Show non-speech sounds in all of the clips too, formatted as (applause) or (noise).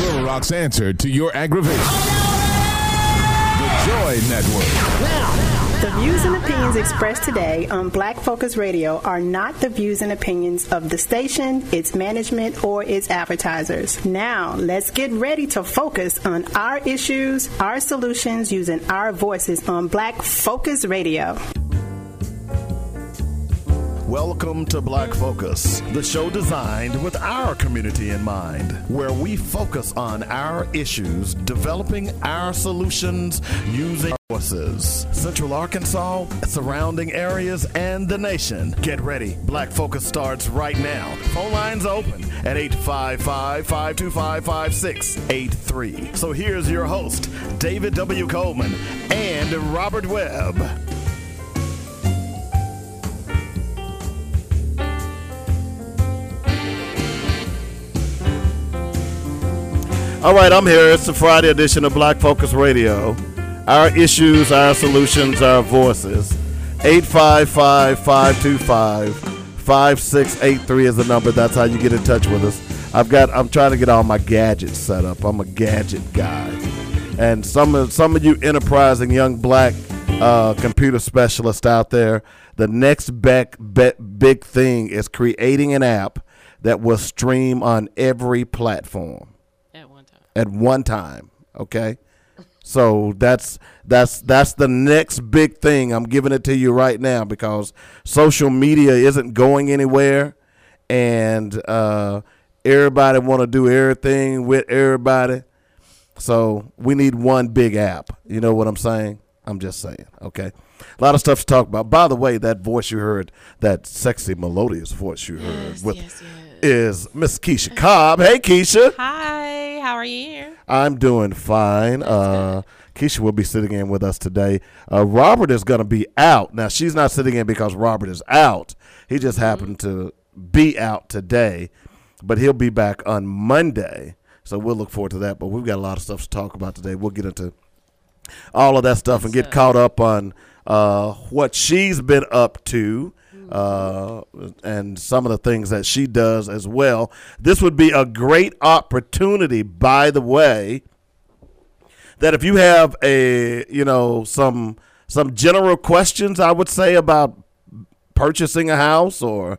Little Rock's answer to your aggravation. The Joy Network. The views and opinions expressed today on Black Focus Radio are not the views and opinions of the station, its management, or its advertisers. Now, let's get ready to focus on our issues, our solutions, using our voices on Black Focus Radio. Welcome to Black Focus, the show designed with our community in mind, where we focus on our issues, developing our solutions using voices. Central Arkansas, surrounding areas, and the nation. Get ready. Black Focus starts right now. Phone lines open at 855 525 5683. So here's your host, David W. Coleman and Robert Webb. All right, I'm here. It's the Friday edition of Black Focus Radio. Our issues, our solutions, our voices. 855 525 5683 is the number. That's how you get in touch with us. I've got I'm trying to get all my gadgets set up. I'm a gadget guy. And some of some of you enterprising young black uh, computer specialists out there, the next back, be, big thing is creating an app that will stream on every platform at one time. Okay. So that's that's that's the next big thing. I'm giving it to you right now because social media isn't going anywhere, and uh, everybody want to do everything with everybody. So we need one big app. You know what I'm saying? I'm just saying. Okay. A lot of stuff to talk about. By the way, that voice you heard, that sexy melodious voice you heard yes, with yes, yes. is Miss Keisha Cobb. Hey Keisha. Hi, how are you? I'm doing fine. Uh, Keisha will be sitting in with us today. Uh, Robert is going to be out. Now, she's not sitting in because Robert is out. He just Mm-hmm. happened to be out today, but he'll be back on Monday. So we'll look forward to that. But we've got a lot of stuff to talk about today. We'll get into all of that stuff and get caught up on uh, what she's been up to. Uh, and some of the things that she does as well. This would be a great opportunity, by the way, that if you have a you know some some general questions, I would say about purchasing a house or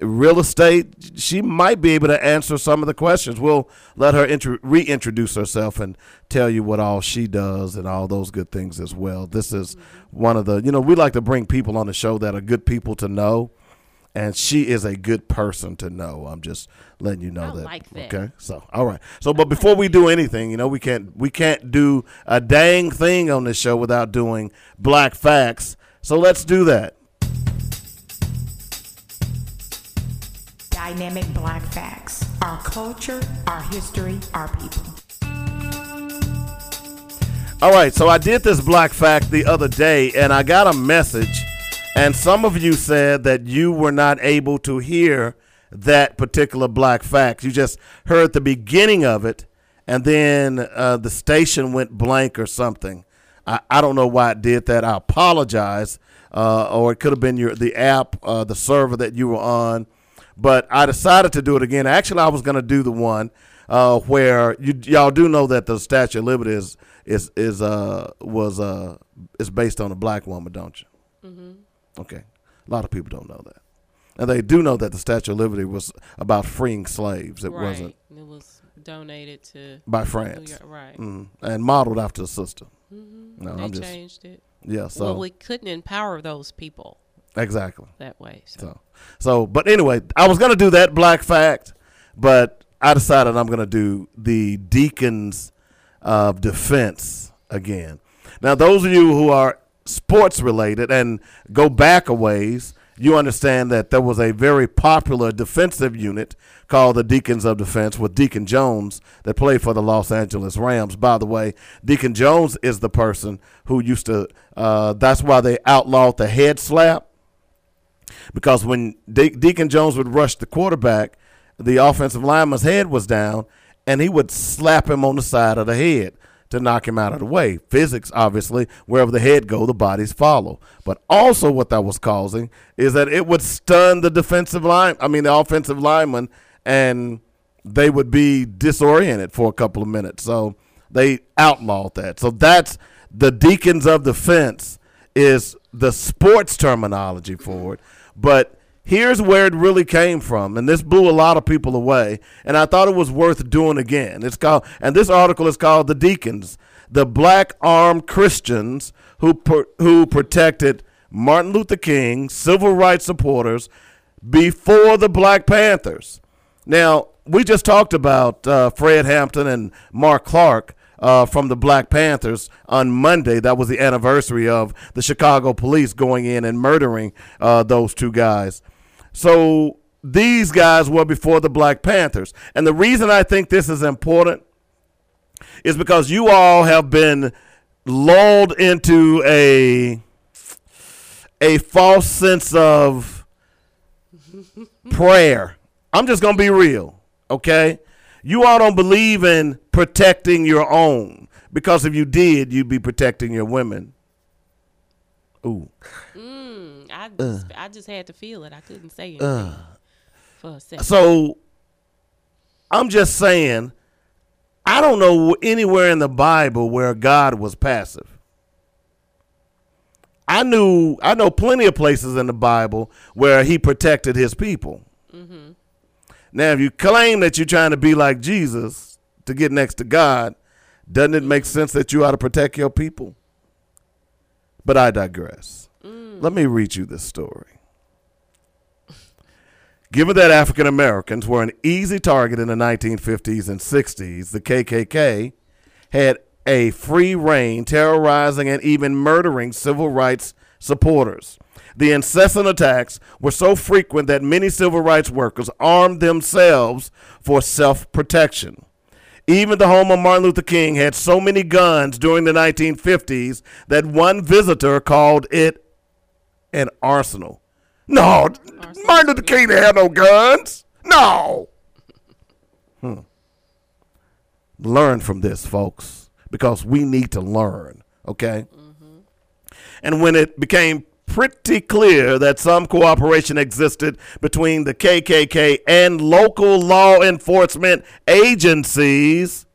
real estate, she might be able to answer some of the questions. We'll let her intro- reintroduce herself and tell you what all she does and all those good things as well. This is one of the, you know, we like to bring people on the show that are good people to know. And she is a good person to know. I'm just letting you know I that. like that. Okay. So, all right. So, but before we do anything, you know, we can't we can't do a dang thing on this show without doing black facts. So let's do that. Dynamic Black Facts. Our culture, our history, our people. All right, so I did this black fact the other day, and I got a message, and some of you said that you were not able to hear that particular black fact. You just heard the beginning of it, and then uh, the station went blank or something. I, I don't know why it did that. I apologize, uh, or it could have been your the app, uh, the server that you were on. But I decided to do it again. Actually, I was going to do the one uh, where you y'all do know that the Statue of Liberty is is is uh was uh is based on a black woman, don't you? Mm-hmm. Okay, a lot of people don't know that, and they do know that the Statue of Liberty was about freeing slaves. It right. wasn't It was donated to by France, York. Right. mm, and modeled after the system. Mm-hmm. No, they I'm just changed it. yeah. So well, we couldn't empower those people exactly. that way. So, So, so, but anyway, I was gonna do that black fact, but I decided I'm gonna do the deacons of defense again. Now, those of you who are sports related and go back a ways, you understand that there was a very popular defensive unit called the Deacons of Defense with Deacon Jones that played for the Los Angeles Rams. By the way, Deacon Jones is the person who used to. Uh, that's why they outlawed the head slap because when De- Deacon Jones would rush the quarterback, the offensive lineman's head was down, and he would slap him on the side of the head to knock him out of the way. Physics, obviously, wherever the head go, the bodies follow. But also, what that was causing is that it would stun the defensive line. I mean, the offensive lineman, and they would be disoriented for a couple of minutes. So they outlawed that. So that's the deacons of defense is the sports terminology for it. But here's where it really came from, and this blew a lot of people away. And I thought it was worth doing again. It's called, and this article is called "The Deacons," the black armed Christians who per, who protected Martin Luther King, civil rights supporters, before the Black Panthers. Now we just talked about uh, Fred Hampton and Mark Clark. Uh, from the Black Panthers on Monday. That was the anniversary of the Chicago police going in and murdering uh, those two guys. So these guys were before the Black Panthers. And the reason I think this is important is because you all have been lulled into a a false sense of (laughs) prayer. I'm just going to be real, okay? You all don't believe in protecting your own because if you did, you'd be protecting your women. Ooh. Mm, I, uh. just, I just had to feel it. I couldn't say uh. anything for a second. So I'm just saying, I don't know anywhere in the Bible where God was passive. I knew I know plenty of places in the Bible where He protected His people. Mm-hmm. Now, if you claim that you're trying to be like Jesus to get next to God, doesn't it make sense that you ought to protect your people? But I digress. Mm. Let me read you this story. Given that African Americans were an easy target in the 1950s and 60s, the KKK had a free reign terrorizing and even murdering civil rights supporters. The incessant attacks were so frequent that many civil rights workers armed themselves for self protection. Even the home of Martin Luther King had so many guns during the 1950s that one visitor called it an arsenal. No, Martin Luther King didn't have no guns. No. Hmm. Learn from this, folks, because we need to learn, okay? And when it became pretty clear that some cooperation existed between the KKK and local law enforcement agencies,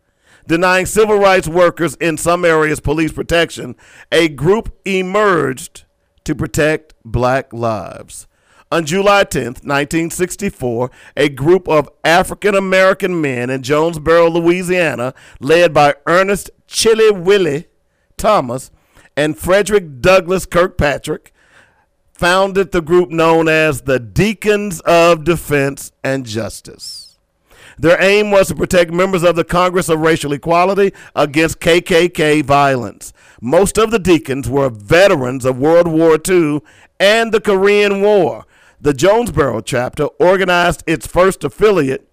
denying civil rights workers in some areas police protection, a group emerged to protect black lives. On July 10th, 1964, a group of African American men in Jonesboro, Louisiana, led by Ernest Chilly Willie Thomas and Frederick Douglass Kirkpatrick, founded the group known as the Deacons of Defense and Justice. Their aim was to protect members of the Congress of Racial Equality against KKK violence. Most of the deacons were veterans of World War II and the Korean War. The Jonesboro chapter organized its first affiliate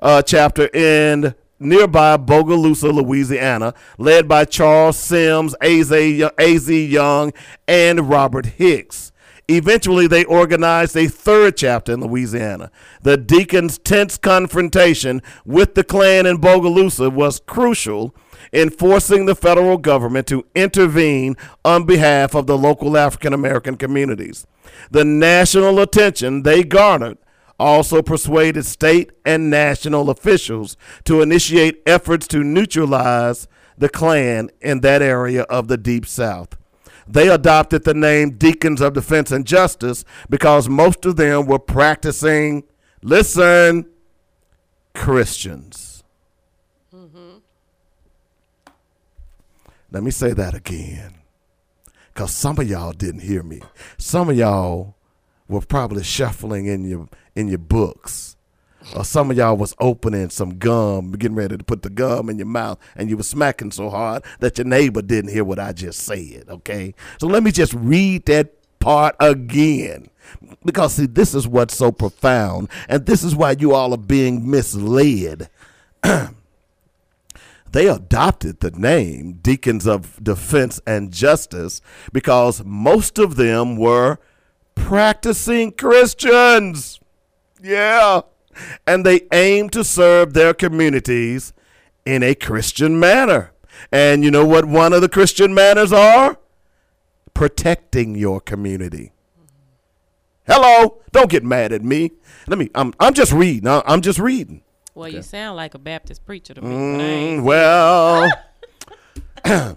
uh, chapter in nearby Bogalusa, Louisiana, led by Charles Sims, A.Z. Young, and Robert Hicks. Eventually, they organized a third chapter in Louisiana. The deacons' tense confrontation with the Klan in Bogalusa was crucial in forcing the federal government to intervene on behalf of the local African American communities. The national attention they garnered also persuaded state and national officials to initiate efforts to neutralize the Klan in that area of the Deep South. They adopted the name Deacons of Defense and Justice because most of them were practicing, listen, Christians. Let me say that again. Because some of y'all didn't hear me. Some of y'all were probably shuffling in your in your books. Or some of y'all was opening some gum, getting ready to put the gum in your mouth, and you were smacking so hard that your neighbor didn't hear what I just said, okay? So let me just read that part again. Because see, this is what's so profound, and this is why you all are being misled. (clears throat) they adopted the name Deacons of Defense and Justice because most of them were practicing Christians. Yeah. And they aim to serve their communities in a Christian manner. And you know what one of the Christian manners are? Protecting your community. Hello, don't get mad at me. Let me I'm I'm just reading. I'm just reading. Well, you sound like a Baptist preacher to me. but I ain't Mm, well, (laughs) (clears throat)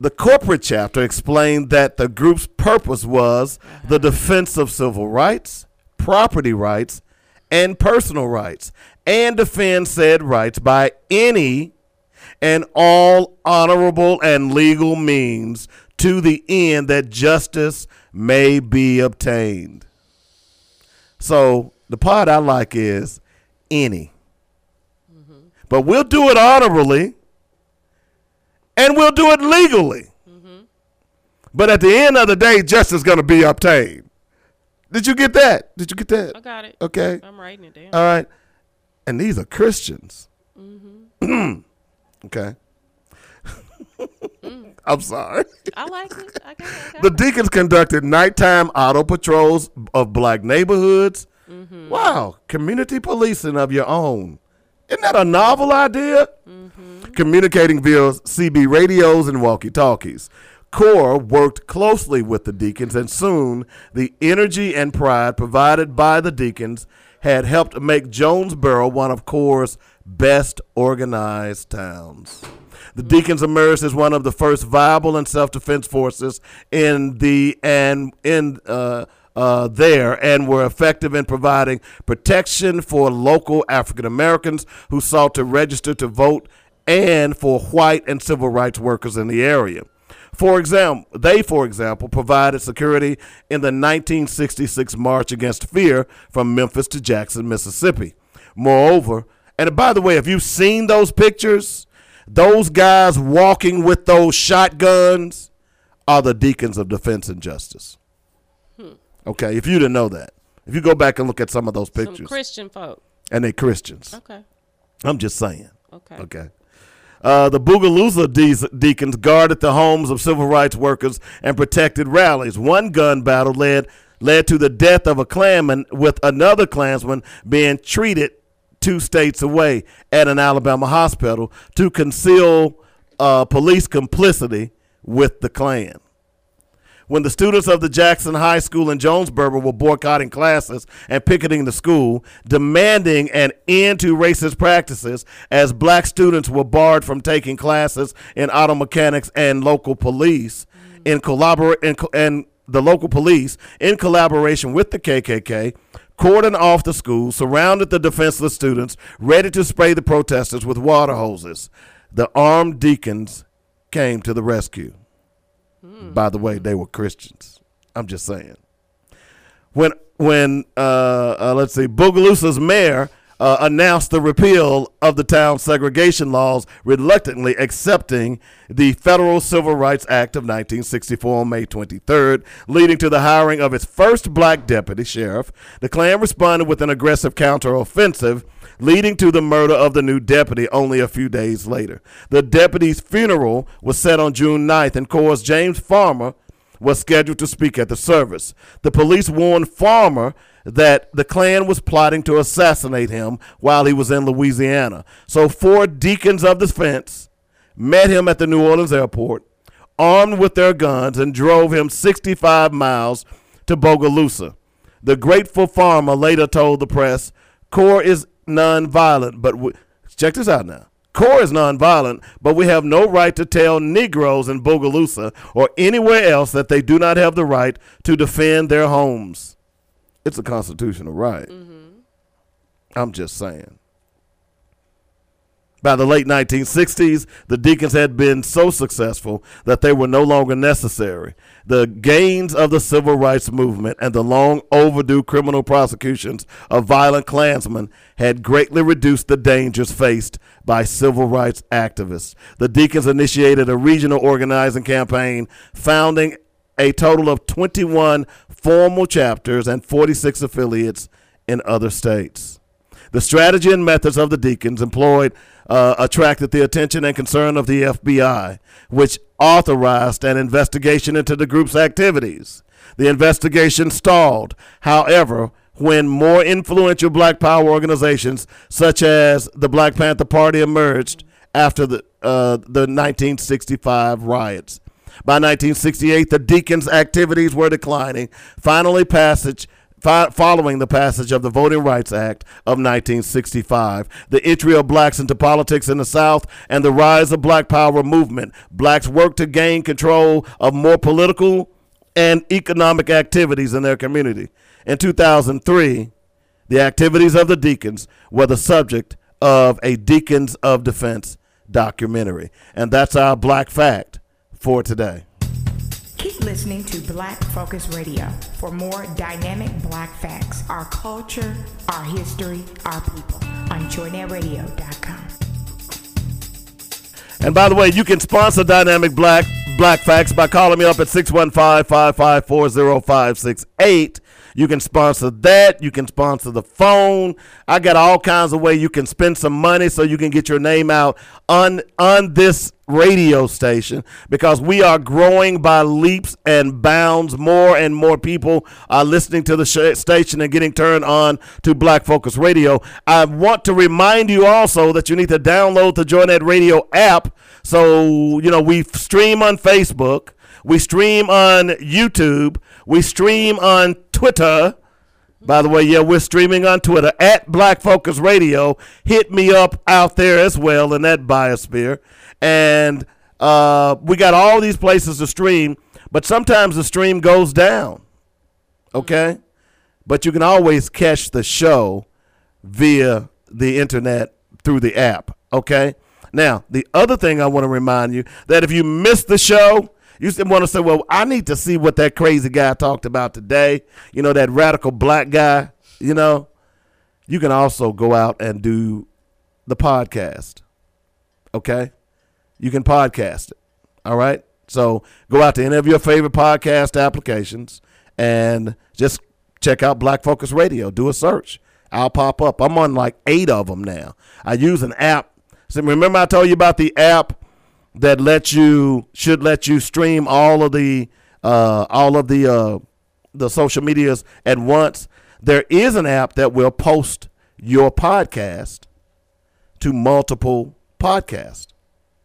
the corporate chapter explained that the group's purpose was the defense of civil rights, property rights, and personal rights, and defend said rights by any and all honorable and legal means to the end that justice may be obtained. So the part I like is any. But we'll do it honorably and we'll do it legally. Mm-hmm. But at the end of the day, justice is going to be obtained. Did you get that? Did you get that? I got it. Okay. I'm writing it down. All right. And these are Christians. Mm-hmm. (clears throat) okay. (laughs) Mm. I'm sorry. I like it. I got it. I got The it. deacons conducted nighttime auto patrols of black neighborhoods. Mm-hmm. Wow, community policing of your own. Isn't that a novel idea? Mm-hmm. Communicating via CB radios and walkie talkies. CORE worked closely with the deacons, and soon the energy and pride provided by the deacons had helped make Jonesboro one of CORE's best organized towns. The Deacons emerged as one of the first viable and self-defense forces in the and in uh, uh, there and were effective in providing protection for local African Americans who sought to register to vote and for white and civil rights workers in the area. For example, they, for example, provided security in the 1966 March Against Fear from Memphis to Jackson, Mississippi. Moreover, and by the way, if you've seen those pictures, those guys walking with those shotguns are the deacons of defense and justice. Hmm. Okay, if you didn't know that, if you go back and look at some of those Some pictures, Christian folk. and they Christians, Okay. I'm just saying. Okay. Okay. Uh, the Bogalusa de- deacons guarded the homes of civil rights workers and protected rallies. One gun battle led led to the death of a Klansman, with another Klansman being treated two states away at an Alabama hospital to conceal uh, police complicity with the Klan when the students of the Jackson High School in Jonesboro were boycotting classes and picketing the school, demanding an end to racist practices as black students were barred from taking classes in auto mechanics and local police in collabor- in co- and the local police in collaboration with the KKK cordoned off the school, surrounded the defenseless students, ready to spray the protesters with water hoses. The armed deacons came to the rescue. By the way, they were Christians. I'm just saying. When when uh, uh, let's see, Bogalusa's mayor uh, announced the repeal of the town's segregation laws, reluctantly accepting the Federal Civil Rights Act of 1964 on May 23rd, leading to the hiring of its first black deputy sheriff. The Klan responded with an aggressive counteroffensive leading to the murder of the new deputy only a few days later. The deputy's funeral was set on June 9th, and Core's James Farmer was scheduled to speak at the service. The police warned Farmer that the Klan was plotting to assassinate him while he was in Louisiana. So four deacons of defense met him at the New Orleans airport, armed with their guns, and drove him 65 miles to Bogalusa. The grateful farmer later told the press, Core is nonviolent, but we, check this out now. Core is nonviolent, but we have no right to tell Negroes in Bogalusa or anywhere else that they do not have the right to defend their homes. It's a constitutional right. Mm-hmm. I'm just saying. By the late 1960s, the Deacons had been so successful that they were no longer necessary. The gains of the civil rights movement and the long overdue criminal prosecutions of violent Klansmen had greatly reduced the dangers faced by civil rights activists. The Deacons initiated a regional organizing campaign, founding a total of 21 formal chapters and 46 affiliates in other states. The strategy and methods of the deacons employed uh, attracted the attention and concern of the FBI, which authorized an investigation into the group's activities. The investigation stalled, however, when more influential black power organizations, such as the Black Panther Party, emerged after the, uh, the 1965 riots. By 1968, the Deacons' activities were declining. Finally, passage Following the passage of the Voting Rights Act of 1965, the entry of blacks into politics in the South, and the rise of Black Power movement, blacks worked to gain control of more political and economic activities in their community. In 2003, the activities of the deacons were the subject of a Deacons of Defense documentary. And that's our black fact for today. Listening to Black Focus Radio for more dynamic black facts, our culture, our history, our people on joynetradio.com. And by the way, you can sponsor Dynamic Black Black Facts by calling me up at 615-554-0568. You can sponsor that. You can sponsor the phone. I got all kinds of way you can spend some money so you can get your name out on on this radio station because we are growing by leaps and bounds. More and more people are listening to the sh- station and getting turned on to Black Focus Radio. I want to remind you also that you need to download the Joynet Radio app. So, you know, we stream on Facebook, we stream on YouTube, we stream on Twitter. By the way, yeah, we're streaming on Twitter at Black Focus Radio. Hit me up out there as well in that biosphere. And uh, we got all these places to stream, but sometimes the stream goes down. Okay? But you can always catch the show via the internet through the app. Okay? Now, the other thing I want to remind you that if you miss the show, you want to say, well, I need to see what that crazy guy talked about today. You know, that radical black guy, you know. You can also go out and do the podcast. Okay? You can podcast it. All right? So go out to any of your favorite podcast applications and just check out Black Focus Radio. Do a search. I'll pop up. I'm on like eight of them now. I use an app. So remember I told you about the app that lets you should let you stream all of the uh, all of the uh, the social medias at once. There is an app that will post your podcast to multiple podcasts.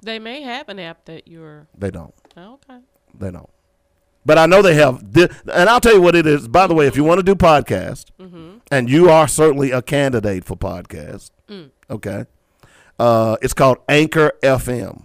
They may have an app that you're. They don't. Oh, okay. They don't. But I know they have. Thi- and I'll tell you what it is. By the way, if you want to do podcast, and you are certainly a candidate for podcast, okay, uh, it's called Anchor FM.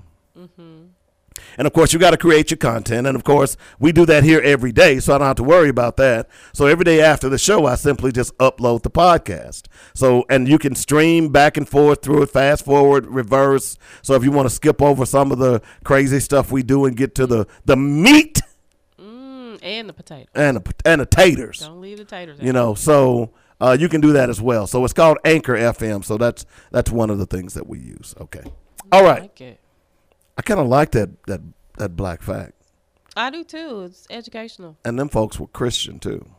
And of course, you got to create your content. And of course, we do that here every day, so I don't have to worry about that. So every day after the show, I simply just upload the podcast. So, and you can stream back and forth through it, fast forward, reverse. So if you want to skip over some of the crazy stuff we do and get to the, the meat Mm, and the potatoes. and the, and the taters, Don't leave the taters you know, so uh, you can do that as well. So it's called Anchor FM. So that's, that's one of the things that we use. Okay. All I right. like it. I kind of like that, that, that black fact. I do too. It's educational. And them folks were Christian too.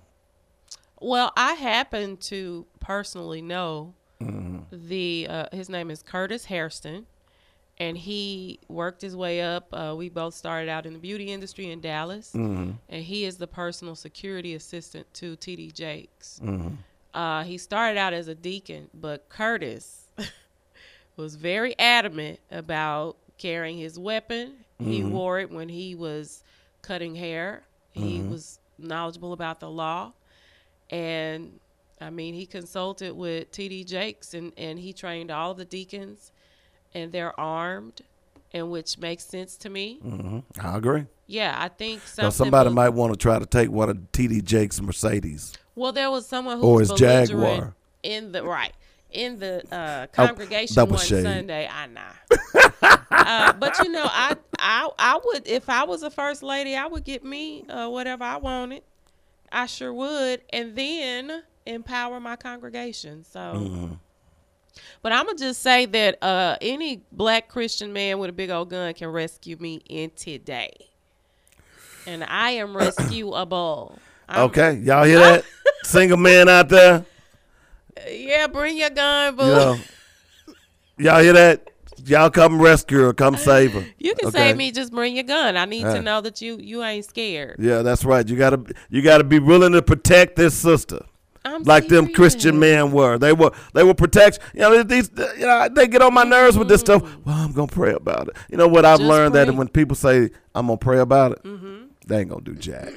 Well, I happen to personally know Mm-hmm. the uh, his name is Curtis Hairston, and he worked his way up. Uh, we both started out in the beauty industry in Dallas, Mm-hmm. and he is the personal security assistant to TD Jakes. Mm-hmm. Uh, he started out as a deacon, but Curtis (laughs) was very adamant about carrying his weapon. He Mm-hmm. wore it when he was cutting hair. He Mm-hmm. was knowledgeable about the law. And I mean, he consulted with TD Jakes and, and he trained all the deacons, and they're armed, and which makes sense to me. I agree. Yeah, I think Now somebody people- might want to try to take one of TD Jake's Mercedes. Well, there was someone who Or was his Jaguar. in the right in the uh, Oh, congregation was one shade. Sunday. I know, (laughs) uh, but you know, I I I would if I was a first lady, I would get me uh, whatever I wanted. I sure would, and then empower my congregation. So. Mm-hmm. But I'm gonna just say that uh, any black Christian man with a big old gun can rescue me in today, and I am (clears throat) rescuable. I'm- Okay, y'all hear that? (laughs) Single man out there, Yeah, bring your gun, boo. you know, y'all hear that? Y'all come rescue her, come save her. You can Okay? save me. Just bring your gun. I need Uh. to know that you you ain't scared. Yeah, that's right. You gotta you gotta be willing to protect this sister. I'm like them Christian men were. They were they were protect. You know these. You know they get on my nerves with this stuff. Well, I'm gonna pray about it. You know what I've Just learned that when people say I'm gonna pray about it, they ain't gonna do jack.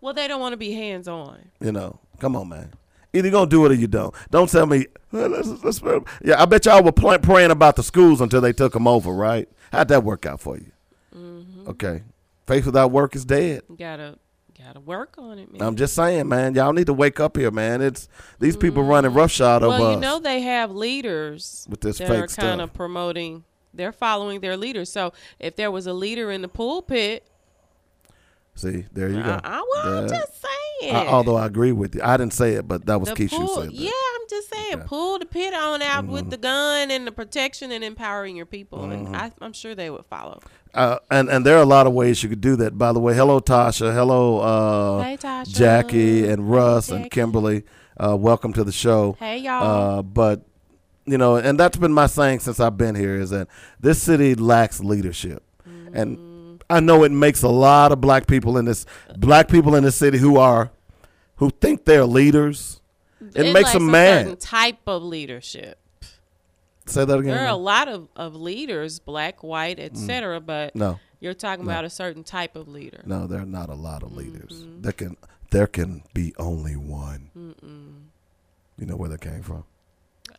Well, they don't want to be hands on. You know, Come on, man. Either you gonna do it or you don't. Don't tell me. "Well, let's- let's- yeah, I bet y'all were pl- praying about the schools until they took them over, right? How'd that work out for you? Mm-hmm. Okay, faith without work is dead. Gotta gotta work on it, man. I'm just saying, man. Y'all need to wake up here, man. It's these people running roughshod over Mm-hmm. well, you know they have leaders With this that fake are kind of promoting. They're following their leaders. So if there was a leader in the pulpit, See, there you go. I, well, I'm just saying. I- although I agree with you, I didn't say it, but that was The Keisha pull- said that. Yeah, I'm just saying, pull the pit on out with the gun and the protection and empowering your people, and I, I'm sure they would follow. Uh, and and there are a lot of ways you could do that. By the way, hello Tasha, hello uh, Hey, Tasha. Jackie and Russ Jackie. and Kimberly. Uh, welcome to the show. Hey, y'all. Uh, but you know, and that's been my saying since I've been here is that this city lacks leadership, Mm-hmm. and I know it makes a lot of black people in this black people in this city who are who think they're leaders. It, makes lacks them a mad. type of leadership. Say that again. There are a lot of, of leaders, black, white, etc. But Mm. No. you're talking about a certain type of leader. No, there are not a lot of leaders. Mm-hmm. There can there can be only one. Mm-mm. You know where that came from?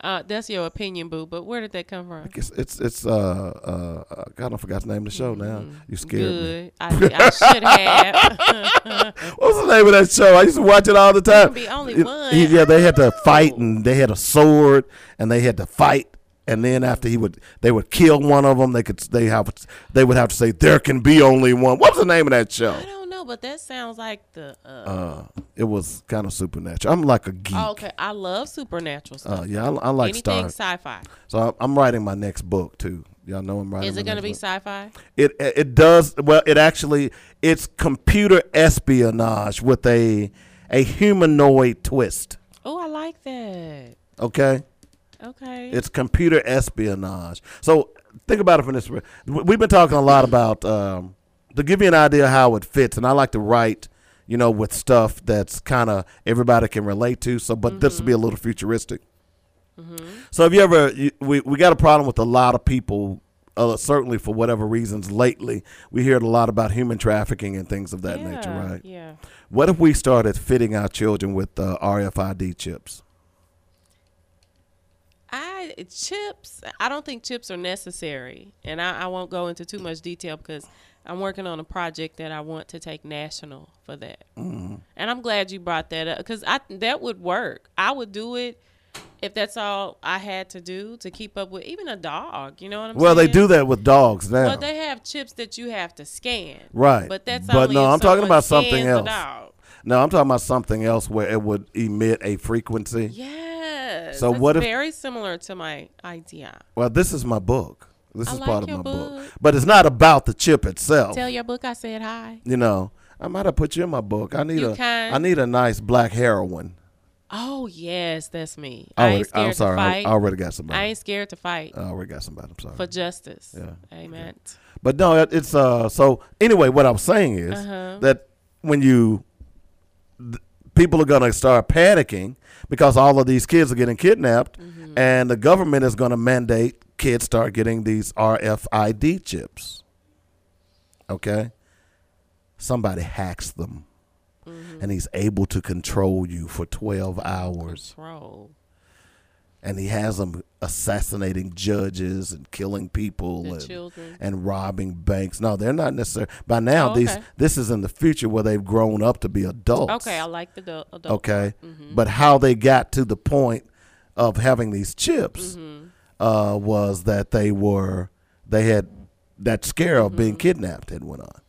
Uh, that's your opinion, boo. But where did that come from? It's it's, it's uh uh uh, God, I forgot the name of the show now. You scared me. Good. I, I (laughs) should have. What was the name of that show? I used to watch it all the time. be only one. yeah, they had to Oh. fight and they had a sword and they had to fight. And then after he would, they would kill one of them. They could, they have, they would have to say, "There can be only one." What was the name of that show? Know, but that sounds like the. Uh, Uh, it was kind of supernatural. I'm like a geek. oh, okay, I love supernatural stuff. Uh, yeah, I, I like Anything Star. sci-fi. So I'm, I'm writing my next book too. Y'all know I'm writing. Is it going to be book. sci-fi? It it does well. It actually it's computer espionage with a a humanoid twist. Oh, I like that. Okay, Okay. it's computer espionage. So think about it from this. We've been talking a lot about um, to give you an idea how it fits, and I like to write. You know, with stuff that's kind of everybody can relate to. So, but this will be a little futuristic. So have you ever? You, we we got a problem with a lot of people. Uh, certainly for whatever reasons lately, we hear a lot about human trafficking and things of that nature, right? Yeah. What if we started fitting our children with uh, RFID chips? I chips. I don't think chips are necessary, and I, I won't go into too much detail because I'm working on a project that I want to take national for that. Mm-hmm. And I'm glad you brought that up because I that would work. I would do it if that's all I had to do to keep up with even a dog. You know what I'm Well, saying? Well, they do that with dogs now. Well, they have chips that you have to scan. Right. But that's But no, I'm talking about something else. no, I'm talking about something else where it would emit a frequency. Yes. So what if- very similar to my idea. Well, this is my book. This I is like part of my book. book. But it's not about the chip itself. Tell your book I said hi. you know, I might have put you in my book. I need You a can. I need a nice black heroine. Oh yes, that's me. I I already, ain't scared I'm sorry. I. I already got somebody. I ain't scared to fight I already got somebody. I'm sorry. for justice. Yeah. Amen. But no, it- it's uh. So anyway, what I'm saying is Uh-huh. that when you th- people are gonna start panicking because all of these kids are getting kidnapped, Mm-hmm. and the government is gonna mandate kids start getting these RFID chips. Okay. Somebody hacks them, Mm-hmm. and he's able to control you for 12 hours Control. and he has them assassinating judges and killing people and, and robbing banks. No, they're not necessarily. By now, Oh, these this is in the future where they've grown up to be adults. Okay, I like the adult. adult okay, Mm-hmm. but how they got to the point of having these chips Mm-hmm. Uh, was that they were they had that scare of being kidnapped had went on.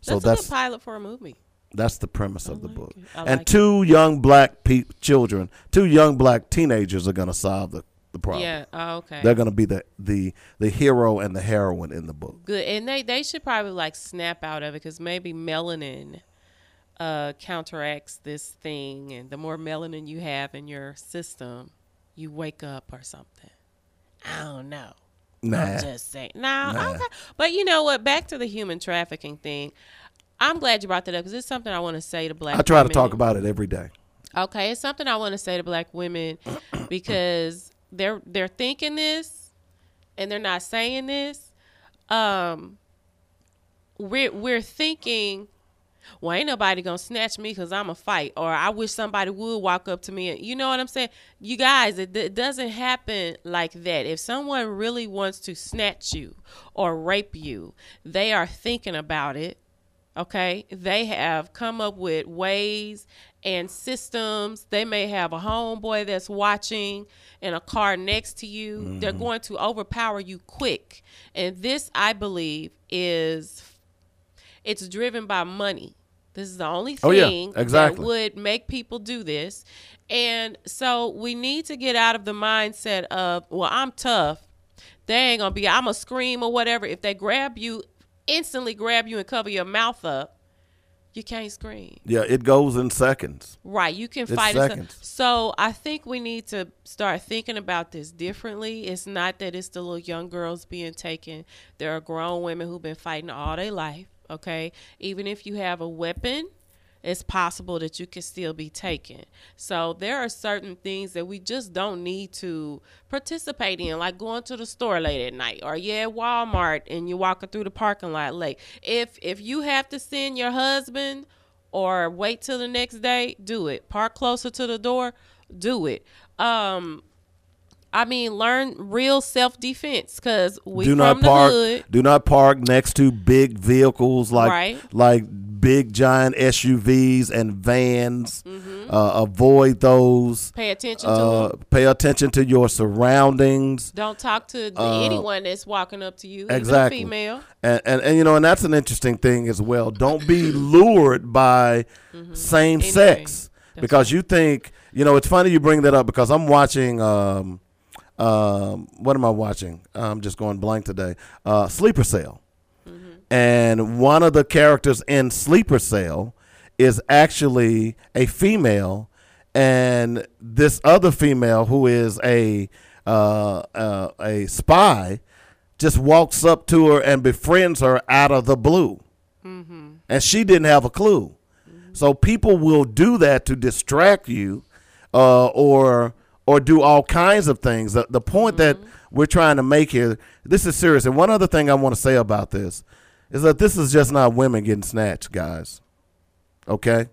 So Mm-hmm. That's, that's a pilot for a movie. that's the premise of the like book. And like two young black pe- children, two young black teenagers are going to solve the, the problem. Yeah. Oh, okay. They're going to be the, the the hero and the heroine in the book. good, and they they should probably like snap out of it because maybe melanin uh, counteracts this thing, and the more melanin you have in your system, you wake up or something. I don't know. Nah. I'm just saying. No, Nah. okay. But you know what? Back to the human trafficking thing. I'm glad you brought that up because it's something I want to say to black. I try to talk about it every day. Okay, it's something I want to say to black women (clears throat) because they're they're thinking this and they're not saying this. Um, we're we're thinking. Well, ain't nobody gonna snatch me because I'm a fight, or I wish somebody would walk up to me. And, you know what I'm saying? You guys, it, it doesn't happen like that. If someone really wants to snatch you or rape you, they are thinking about it. Okay, they have come up with ways and systems. They may have a homeboy that's watching in a car next to you. They're mm-hmm. going to overpower you quick. And this, I believe, is it's driven by money. This is the only Oh, yeah, thing exactly. that would make people do this. And so we need to get out of the mindset of, well, I'm tough. They ain't gonna be, I'm gonna scream or whatever. If they grab you, instantly grab you and cover your mouth up, you can't scream. Yeah, it goes in seconds. Right, you can It's fight it. seconds. So I think we need to start thinking about this differently. It's not that it's the little young girls being taken. There are grown women who've been fighting all their life. Okay, even if you have a weapon, it's possible that you can still be taken. So there are certain things that we just don't need to participate in, like going to the store late at night, or yeah, Walmart and you're walking through the parking lot late. If if you have to send your husband or wait till the next day, do it. Park closer to the door, do it. Um, I mean, learn real self defense because we do from not the park. hood. Do not park next to big vehicles like Right. like big giant SUVs and vans. Mm-hmm. Uh, avoid those. Pay attention to Uh, them. pay attention to your surroundings. Don't talk to the, anyone that's walking up to you, Uh, Exactly. female. And, and and you know, and that's an interesting thing as well. Don't be (coughs) lured by same sex Mm-hmm. Anything. That's because you think you know. It's funny you bring that up because I'm watching. Um, um, what am I watching? I'm just going blank today. Uh, Sleeper Cell, and one of the characters in Sleeper Cell is actually a female, and this other female who is a uh, uh, a spy just walks up to her and befriends her out of the blue. And she didn't have a clue. So people will do that to distract you uh, or or do all kinds of things. The, the point that we're trying to make here, this is serious. And one other thing I want to say about this is that this is just not women getting snatched, guys. Okay?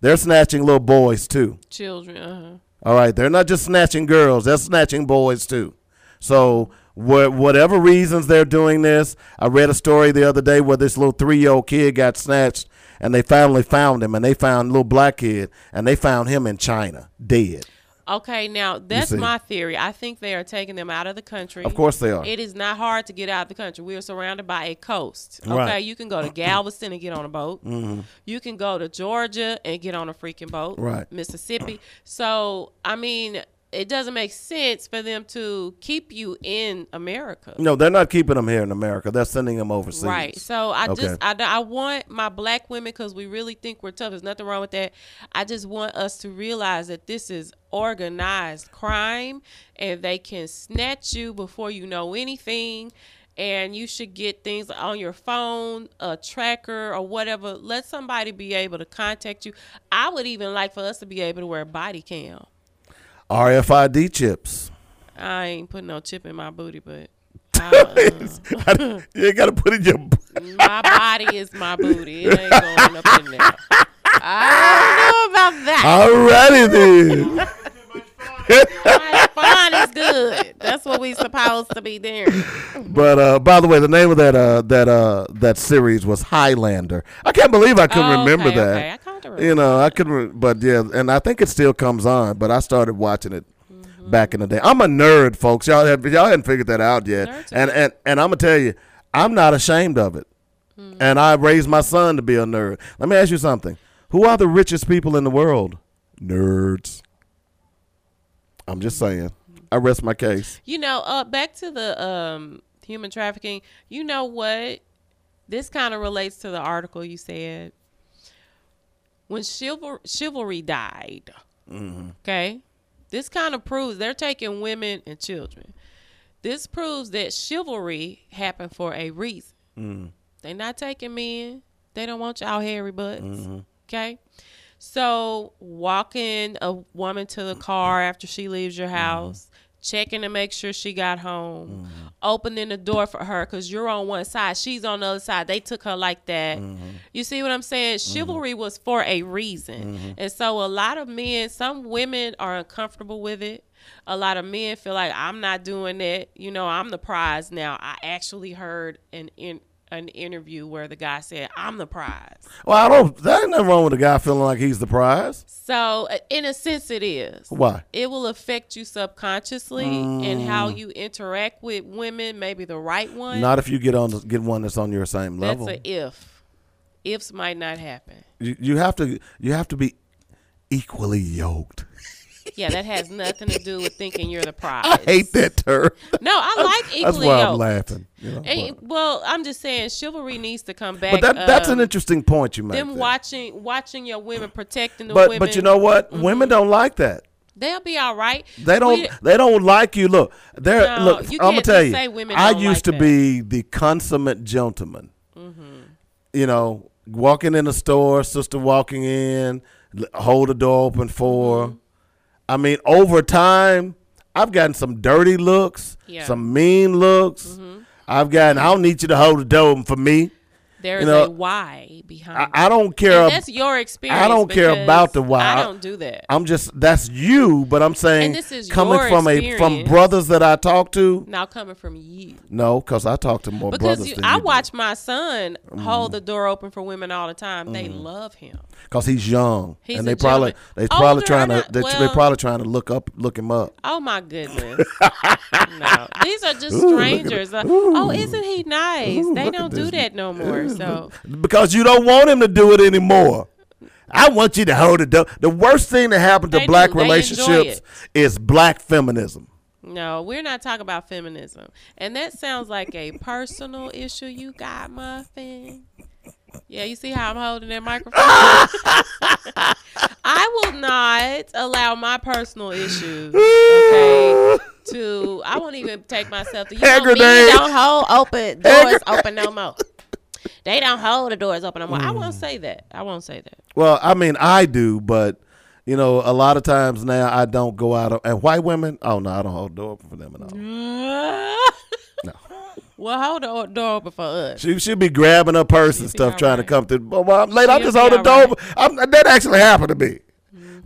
They're snatching little boys too. Children. Uh-huh. All right, they're not just snatching girls; they're snatching boys too. So, wha- whatever reasons they're doing this, I read a story the other day where this little three-year-old kid got snatched, and they finally found him, and they found a little black kid, and they found him in China, dead. Okay, now that's my theory. I think they are taking them out of the country. Of course they are. It is not hard to get out of the country. We are surrounded by a coast. Okay, Right. you can go to (clears throat) Galveston and get on a boat. Mm-hmm. You can go to Georgia and get on a freaking boat. Right. Mississippi. So I mean, it doesn't make sense for them to keep you in America. No, they're not keeping them here in America. They're sending them overseas. Right. So I Okay. just I, I want my black women because we really think we're tough. There's nothing wrong with that. I just want us to realize that this is organized crime and they can snatch you before you know anything. And you should get things on your phone, a tracker or whatever. Let somebody be able to contact you. I would even like for us to be able to wear a body cam. RFID chips. I ain't putting no chip in my booty, but (laughs) uh, you got to put in your. My body is my booty. It ain't going up in there. I don't know about that. Alrighty then. My fun is good. That's what we supposed to be doing. But uh, by the way, the name of that uh, that uh, that series was Highlander. I can't believe I couldn't Oh, remember that. okay. I kinda remember You know, I couldn't. But yeah, and I think it still comes on. But I started watching it Mm-hmm. back in the day. I'm a nerd, folks. Y'all have y'all hadn't figured that out yet. Nerds And and and I'm gonna tell you, I'm not ashamed of it. Mm. And I raised my son to be a nerd. Let me ask you something. Who are the richest people in the world? Nerds. I'm just saying. I rest my case. You know, uh, back to the um, human trafficking. You know what? This kind of relates to the article you said. When chival- chivalry died, mm-hmm. okay, this kind of proves they're taking women and children. This proves that chivalry happened for a reason. Mm-hmm. They're not taking men. They don't want y'all hairy butts. Mm-hmm. Okay. So walking a woman to the car after she leaves your house, checking to make sure she got home, Mm-hmm. opening the door for her because you're on one side, she's on the other side. They took her like that. Mm-hmm. You see what I'm saying? Chivalry was for a reason. Mm-hmm. And so a lot of men, some women are uncomfortable with it. A lot of men feel like I'm not doing that. You know, I'm the prize now. I actually heard an in an interview where the guy said, "I'm the prize." Well, I don't. There ain't nothing wrong with a guy feeling like he's the prize. So, uh, in a sense, it is. Why? It will affect you subconsciously and Mm. how you interact with women, maybe the right one. Not if you get on get one that's on your same level. That's level. a if. Ifs might not happen. you, you have to you have to be equally yoked. (laughs) Yeah, that has nothing to do with thinking you're the prize. I hate that term. No, I (laughs) like equally That's why I'm yoked. laughing. You know, And- well, I'm just saying, chivalry needs to come back. but that, that's an um, interesting point you made. them there. watching watching your women protecting the but women. but you know what? Mm-hmm. Women don't like that. they'll be all right. They don't. We- they don't like you. Look, they're No, look. I'm gonna tell you. I used like to be the consummate gentleman. You know, walking in the store, sister walking in, hold the door open for. her. I mean, over time, I've gotten some dirty looks, Yeah. some mean looks. Mm-hmm. I've gotten. I don't need you to hold the door for me. There's know, a why behind. I, it. I don't care. That's your experience. I don't care about the why. I don't do that. I'm just that's you, but I'm saying And this is coming from a from brothers that I talk to. now coming from you. No, because I talk to more Because brothers you, I you watch my son hold the door open for women all the time. They love him. because he's young, He's and they probably gentleman. they probably trying to not- they, they well- probably trying to look up look him up. Oh my goodness! (laughs) no, these are just strangers. Uh, oh, isn't he nice? Ooh, they don't do that no more. So (laughs) because you don't want him to do it anymore. I want you to hold it. down. The worst thing that happened to They black do. Relationships is black feminism. no, we're not talking about feminism, and that sounds like a personal issue you got, Muffin. Yeah, you see how I'm holding that microphone? I will not allow my personal issues, okay, to I won't even take myself to you know, me don't hold open doors open no more. They don't hold the doors open no more. I won't mm. say that. I won't say that. Well, I mean, I do, but you know, a lot of times now I don't go out. And white women, oh no, I don't hold the door open for them at all. (laughs) no. Well, hold the o- door open for us. She should be grabbing her purse and be stuff, all trying to right. come through. But well, I'm late. I She'll just be hold the all door. right. open. I'm, that actually happened to me.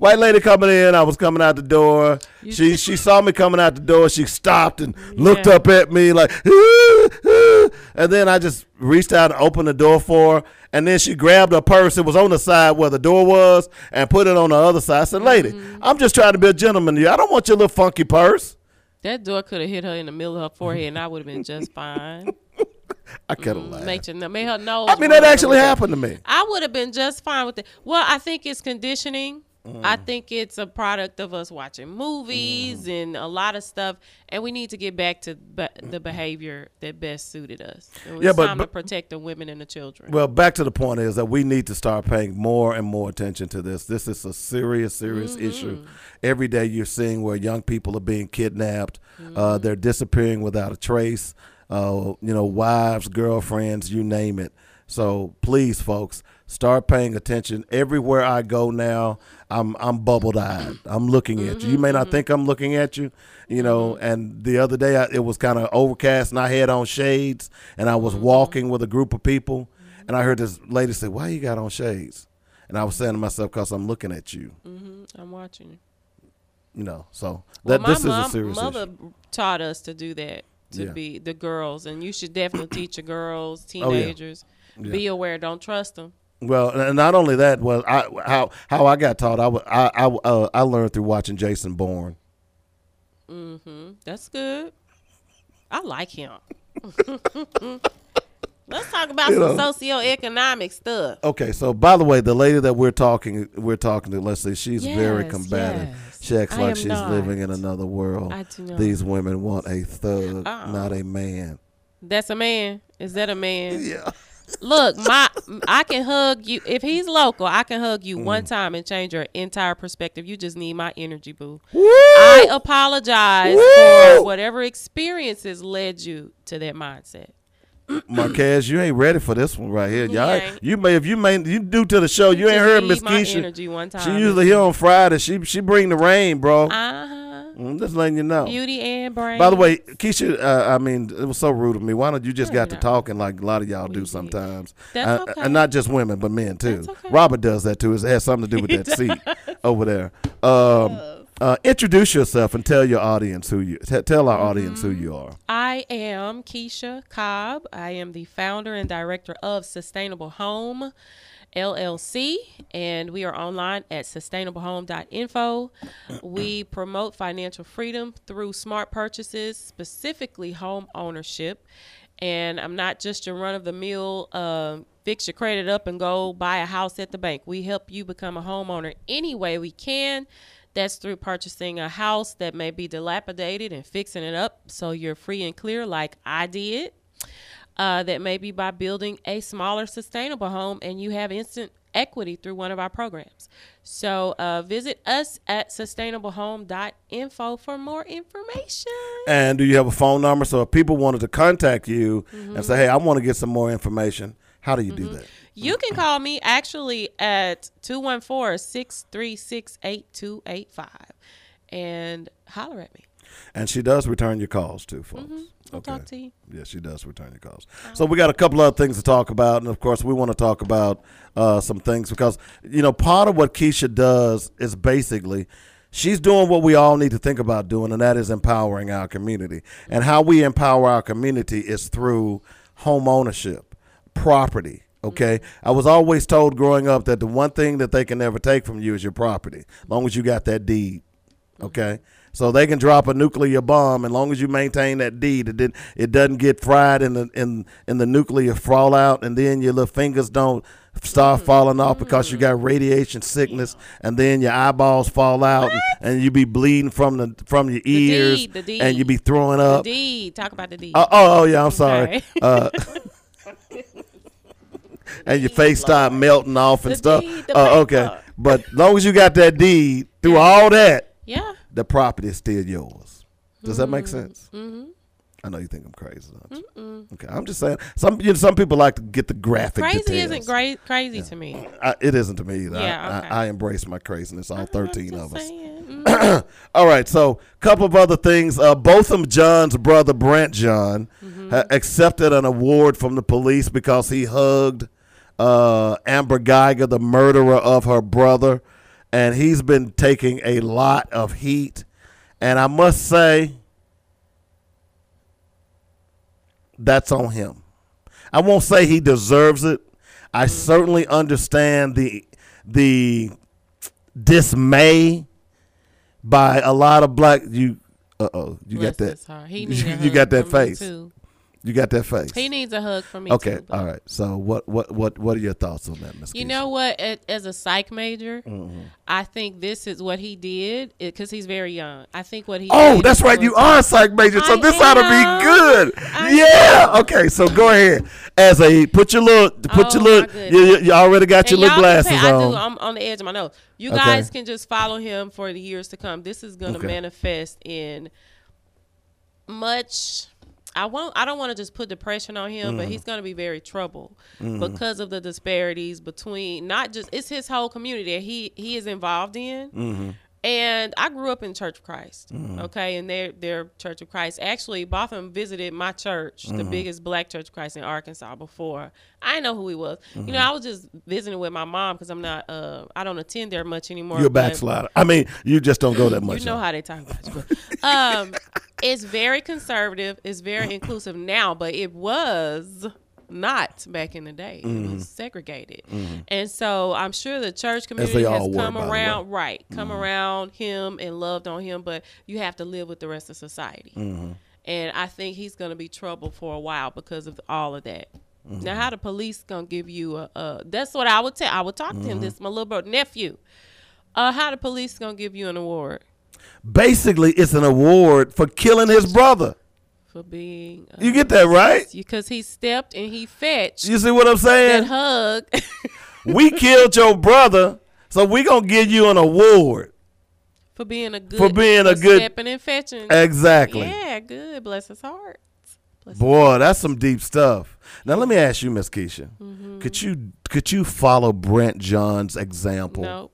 White lady coming in. I was coming out the door. She she saw me coming out the door. She stopped and looked Yeah. up at me like, "Ah, ah." and then I just reached out and opened the door for her. And then she grabbed her purse. It was on the side where the door was, and put it on the other side. I said, "Lady, Mm-hmm. I'm just trying to be a gentleman. to you. I don't want your little funky purse." That door could have hit her in the middle of her forehead, and I would have been just (laughs) fine. I could have laughed. Make, your, make her nose. I mean, that actually happened to me. I would have been just fine with it. Well, I think it's conditioning. I Mm. think it's a product of us watching movies and a lot of stuff, and we need to get back to be- the behavior that best suited us. Yeah, but- time to protect the women and the children. Well, back to the point is that we need to start paying more and more attention to this. This is a serious, serious Mm-hmm. issue. Every day you're seeing where young people are being kidnapped, uh, Mm-hmm. they're disappearing without a trace. Uh, you know, wives, girlfriends, you name it. So please, folks, start paying attention. Everywhere I go now, I'm I'm bubbled eyed. I'm looking at you. You may Mm-hmm. not think I'm looking at you, you know. And the other day I, it was kind of overcast, and I had on shades, and I Mm-hmm. was walking with a group of people, and I heard this lady say, "Why you got on shades?" And I was saying to myself, "Cause I'm looking at you." hmm I'm watching you. You know. So Well, that this is a serious mother issue. taught us to do that to Yeah. be the girls, and you should definitely teach your girls, Oh, yeah. teenagers, be aware. Don't trust them. Well, and not only that, well, I how how I got taught, I I I, uh, I learned through watching Jason Bourne. Mm-hmm. That's good. I like him. (laughs) Let's talk about You some know. socioeconomic stuff. Okay, so by the way, the lady that we're talking we're talking to, let's say she's very combative. yes. She acts I like she's not. living in another world. I do not. These women want a thug, Uh-uh. not a man. That's a man. Is that a man? Yeah. Look, my I can hug you if he's local. I can hug you Mm. one time and change your entire perspective. You just need my energy, boo. I apologize Woo! for whatever experiences led you to that mindset. (clears throat) Marquez, you ain't ready for this one right here. Y'all, you may if you may you new to the show, you ain't heard Miss Keisha. energy one time. She usually here on Friday. She she bring the rain, bro. Uh huh. I'm just letting you know. Beauty and brain. By the way, Keisha, uh, I mean, it was so rude of me. Why don't you just got to talking like a lot of y'all We do did. sometimes? That's Uh, okay. And not just women, but men too. Okay. Robert does that too. It has something to do (laughs) with that seat over there. Um, uh, introduce yourself and tell your audience who you t- tell our audience who Mm-hmm. you are. I am Keisha Cobb. I am the founder and director of Sustainable Home LLC, and we are online at sustainablehome.info. We promote financial freedom through smart purchases, specifically home ownership. And I'm not just your run of the mill, um, fix your credit up and go buy a house at the bank. We help you become a homeowner any way we can. That's through purchasing a house that may be dilapidated and fixing it up so you're free and clear, like I did. Uh, that may be by building a smaller, sustainable home and you have instant equity through one of our programs. So uh, visit us at sustainablehome.info for more information. And do you have a phone number? So if people wanted to contact you Mm-hmm. and say, "Hey, I want to get some more information," how do you do that? You can call me actually at 214 636 8285 and holler at me. And she does return your calls too, folks. Mm-hmm. I'll talk to you. Yeah, she does return your calls. So we got a couple other things to talk about, and of course, we want to talk about uh, some things because you know part of what Keisha does is basically she's doing what we all need to think about doing, and that is empowering our community. And how we empower our community is through home ownership, property. Okay, I was always told growing up that the one thing that they can never take from you is your property, as long as you got that deed. Okay. So they can drop a nuclear bomb, as long as you maintain that deed, it did, it doesn't get fried in the in in the nuclear fallout, and then your little fingers don't start falling off because you got radiation sickness, and then your eyeballs fall out, and, and you be bleeding from the from your ears, deed, the and you be throwing The up. deed. Talk about the deed. Oh, oh, oh, yeah, I'm sorry. Okay. Uh, (laughs) (laughs) and your face start melting off and The stuff. deed, the Uh, okay, but long as you got that deed through all that, yeah. The property is still yours. Does that Mm-hmm. make sense? I know you think I'm crazy. Okay, I'm just saying. Some you know, some people like to get the graphic Crazy details. isn't great. Crazy to me. I, it isn't to me either. I- Yeah, I, okay. I, embrace my craziness. All 13 Just of us. saying. (clears throat) Mm. All right, so couple of other things. Uh, Botham Jean's brother Brandt Jean Mm-hmm. ha- accepted an award from the police because he hugged uh, Amber Geiger, the murderer of her brother, and he's been taking a lot of heat. And I must say, that's on him. I won't say he deserves it. I certainly understand the the dismay by a lot of black you uh oh you Bless (laughs) got that. He you, you got that face too. You got that face He needs a hug from me okay too. all right so what what what what are your thoughts on that Miss You Keisha? know what? As a psych major, Mm-hmm. I think this is what he did because he's very young. I think what he. Oh, that's right. You are a psych major, so I this ought to be good. I yeah. Okay. So go ahead. As a put your little put Oh, your little. You, you- you already got your little glasses pay- I on. do. I'm on the edge of my nose. You Okay. guys can just follow him for the years to come. This is going to Okay. manifest in much. I won't. I don't want to just put depression on him, Mm-hmm. but he's going to be very troubled because of the disparities between not just it's his whole community that he he is involved in. Mm-hmm. And I grew up in Church of Christ, okay, and their their Church of Christ. Actually, Botham visited my church, Mm-hmm. the biggest black Church of Christ in Arkansas. Before I didn't know who he was. Mm-hmm. You know, I was just visiting with my mom because I'm not. Uh, I don't attend there much anymore. You're a backslider. I mean, you just don't go that (laughs) much. You know huh? how they talk about you. But, um, it's very conservative. It's very (laughs) inclusive now, but it was not back in the day. It Mm-hmm. was segregated, and so I'm sure the church community has were, come by the way. around, right? Come around him and loved on him, but you have to live with the rest of society. Mm-hmm. And I think he's going to be trouble for a while because of all of that. Mm-hmm. Now, how the police gonna give you a? a that's what I would tell. I would talk to him. Mm-hmm. This my little brother nephew. Uh, how the police gonna give you an award? Basically, it's an award for killing his brother. For being. Uh, You get that right? Because he stepped and he fetched You see what I'm saying? that hug. (laughs) we killed your brother, so we gonna give you an award. for being a good. For being a good- stepping and fetching. Exactly. Yeah, good. Bless his heart. Bless his Boy, that's some deep stuff. Now let me ask you, Miss Keisha, Mm-hmm. could you could you follow Brandt Jean's example? No,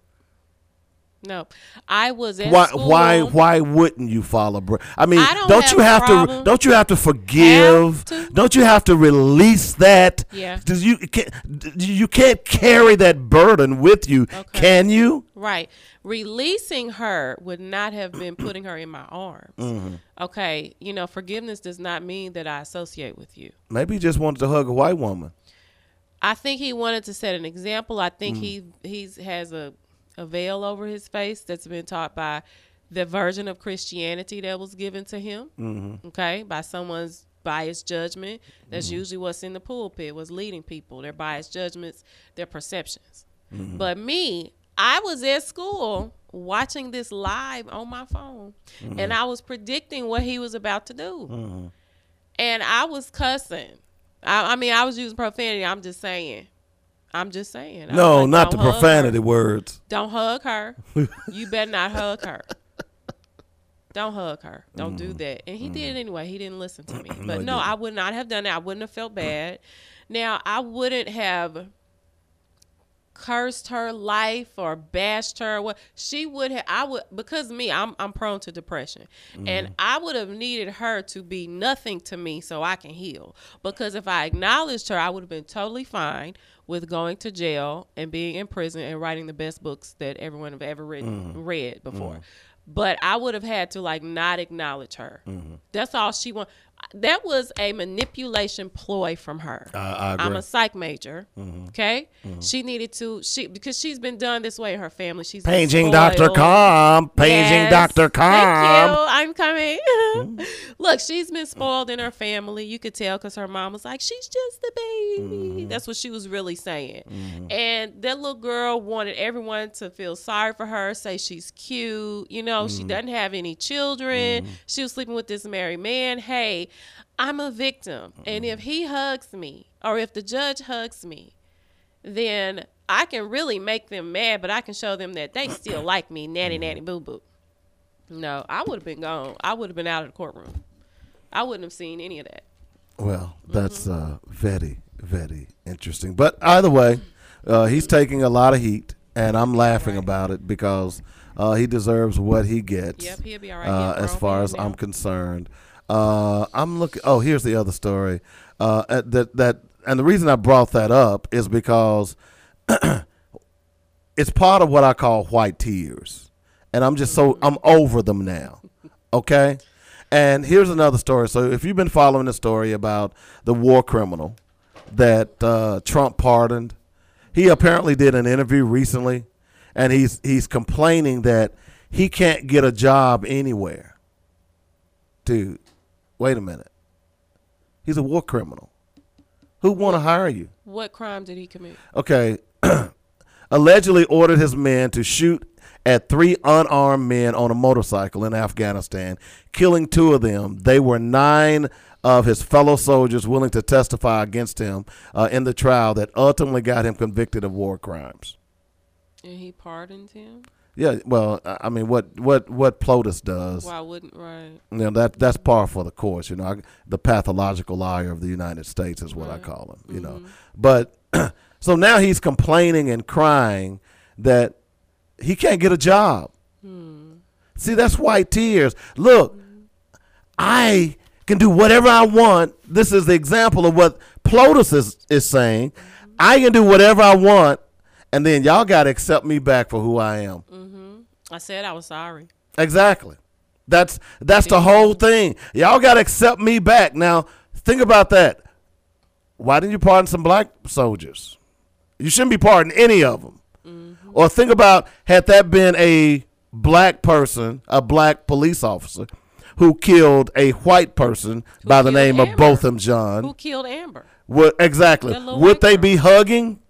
No, I was at Why? school. Why? Why wouldn't you follow? Br- I mean, I don't don't, have you have to? Don't you have to forgive? Have to? Don't you have to release that? Yeah. Does you can't, you can't carry that burden with you, can you? Right. Releasing her would not have been (clears throat) putting her in my arms. Mm-hmm. Okay. You know, forgiveness does not mean that I associate with you. Maybe he just wanted to hug a white woman. I think he wanted to set an example. I Mm. think he he's has a, a veil over his face that's been taught by the version of Christianity that was given to him. Mm-hmm. Okay, by someone's biased judgment. That's usually what's in the pulpit. What's leading people? Their biased judgments, their perceptions. Mm-hmm. But me, I was at school watching this live on my phone, Mm-hmm. and I was predicting what he was about to do, and I was cussing. I, I mean, I was using profanity. I'm just saying. I'm just saying. No, like, not the "Don't her. profanity words. Don't hug her. (laughs) you better not hug her. Don't hug her. Don't do mm. that. And he did it anyway. He didn't listen to me. (clears throat) But he no. I would not have done it. I wouldn't have felt bad. Now, I wouldn't have cursed her life or bashed her. What she would have, I would because me, I'm I'm prone to depression, and mm. I would have needed her to be nothing to me so I can heal. Because if I acknowledged her, I would have been totally fine with going to jail and being in prison and writing the best books that everyone have ever written mm-hmm. read before. Mm-hmm. But I would have had to like not acknowledge her. Mm-hmm. That's all she want. That was a manipulation ploy from her. I, I agree. I'm a psych major. Mm-hmm. Okay, mm-hmm. she needed to she because she's been done this way in her family. She's Paging Dr. spoiled. Calm. Paging Yes. Dr. Calm. Thank you. I'm coming. (laughs) Mm-hmm. Look, she's been spoiled in her family. You could tell because her mom was like, "She's just a baby." That's what she was really saying. And that little girl wanted everyone to feel sorry for her, say she's cute. You know, she doesn't have any children. She was sleeping with this married man. Hey, I'm a victim, and if he hugs me, or if the judge hugs me, then I can really make them mad, but I can show them that they still (coughs) like me, nanny nanny boo boo. No, I would have been gone. I would have been out of the courtroom. I wouldn't have seen any of that. Well, that's uh, very, very interesting. But either way, uh, he's taking a lot of heat, and I'm laughing about it because uh, he deserves what he gets. Yep, he'll be all right. Uh, as far as now. I'm concerned, uh, I'm looking. Oh, here's the other story. Uh, that that, and the reason I brought that up is because (clears throat) it's part of what I call white tears, and I'm just so I'm over them now. Okay, and here's another story. So if you've been following the story about the war criminal that uh, Trump pardoned, he apparently did an interview recently, and he's he's complaining that he can't get a job anywhere. Dude, wait a minute. He's a war criminal. Who want to hire you? What crime did he commit? Okay. (clears throat) Allegedly ordered his men to shoot at three unarmed men on a motorcycle in Afghanistan, killing two of them. They were nine of his fellow soldiers willing to testify against him uh, in the trial that ultimately got him convicted of war crimes. And he pardoned him? Yeah, well, I mean, what what what PLOTUS does, Why wouldn't right? you know, that that's par for the course. You know, I, the pathological liar of the United States is what I call him. You know, mm-hmm. but (clears throat) so now he's complaining and crying that he can't get a job. Hmm. See, that's white tears. Look, I can do whatever I want. This is the example of what PLOTUS is, is saying. Mm-hmm. I can do whatever I want, and then y'all got to accept me back for who I am. Mm-hmm. I said I was sorry. Exactly. That's that's the whole thing. Y'all got to accept me back. Now, think about that. Why didn't you pardon some black soldiers? You shouldn't be pardoning any of them. Mm-hmm. Or think about had that been a black person, a black police officer, who killed a white person by the name of Botham Jean. Who killed Amber? Would, exactly. Would they girl. be hugging?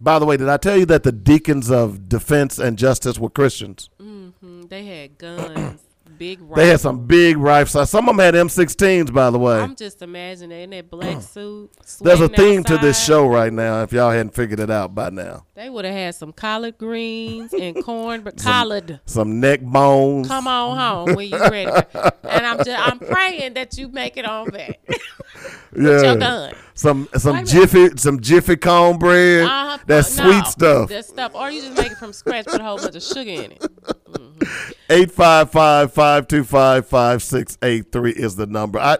By the way, did I tell you that the deacons of defense and justice were Christians? Mm-hmm. They had guns, big. They had some big rifles. Some of them had M16s, by the way. I'm just imagining in that black (clears throat) suit. There's a theme to this show right now, if y'all hadn't figured it out by now. They would have had some collard greens and (laughs) corn, but collard. Some neck bones. Come on home when you ready. (laughs) and I'm just I'm praying that you make it on back. (laughs) yeah. some some Wait a minute. jiffy some jiffy cornbread. Uh-huh. That Uh, sweet stuff. That stuff, or you just make it from scratch, put a whole bunch of sugar in it. 855-525-5683 is the number. I,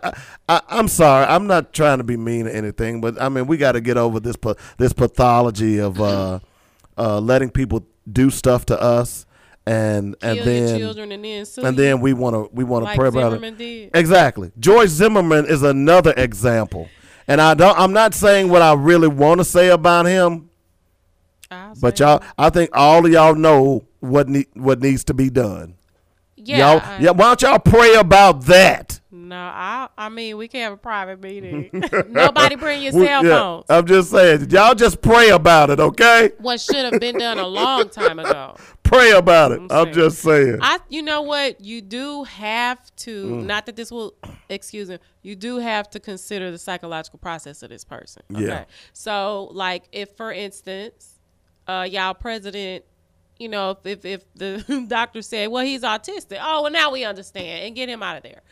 I, I'm sorry. I'm not trying to be mean or anything, but I mean we got to get over this this pathology of uh, uh, letting people do stuff to us and and then children and then and then we want to we want to like pray about Zimmerman it. did. Exactly. George Zimmerman is another example. And I don't I'm not saying what I really want to say about him, I'll but y'all that. I think all of y'all know what ne- what needs to be done. yeah, y'all, I- yeah, why don't y'all pray about that? No, I I mean we can have a private meeting. (laughs) Nobody bring your cell yeah, phones. I'm just saying, y'all just pray about it, okay? what should have been done a long time ago. (laughs) Pray about it. I'm I'm just saying. I you know what you do have to Mm. not that this will (clears throat) excuse me you do have to consider the psychological process of this person. Okay. Yeah. So like if for instance, uh y'all president, you know, if if, if the (laughs) doctor said, well he's autistic, oh well now we understand and get him out of there.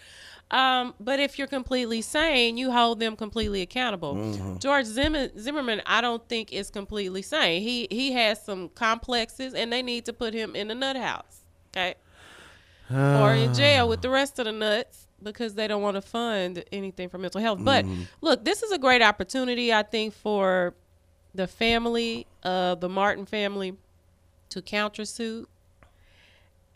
Um, but if you're completely sane, you hold them completely accountable. Mm-hmm. George Zimmer, Zimmerman, I don't think is completely sane. He he has some complexes, and they need to put him in the nut house. Okay or in jail with the rest of the nuts because they don't want to fund anything for mental health. But look, this is a great opportunity, I think, for the family, uh, the Martin family, to countersuit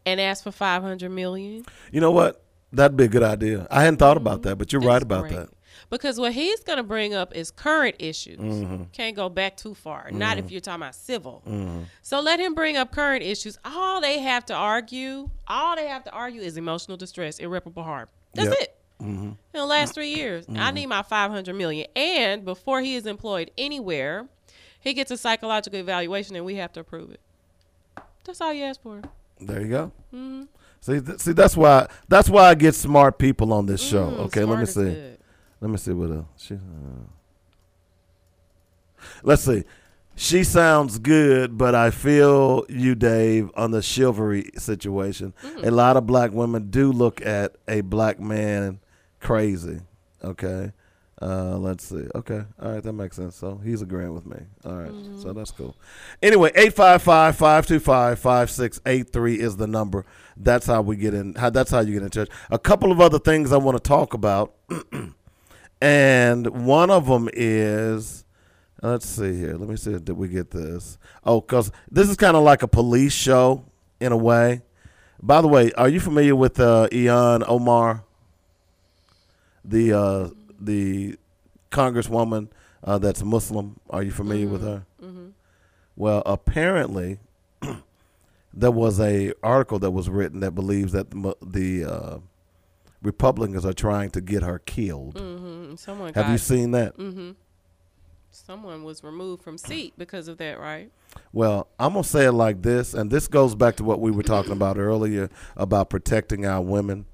and ask for five hundred million. You know what? That'd be a good idea. I hadn't thought about that, but you're right about great. that. Because what he's going to bring up is current issues. Mm-hmm. Can't go back too far. Not if you're talking about civil. Mm-hmm. So let him bring up current issues. All they have to argue, all they have to argue is emotional distress, irreparable harm. That's Yep. it. In the last three years, I need my 500 million. And before he is employed anywhere, he gets a psychological evaluation, and we have to approve it. That's all you ask for. There you go. Mm-hmm. See, th- see, that's why that's why I get smart people on this show. Mm, okay, let me see. good. Let me see what else. She, uh, let's see. She sounds good, but I feel you, Dave, on the chivalry situation. Mm. A lot of black women do look at a black man crazy. Okay. Uh, let's see. Okay. All right. That makes sense. So he's agreeing with me. All right, Mm-hmm. So that's cool. Anyway, 855 525 5683 is the number. That's how we get in. How, that's how you get in touch. A couple of other things I want to talk about. (clears throat) and one of them is let's see here let me see did we get this oh because this is kind of like a police show in a way by the way are you familiar with uh Ilhan Omar the uh the congresswoman uh, that's Muslim. Are you familiar with her? Well apparently (clears throat) there was a article that was written that believes that the, the uh, Republicans are trying to get her killed. Mm, Someone have you seen that? Someone was removed from seat because of that, right? Well, I'm gonna say it like this, and this goes back to what we were talking about earlier about protecting our women.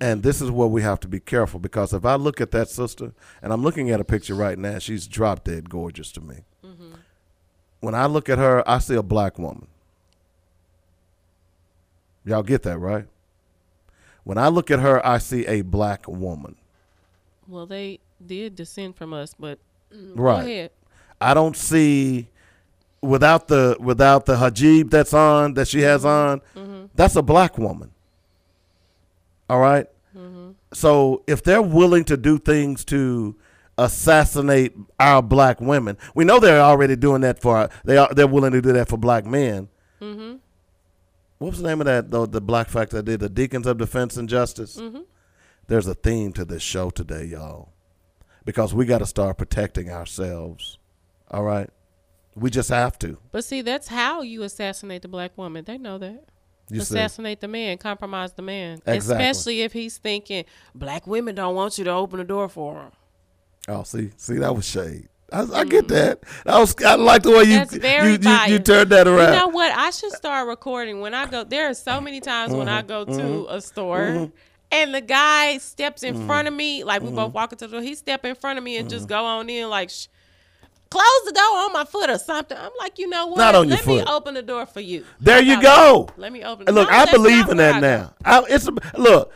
And this is where we have to be careful because if I look at that sister, and I'm looking at a picture right now, she's drop dead gorgeous to me. Mm-hmm. When I look at her, I see a black woman. Y'all get that, right? When I look at her, I see a black woman. Well, they did descend from us, but mm, Right. go ahead. I don't see without the without the hijab that's on that she has mm-hmm. on. Mm-hmm. That's a black woman. All right? Mm-hmm. So if they're willing to do things to assassinate our black women, we know they're already doing that for they are they're willing to do that for black men. Mm-hmm. What was the name of that though? The black fact that did the Deacons of Defense and Justice. Mm-hmm. There's a theme to this show today, y'all, because we got to start protecting ourselves. All right, we just have to. But see, that's how you assassinate the black woman. They know that. You see. assassinate the man, compromise the man, Exactly. especially if he's thinking black women don't want you to open the door for them. Oh, see, see, that was shade. I, I get mm-hmm. that. That was. I like the way you That's very you, you, you turned that around. You know what? I should start recording when I go. There are so many times when Mm-hmm. I go to mm-hmm. a store. Mm-hmm. And the guy steps in front of me, like we both walk into the door. He step in front of me and Mm-hmm. just go on in, like, Shh, close the door on my foot or something. I'm like, you know what? Not on your Let me open the door for you. there you go. Let me open. And look, I believe in that I now. I, it's a, look.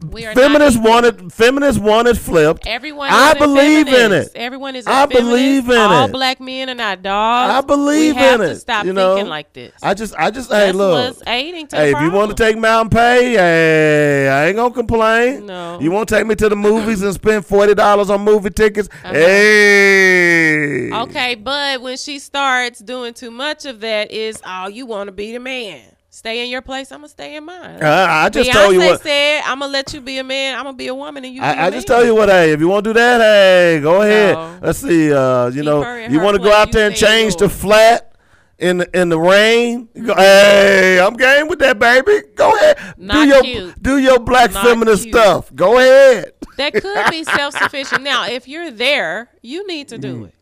We are feminists equal. want it. Feminists want it flipped. Everyone. I believe in it. Everyone is. I believe in All it. All black men are not dogs. I believe we have in to it. Stop you know, thinking like this. I just, I just, hey, That's look. what's aiding to Hey, if you want to take Mountain Pay, hey, I ain't gonna complain. No. You want to take me to the movies and spend forty dollars on movie tickets? Uh-huh. Hey. Okay, but when she starts doing too much of that, is all you want to be the man. Stay in your place. I'm gonna stay in mine. Uh, I just Beyonce told you what. said, "I'm gonna let you be a man. I'm gonna be a woman, and you." be a I, I just man." tell you what, hey, if you want to do that, hey, go ahead. No. Let's see, uh, you Keep know, you want to go out there and change the flat in the, in the rain. Go, hey, I'm game with that, baby. Go ahead, do Not your cute. do your black Not feminist cute. stuff. Go ahead. That could be (laughs) self sufficient. Now, if you're there, you need to Mm. do it.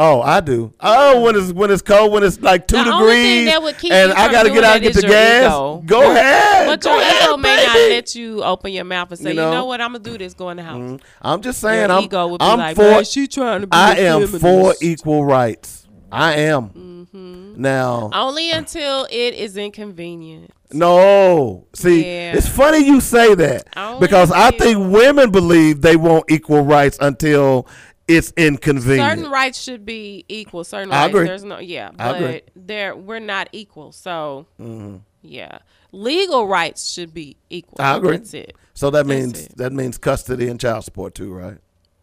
Oh, I do. Oh, when it's when it's cold, when it's like two The degrees, only thing that would keep and you I gotta get out and get the gas. ego. Go ahead. But your ahead, ego may not baby. let you open your mouth and say, You you know, know? what, I'm gonna do this. Go in the house. I'm just saying, Your I'm, ego would be I'm like, for. "Man, she trying to be I am feminist." for equal rights. I am. Mm-hmm. Now, Only until it is inconvenient. no. See, Yeah. it's funny you say that because I think women believe they want equal rights until it's inconvenient. Certain rights should be equal. Certain rights, there's no, yeah, but. Mm-hmm. there we're not equal. So, yeah, legal rights should be equal. I agree. That's it. so that That's means it. that means custody and child support too, right?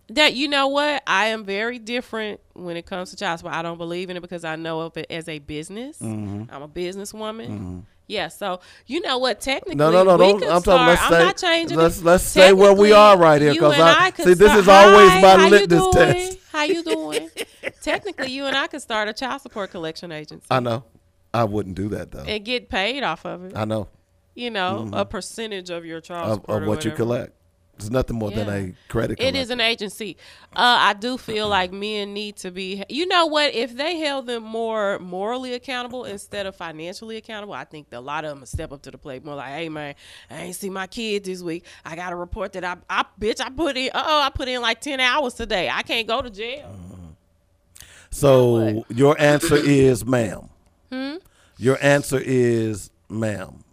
That you know what I am very different when it comes to child support. I don't believe in it because I know of it as a business. Mm-hmm. I'm a businesswoman. Yeah, so you know what? Technically, No, no, no. we Don't. I'm talking. Let's I'm not changing. let's let's say where we are right here because I, could see this start- is always Hi, my how you litmus doing? test. How you doing? (laughs) Technically, you and I could start a child support collection agency I know. I wouldn't do that though. and get paid off of it. I know You know, a mm-hmm. percentage of your child of, support of what you collect. It's nothing more than a credit. It is an agency. Uh, I do feel like men need to be. You know what? If they held them more morally accountable instead of financially accountable, I think a lot of them would step up to the plate more. Like, hey man, I ain't see my kid this week. I got to report that I, I bitch, I put in. Oh, I put in like ten hours today. I can't go to jail. So your answer is, ma'am. Hmm? Your answer is, ma'am.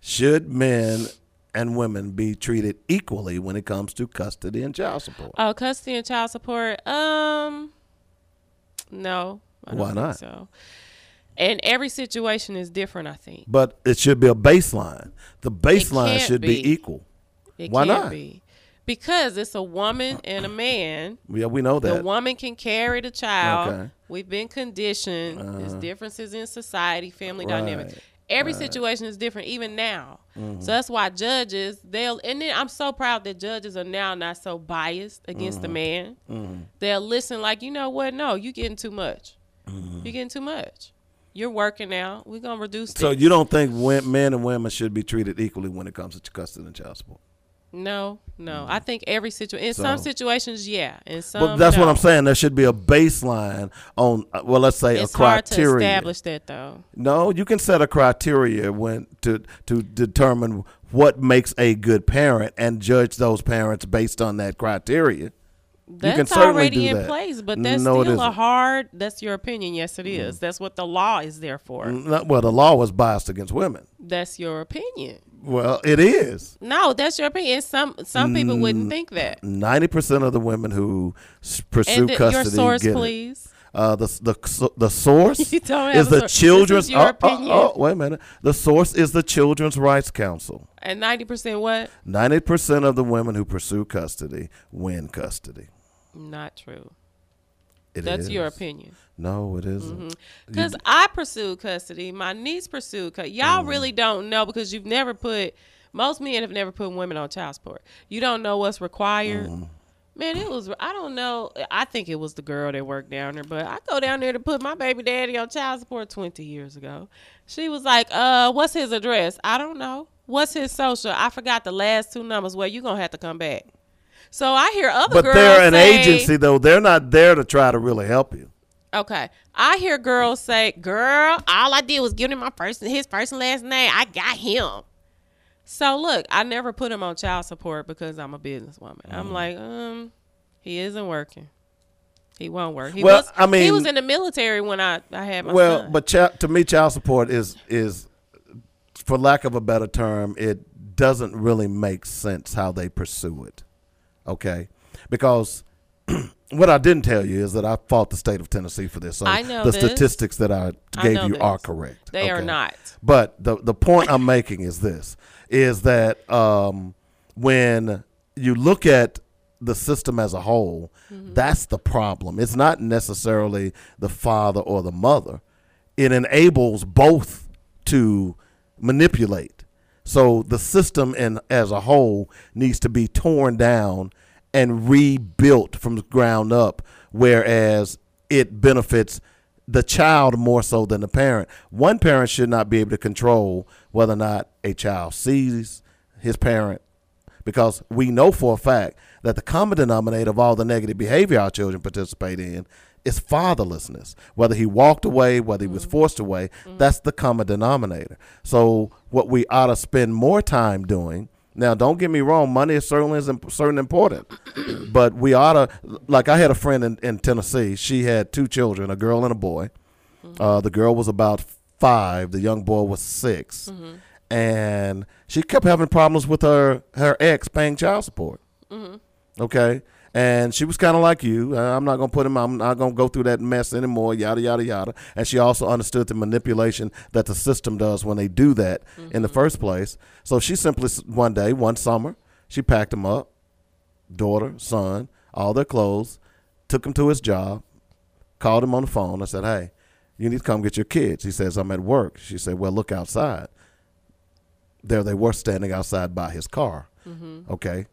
Should men and women be treated equally when it comes to custody and child support? Oh, custody and child support. Um, no. Why not? So, and every situation is different. I think But it should be a baseline. The baseline should be. be. equal. it Why can't be because it's a woman and a man. Yeah, we know that. The woman can carry the child. Okay. Uh-huh. We've been conditioned. There's differences in society, family dynamics. Right, Every situation is different, even now. Mm-hmm. So that's why judges they'll and then I'm so proud that judges are now not so biased against Mm-hmm. the man. They'll listen like, you know what? No, you're getting too much. Mm-hmm. You're getting too much. You're working now. We're gonna reduce. so this. you don't think men and women should be treated equally when it comes to custody and child support? No, no. I think every situation. In some situations, yeah. In some, But that's what. I'm saying. There should be a baseline on, uh, well, let's say It's a hard to criteria. establish that though. No, you can set a criteria when to to determine what makes a good parent and judge those parents based on that criteria. That's can already do in that. place, but that's No, still a. Mm. hard. That's your opinion. Yes, it is. That's what the law is there for. Not- Well, the law was biased against women. That's your opinion. Well, it is. No, that's your opinion. Some some people Mm. wouldn't think that. Ninety percent of the women who s- pursue And th- custody your source, get it. please. Uh, the the the source (laughs) You don't is have a the source. This children's. is your oh, oh, opinion. oh, wait a minute. The source is the Children's Rights Council. And ninety percent what? Ninety percent of the women who pursue custody win custody. Not true. It That's your opinion. No, it isn't. Mm-hmm. Because I pursued custody, my niece pursued. Cu- Y'all Mm-hmm. really don't know because you've never put. Most men have never put women on child support. You don't know what's required. Mm-hmm. Man, it was. I don't know. I think it was the girl that worked down there, but I go down there to put my baby daddy on child support twenty years ago. She was like, "Uh, what's his address? I don't know. What's his social? I forgot the last two numbers. Well, you're gonna have to come back." So I hear other But girls But they're an say, agency, though. They're not there to try to really help you. Okay. I hear girls say, "Girl, all I did was give him my first his first and last name. I got him." So look, I never put him on child support because I'm a businesswoman. I'm Mm. like, um, he isn't working. He won't work. He Well, was. I he was in the military when I I had my well, son. but chi- to me, child support is is, for lack of a better term, it doesn't really make sense how they pursue it. Okay, because (clears throat) what I didn't tell you is that I fought the state of Tennessee for this. So I know the this. statistics that I I gave know you this. are correct. They are not. But the the point I'm making is this: is that um, when you look at the system as a whole, that's the problem. It's not necessarily the father or the mother. It enables both to manipulate. So the system in as a whole needs to be torn down and rebuilt from the ground up, whereas it benefits the child more so than the parent. One parent should not be able to control whether or not a child sees his parent because we know for a fact that the common denominator of all the negative behavior our children participate in is fatherlessness. Whether he walked away, whether he was mm-hmm. forced away, that's the common denominator. So what we ought to spend more time doing. Now, don't get me wrong, money is certainly is certainly important, (clears throat) but we ought to. Like I had a friend in, in Tennessee. She had two children, a girl and a boy. Mm-hmm. Uh, the girl was about five. The young boy was 6 mm-hmm. and she kept having problems with her her ex paying child support. Mm-hmm. Okay, and she was kind of like you. Uh, I'm not gonna put him. I'm not gonna go through that mess anymore. Yada yada yada. And she also understood the manipulation that the system does when they do that in the first place. So she simply one day, one summer, she packed him up, daughter, son, all their clothes, took him to his job, called him on the phone. I said, "Hey, you need to come get your kids." He says, "I'm at work." She said, "Well, look outside." There they were standing outside by his car. Okay,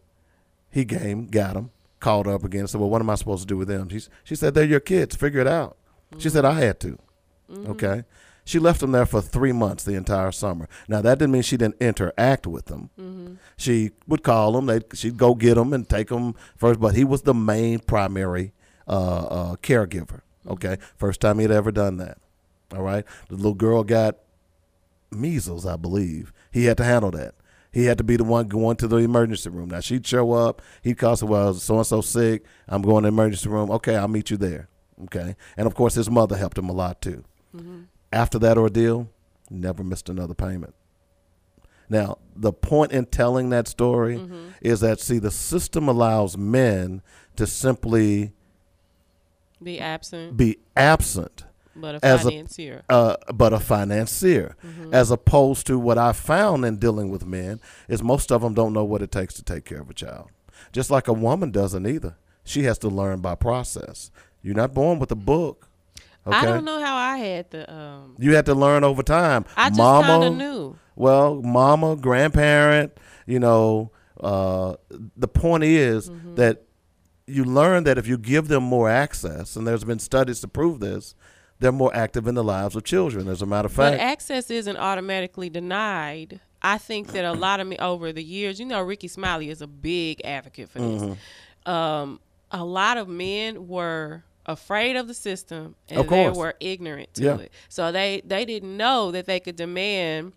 he came, got him, called her up again, and said, "Well, what am I supposed to do with them?" She she said, "They're your kids. Figure it out." She said, "I had to." Okay. She left them there for three months, the entire summer. Now that didn't mean she didn't interact with them. She would call them. They she'd go get them and take them first, but he was the main primary uh, uh, caregiver. Okay, first time he'd ever done that. All right, the little girl got measles, I believe. He had to handle that. He had to be the one going to the emergency room. Now she'd show up. He'd call her, well, so and so sick. I'm going to the emergency room. Okay, I'll meet you there. Okay, and of course his mother helped him a lot too. Mm-hmm. After that ordeal, never missed another payment. Now, the point in telling that story mm-hmm. is that see the system allows men to simply Be absent, be absent but a as a- financier. uh, but a financier, as opposed to what I found in dealing with men is most of them don't know what it takes to take care of a child. Just like a woman doesn't either. She has to learn by process. You're not born with a book. Okay? I don't know how I had the. Um, You had to learn over time. I just kind of knew. Well, mama, grandparent, you know, uh, the point is Mm-hmm. that you learn that if you give them more access, and there's been studies to prove this, they're more active in the lives of children. As a matter of fact, But access isn't automatically denied. I think that a lot of me over the years, you know, Rickey Smiley is a big advocate for this. Mm-hmm. Um, a lot of men were afraid of the system and they were ignorant to Yeah. it. So they they didn't know that they could demand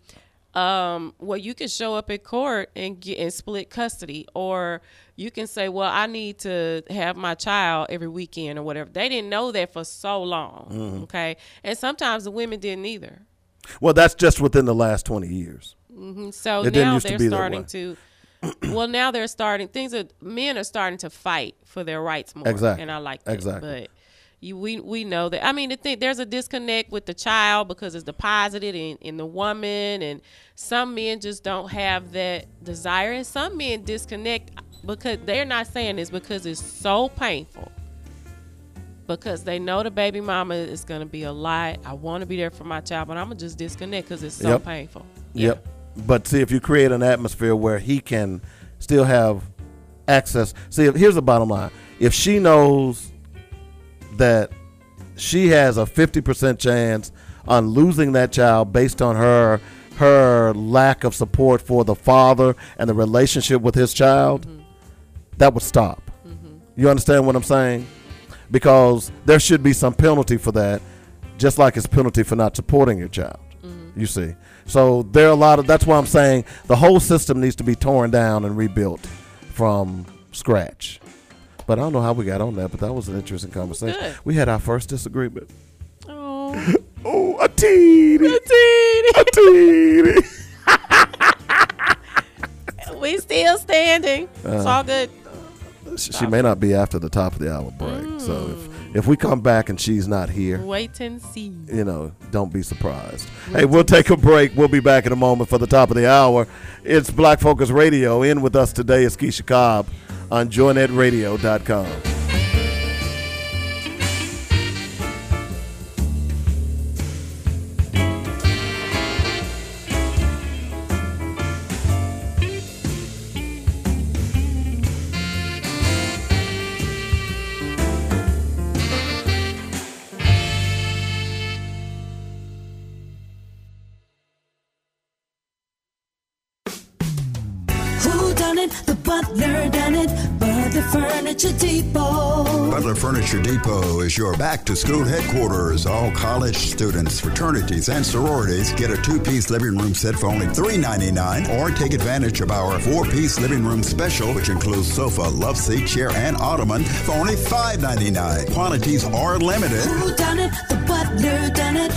um, well, you can show up at court and get and split custody, or you can say, "Well, I need to have my child every weekend or whatever." They didn't know that for so long, Mm-hmm. okay? And sometimes the women didn't either. well, that's just within the last 20 years. So It now they're be starting to. well, now they're starting. Things are men are starting to fight for their rights more, Exactly. and I like that. Exactly. But you, we we know that. I mean, the thing, there's a disconnect with the child because it's deposited in in the woman, and some men just don't have that desire, and some men disconnect because they're not saying this because it's so painful. Because they know the baby mama is going to be a lie. I want to be there for my child, but I'm going to just disconnect because it's so Yep. painful. Yep. But see, if you create an atmosphere where he can still have access. See, here's the bottom line: if she knows that she has a 50% chance on losing that child based on her her lack of support for the father and the relationship with his child, mm-hmm. that would stop. Mm-hmm. You understand what I'm saying? Because there should be some penalty for that, just like it's penalty for not supporting your child. Mm-hmm. You see, so there are a lot of. That's why I'm saying the whole system needs to be torn down and rebuilt from scratch. But I don't know how we got on that, but that was an interesting conversation. Good. We had our first disagreement. Oh, Oh, a teeny, a teeny, a teeny. (laughs) understanding. it's uh, all good. She, she may not be after the top of the hour break. So if, mm. if we come back and she's not here, Wait and see. you know, don't be surprised. Hey, we'll take a break. We'll be back in a moment for the top of the hour. It's Black Focus Radio. In with us today is Keisha Cobb on joynetradio.com. Furniture Depot is your back to school headquarters. All college students, fraternities, and sororities get a two piece living room set for only $3.99 or take advantage of our four piece living room special, which includes sofa, love seat, chair, and ottoman for only $5.99. Quantities are limited. Butler done it.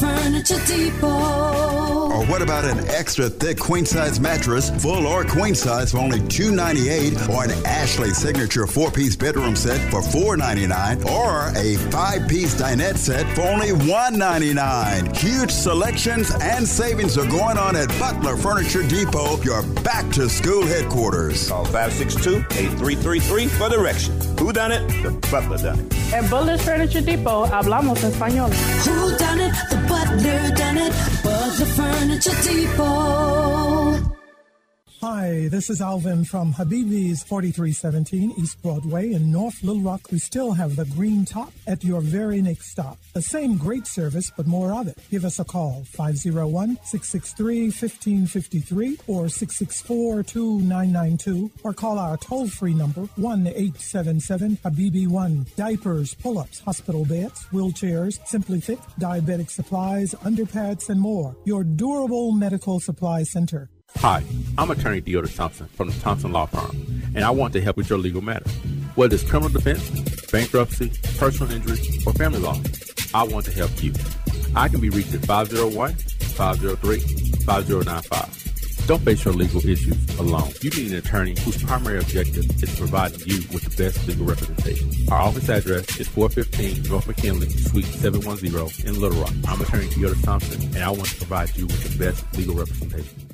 Furniture Depot. Or what about an extra thick queen size mattress, full or queen size for only $2.98, or an Ashley signature four piece bedroom set for $4.99, or a five piece dinette set for only $1.99? Huge selections and savings are going on at Butler Furniture Depot, your back to school headquarters. Call 562-8333 for direction. Who done it? The butler done it. At Butler's Furniture Depot hablamos español. Who done it? The butler done it. Butler Furniture Depot. Hi, this is Alvin from Habibi's 4317 East Broadway in North Little Rock. We still have the green top at your very next stop. The same great service, but more of it. Give us a call, 501-663-1553 or 664-2992 or call our toll-free number, 1-877-HABIBI-1. Diapers, pull-ups, hospital beds, wheelchairs, Simply Fit, diabetic supplies, underpads, and more. Your durable medical supply center. Hi, I'm attorney Theodore Thompson from the Thompson Law Firm, and I want to help with your legal matter. Whether it's criminal defense, bankruptcy, personal injury, or family law, I want to help you. I can be reached at 501 503 5095. Don't face your legal issues alone. You need an attorney whose primary objective is providing you with the best legal representation. Our office address is 415 North McKinley, Suite 710 in Little Rock. I'm attorney Theodore Thompson, and I want to provide you with the best legal representation.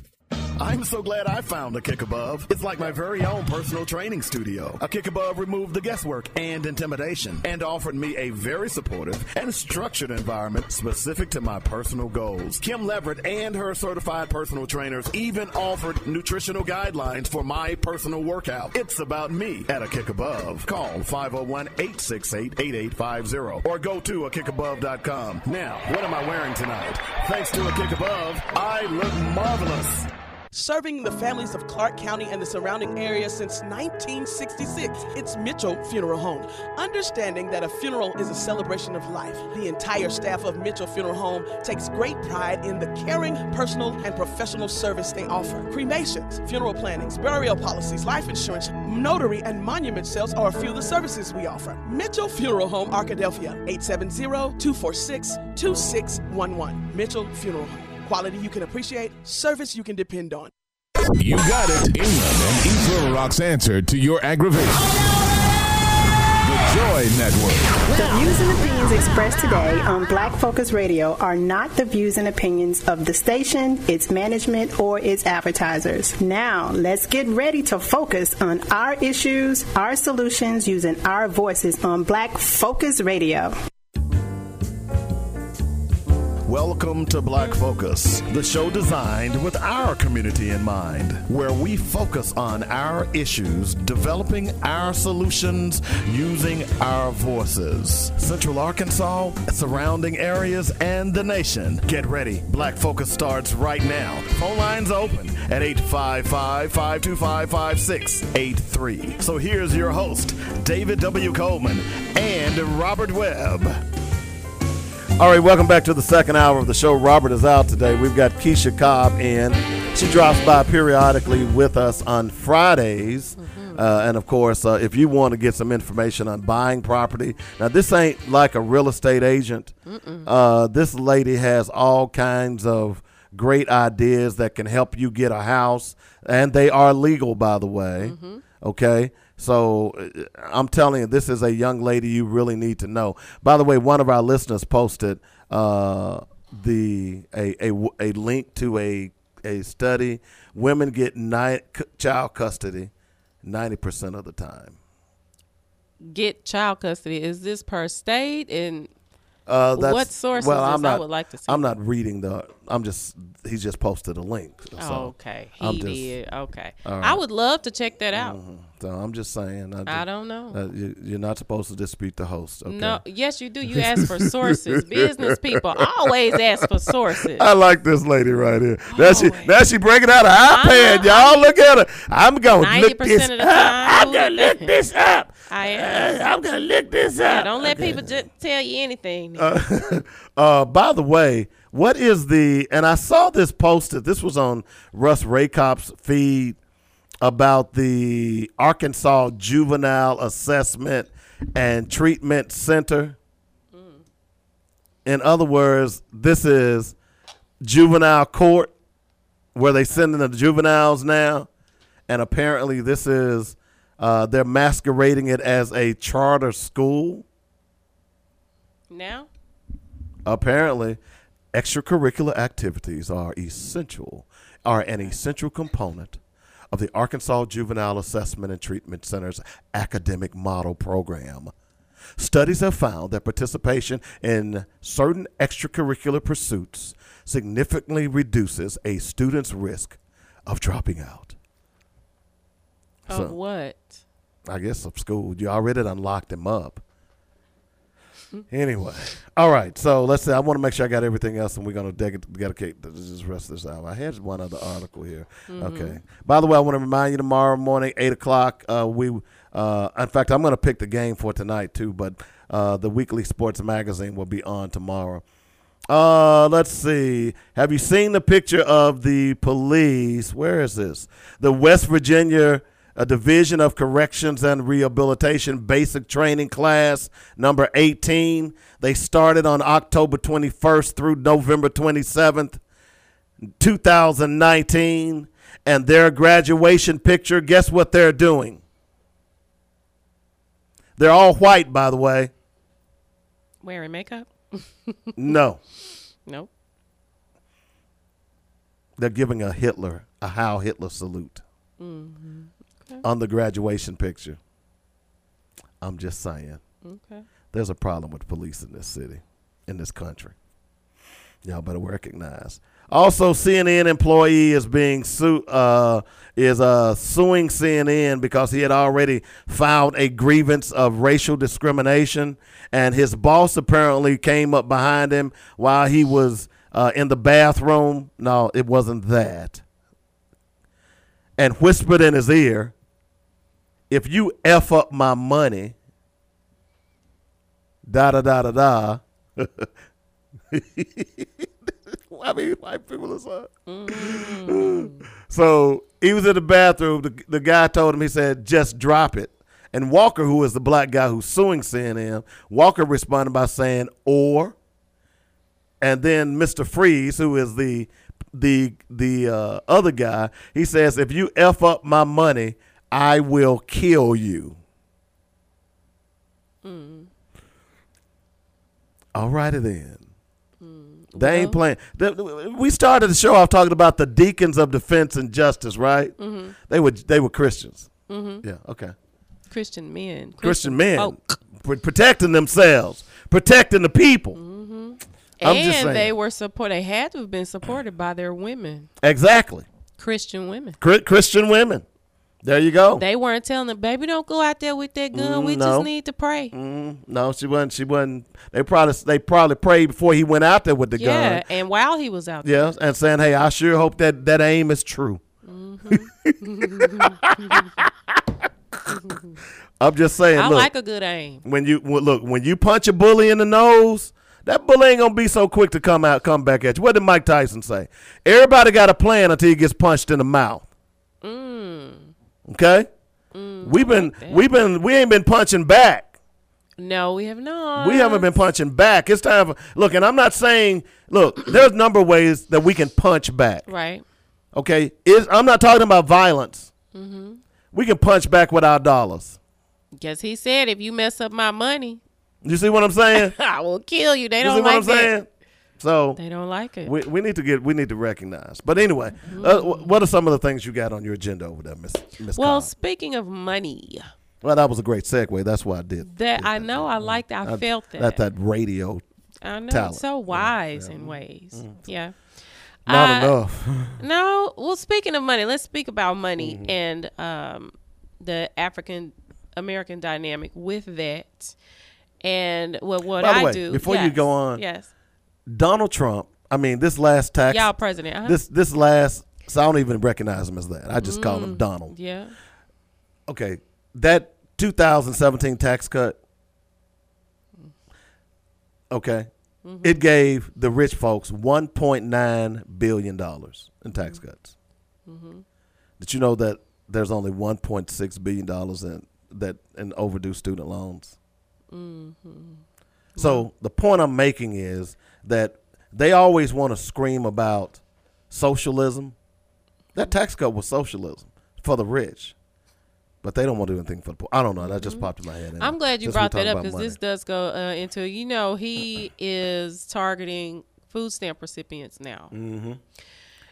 I'm so glad I found a Kick Above. It's like my very own personal training studio. A Kick Above removed the guesswork and intimidation and offered me a very supportive and structured environment specific to my personal goals. Kim Leverett and her certified personal trainers even offered nutritional guidelines for my personal workout. It's about me at a Kick Above. Call 501-868-8850 or go to a kickabove.com. Now, what am I wearing tonight? Thanks to a Kick Above, I look marvelous. Serving the families of Clark County and the surrounding area since 1966, it's Mitchell Funeral Home. Understanding that a funeral is a celebration of life, the entire staff of Mitchell Funeral Home takes great pride in the caring, personal, and professional service they offer. Cremations, funeral plannings, burial policies, life insurance, notary, and monument sales are a few of the services we offer. Mitchell Funeral Home, Arkadelphia, 870-246-2611. Mitchell Funeral Home. Quality you can appreciate, service you can depend on. You got it. Inland and East Little Rock's answer to your aggravation. The Joy Network. The views and opinions expressed today on Black Focus Radio are not the views and opinions of the station, its management, or its advertisers. Now, let's get ready to focus on our issues, our solutions, using our voices on Black Focus Radio. Welcome to Black Focus, the show designed with our community in mind, where we focus on our issues, developing our solutions using our voices. Central Arkansas, surrounding areas, and the nation. Get ready. Black Focus starts right now. Phone lines open at 855 525 5683. So here's your host, David W. Coleman and Robert Webb. All right, welcome back to the second hour of the show. Robert is out today. We've got Keisha Cobb in. She drops by periodically with us on Fridays. Uh, and of course, uh, if you want to get some information on buying property, now this ain't like a real estate agent. Uh, this lady has all kinds of great ideas that can help you get a house, and they are legal, by the way. Mm-hmm. Okay. So uh, I'm telling you, this is a young lady you really need to know. By the way, one of our listeners posted uh, the a, a a link to a a study. Women get nine, child custody ninety percent of the time. Get child custody. Is this per state? And Uh, that's, what sources Well, is- I'm not. I would like to see. I'm not reading the. I'm just. He's just posted a link. So Oh, okay, he just- did. Okay, All I would love to check that out. So I'm just saying. I, I don't know. Uh, you, you're not supposed to dispute the host. Okay? No, yes, you do. You ask for sources. (laughs) Business people always ask for sources. I like this lady right here. Now she now she breaking out an iPad, y'all. Look at her. I'm gonna look this up. I'm gonna look this up. I am. I'm gonna look this Yeah, up. don't let people just tell you anything. Uh, (laughs) uh, by the way, what is the? And I saw this posted. This was on Russ Racop's feed about the Arkansas Juvenile Assessment and Treatment Center. In other words, this is juvenile court where they sending the juveniles now, and apparently this is uh, they're masquerading it as a charter school. now, Apparently, extracurricular activities are essential, are an essential component of the Arkansas Juvenile Assessment and Treatment Center's academic model program. Studies have found that participation in certain extracurricular pursuits significantly reduces a student's risk of dropping out. of So- what? I guess of school. You already done locked him up. Anyway, all right. So let's say I want to make sure I got everything else, and we're gonna dedicate the this rest of this out. I had one other article here. Okay. By the way, I want to remind you tomorrow morning, eight o'clock. Uh, we, uh, in fact, I'm gonna pick the game for tonight too. But uh, the weekly sports magazine will be on tomorrow. Uh, let's see. Have you seen the picture of the police? Where is this? The West Virginia uh, Division of Corrections and Rehabilitation Basic Training Class number 18. They started on October 21st through November 27th, 2019. And their graduation picture, guess what they're doing? They're all white, by the way. Wearing makeup? (laughs) No. Nope. they're giving a Hitler, a Heil Hitler salute Mm-hmm. On the graduation picture. I'm just saying. Okay. There's a problem with police in this city, in this country. Y'all better recognize. Also, CNN employee is being su- uh, is uh, suing CNN because he had already filed a grievance of racial discrimination, and his boss apparently came up behind him while he was uh, in the bathroom. No, it wasn't that. And whispered in his ear, "If you f up my money, da da da da da." (laughs) I mean, white people are so. so he was in the bathroom. The, the guy told him, he said, just drop it. And Walker, who is the black guy who's suing CNN, Walker responded by saying, or. And then Mr. Freeze, who is the the the uh, other guy, he says, if you f up my money, I will kill you. All righty then. They ain't playing. the- we started the show off talking about the deacons of defense and justice, right? Mhm. They were they were Christians. Mhm. Yeah. Okay. Christian men. Christian men folk. protecting themselves, protecting the people. I'm and they were support. They had to have been supported by their women, exactly. Christian women. Christian women. There you go. They weren't telling them, "Baby, don't go out there with that gun. Mm, we no. just need to pray." Mm, no, she wasn't. She wasn't. They probably they probably prayed before he went out there with the yeah, gun. Yeah, and while he was out there, Yes, and saying, "Hey, I sure hope that that aim is true." (laughs) I'm just saying. I look, like a good aim. when you when- look when you punch a bully in the nose, that bully ain't gonna be so quick to come out, come back at you. What did Mike Tyson say? Everybody got a plan until he gets punched in the mouth. Mm. Okay, we've been we've been we ain't been punching back. No, we have not. We haven't been punching back. It's time for look, and I'm not saying look. There's a number of ways that we can punch back. Right. Okay, is I'm not talking about violence. Mm-hmm. We can punch back with our dollars. Guess he said if you mess up my money, You see what I'm saying? (laughs) I will kill you. They you don't see what like I'm saying? That. So They don't like it. we, we need to get we need to recognize. But anyway, uh, what are some of the things you got on your agenda over there, Miss Miss? well, Cobb? speaking of money, well, that was a great segue. That's why I did. that I know I liked. I, I- felt that. That that radio. I know talent. it's so wise in ways. Yeah. Not Uh, enough. (laughs) No. Well, speaking of money, let's speak about money Mm-hmm. and um, the African American dynamic with that. And what what I way, do before you go on, Yes. Donald Trump. I mean, this last tax. Y'all president, uh-huh. This this last. So I don't even recognize him as that. I just call him Mm, Donald. Yeah. Okay, that 2017 tax cut. Okay, Mm-hmm. it gave the rich folks 1.9 billion dollars in tax cuts. Mm-hmm. Did you know that there's only 1.6 billion dollars in that in overdue student loans? Mm-hmm. So the point I'm making is that they always want to scream about socialism. That tax cut was socialism for the rich, but they don't want to do anything for the poor. I don't know. That just popped in my head. Mm-hmm. I'm glad you brought that up because this does go uh, into you know he is targeting food stamp recipients now. Mm-hmm.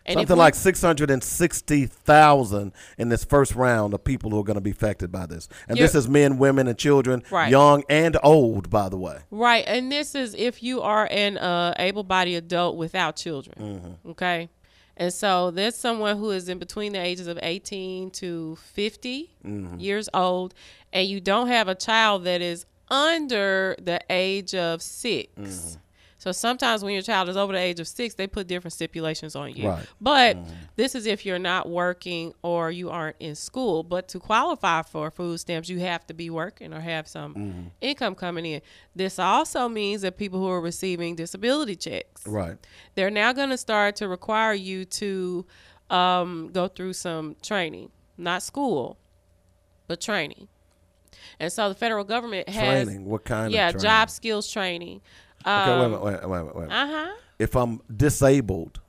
And Something we- like 660,000 in this first round of people who are going to be affected by this. And this is men, women, and children, Right. young and old, by the way. Right, and this is if you are an uh, able-bodied adult without children. Mm-hmm. Okay, and so there's someone who is in between the ages of 18 to 50 Mhm. years old, and you don't have a child that is under the age of 6 Mm-hmm. So sometimes when your child is over the age of six, they put different stipulations on you. Right. But this is if you're not working or you aren't in school. But to qualify for food stamps, you have to be working or have some Mm-hmm. income coming in. This also means that people who are receiving disability checks, Right. they're now going to start to require you to um, go through some training, not school, but training. And so the federal government has Training? What kind of training? yeah, training? job skills training. Okay, wait a Um, minute, wait, wait, wait, wait. Uh-huh. If I'm disabled,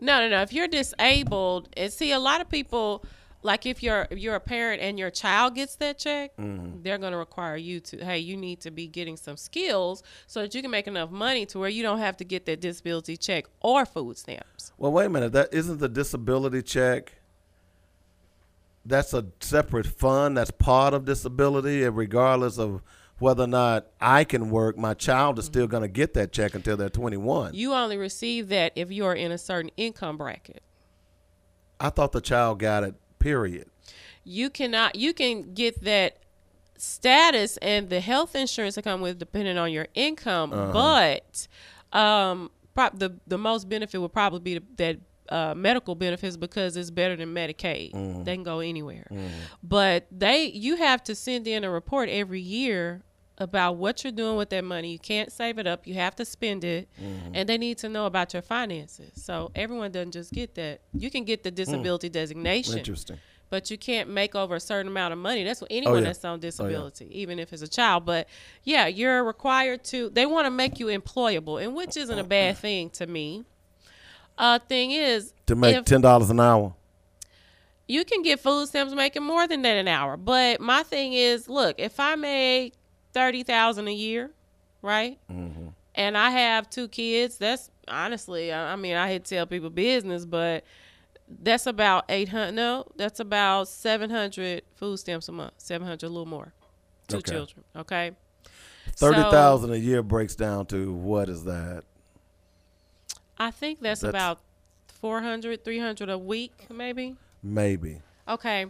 No, no, no. If you're disabled, and see a lot of people, like if you're if you're a parent and your child gets that check, Mhm. they're going to require you to, hey, you need to be getting some skills so that you can make enough money to where you don't have to get that disability check or food stamps. Well, wait a minute. That isn't the disability check. That's a separate fund. That's part of disability, and regardless of whether or not I can work, my child is still going to get that check until they're 21. You only receive that if you are in a certain income bracket. I thought the child got it. Period. You cannot. You can get that status and the health insurance that come with depending on your income, Uh-huh. but um, prob- the the most benefit would probably be the, that uh, medical benefits because it's better than Medicaid. Mhm. They can go anywhere, Mhm. but they you have to send in a report every year about what you're doing with that money. You can't save it up. You have to spend it, Mhm. and they need to know about your finances. So everyone doesn't just get that. You can get the disability designation. Hmm. Interesting. But you can't make over a certain amount of money. That's what anyone yeah. that's on Oh, yeah. disability, even if it's a child. But yeah, you're required to. They want to make you employable, and which isn't a bad (clears throat) thing to me. Uh, thing is, To make ten dollars an hour. you can get food stamps making more than that an hour. But my thing is, look, if I made thirty thousand a year, right, Mm-hmm. and I have two kids, that's honestly, I I mean, I hate to tell people business, but that's about eight hundred. No, that's about seven hundred food stamps a month. Seven hundred, a little more. Two Okay. children. Okay. Thirty thousand so, a year breaks down to what is that? I think that's, That's- about 400, 300 a week, maybe. Maybe. Okay.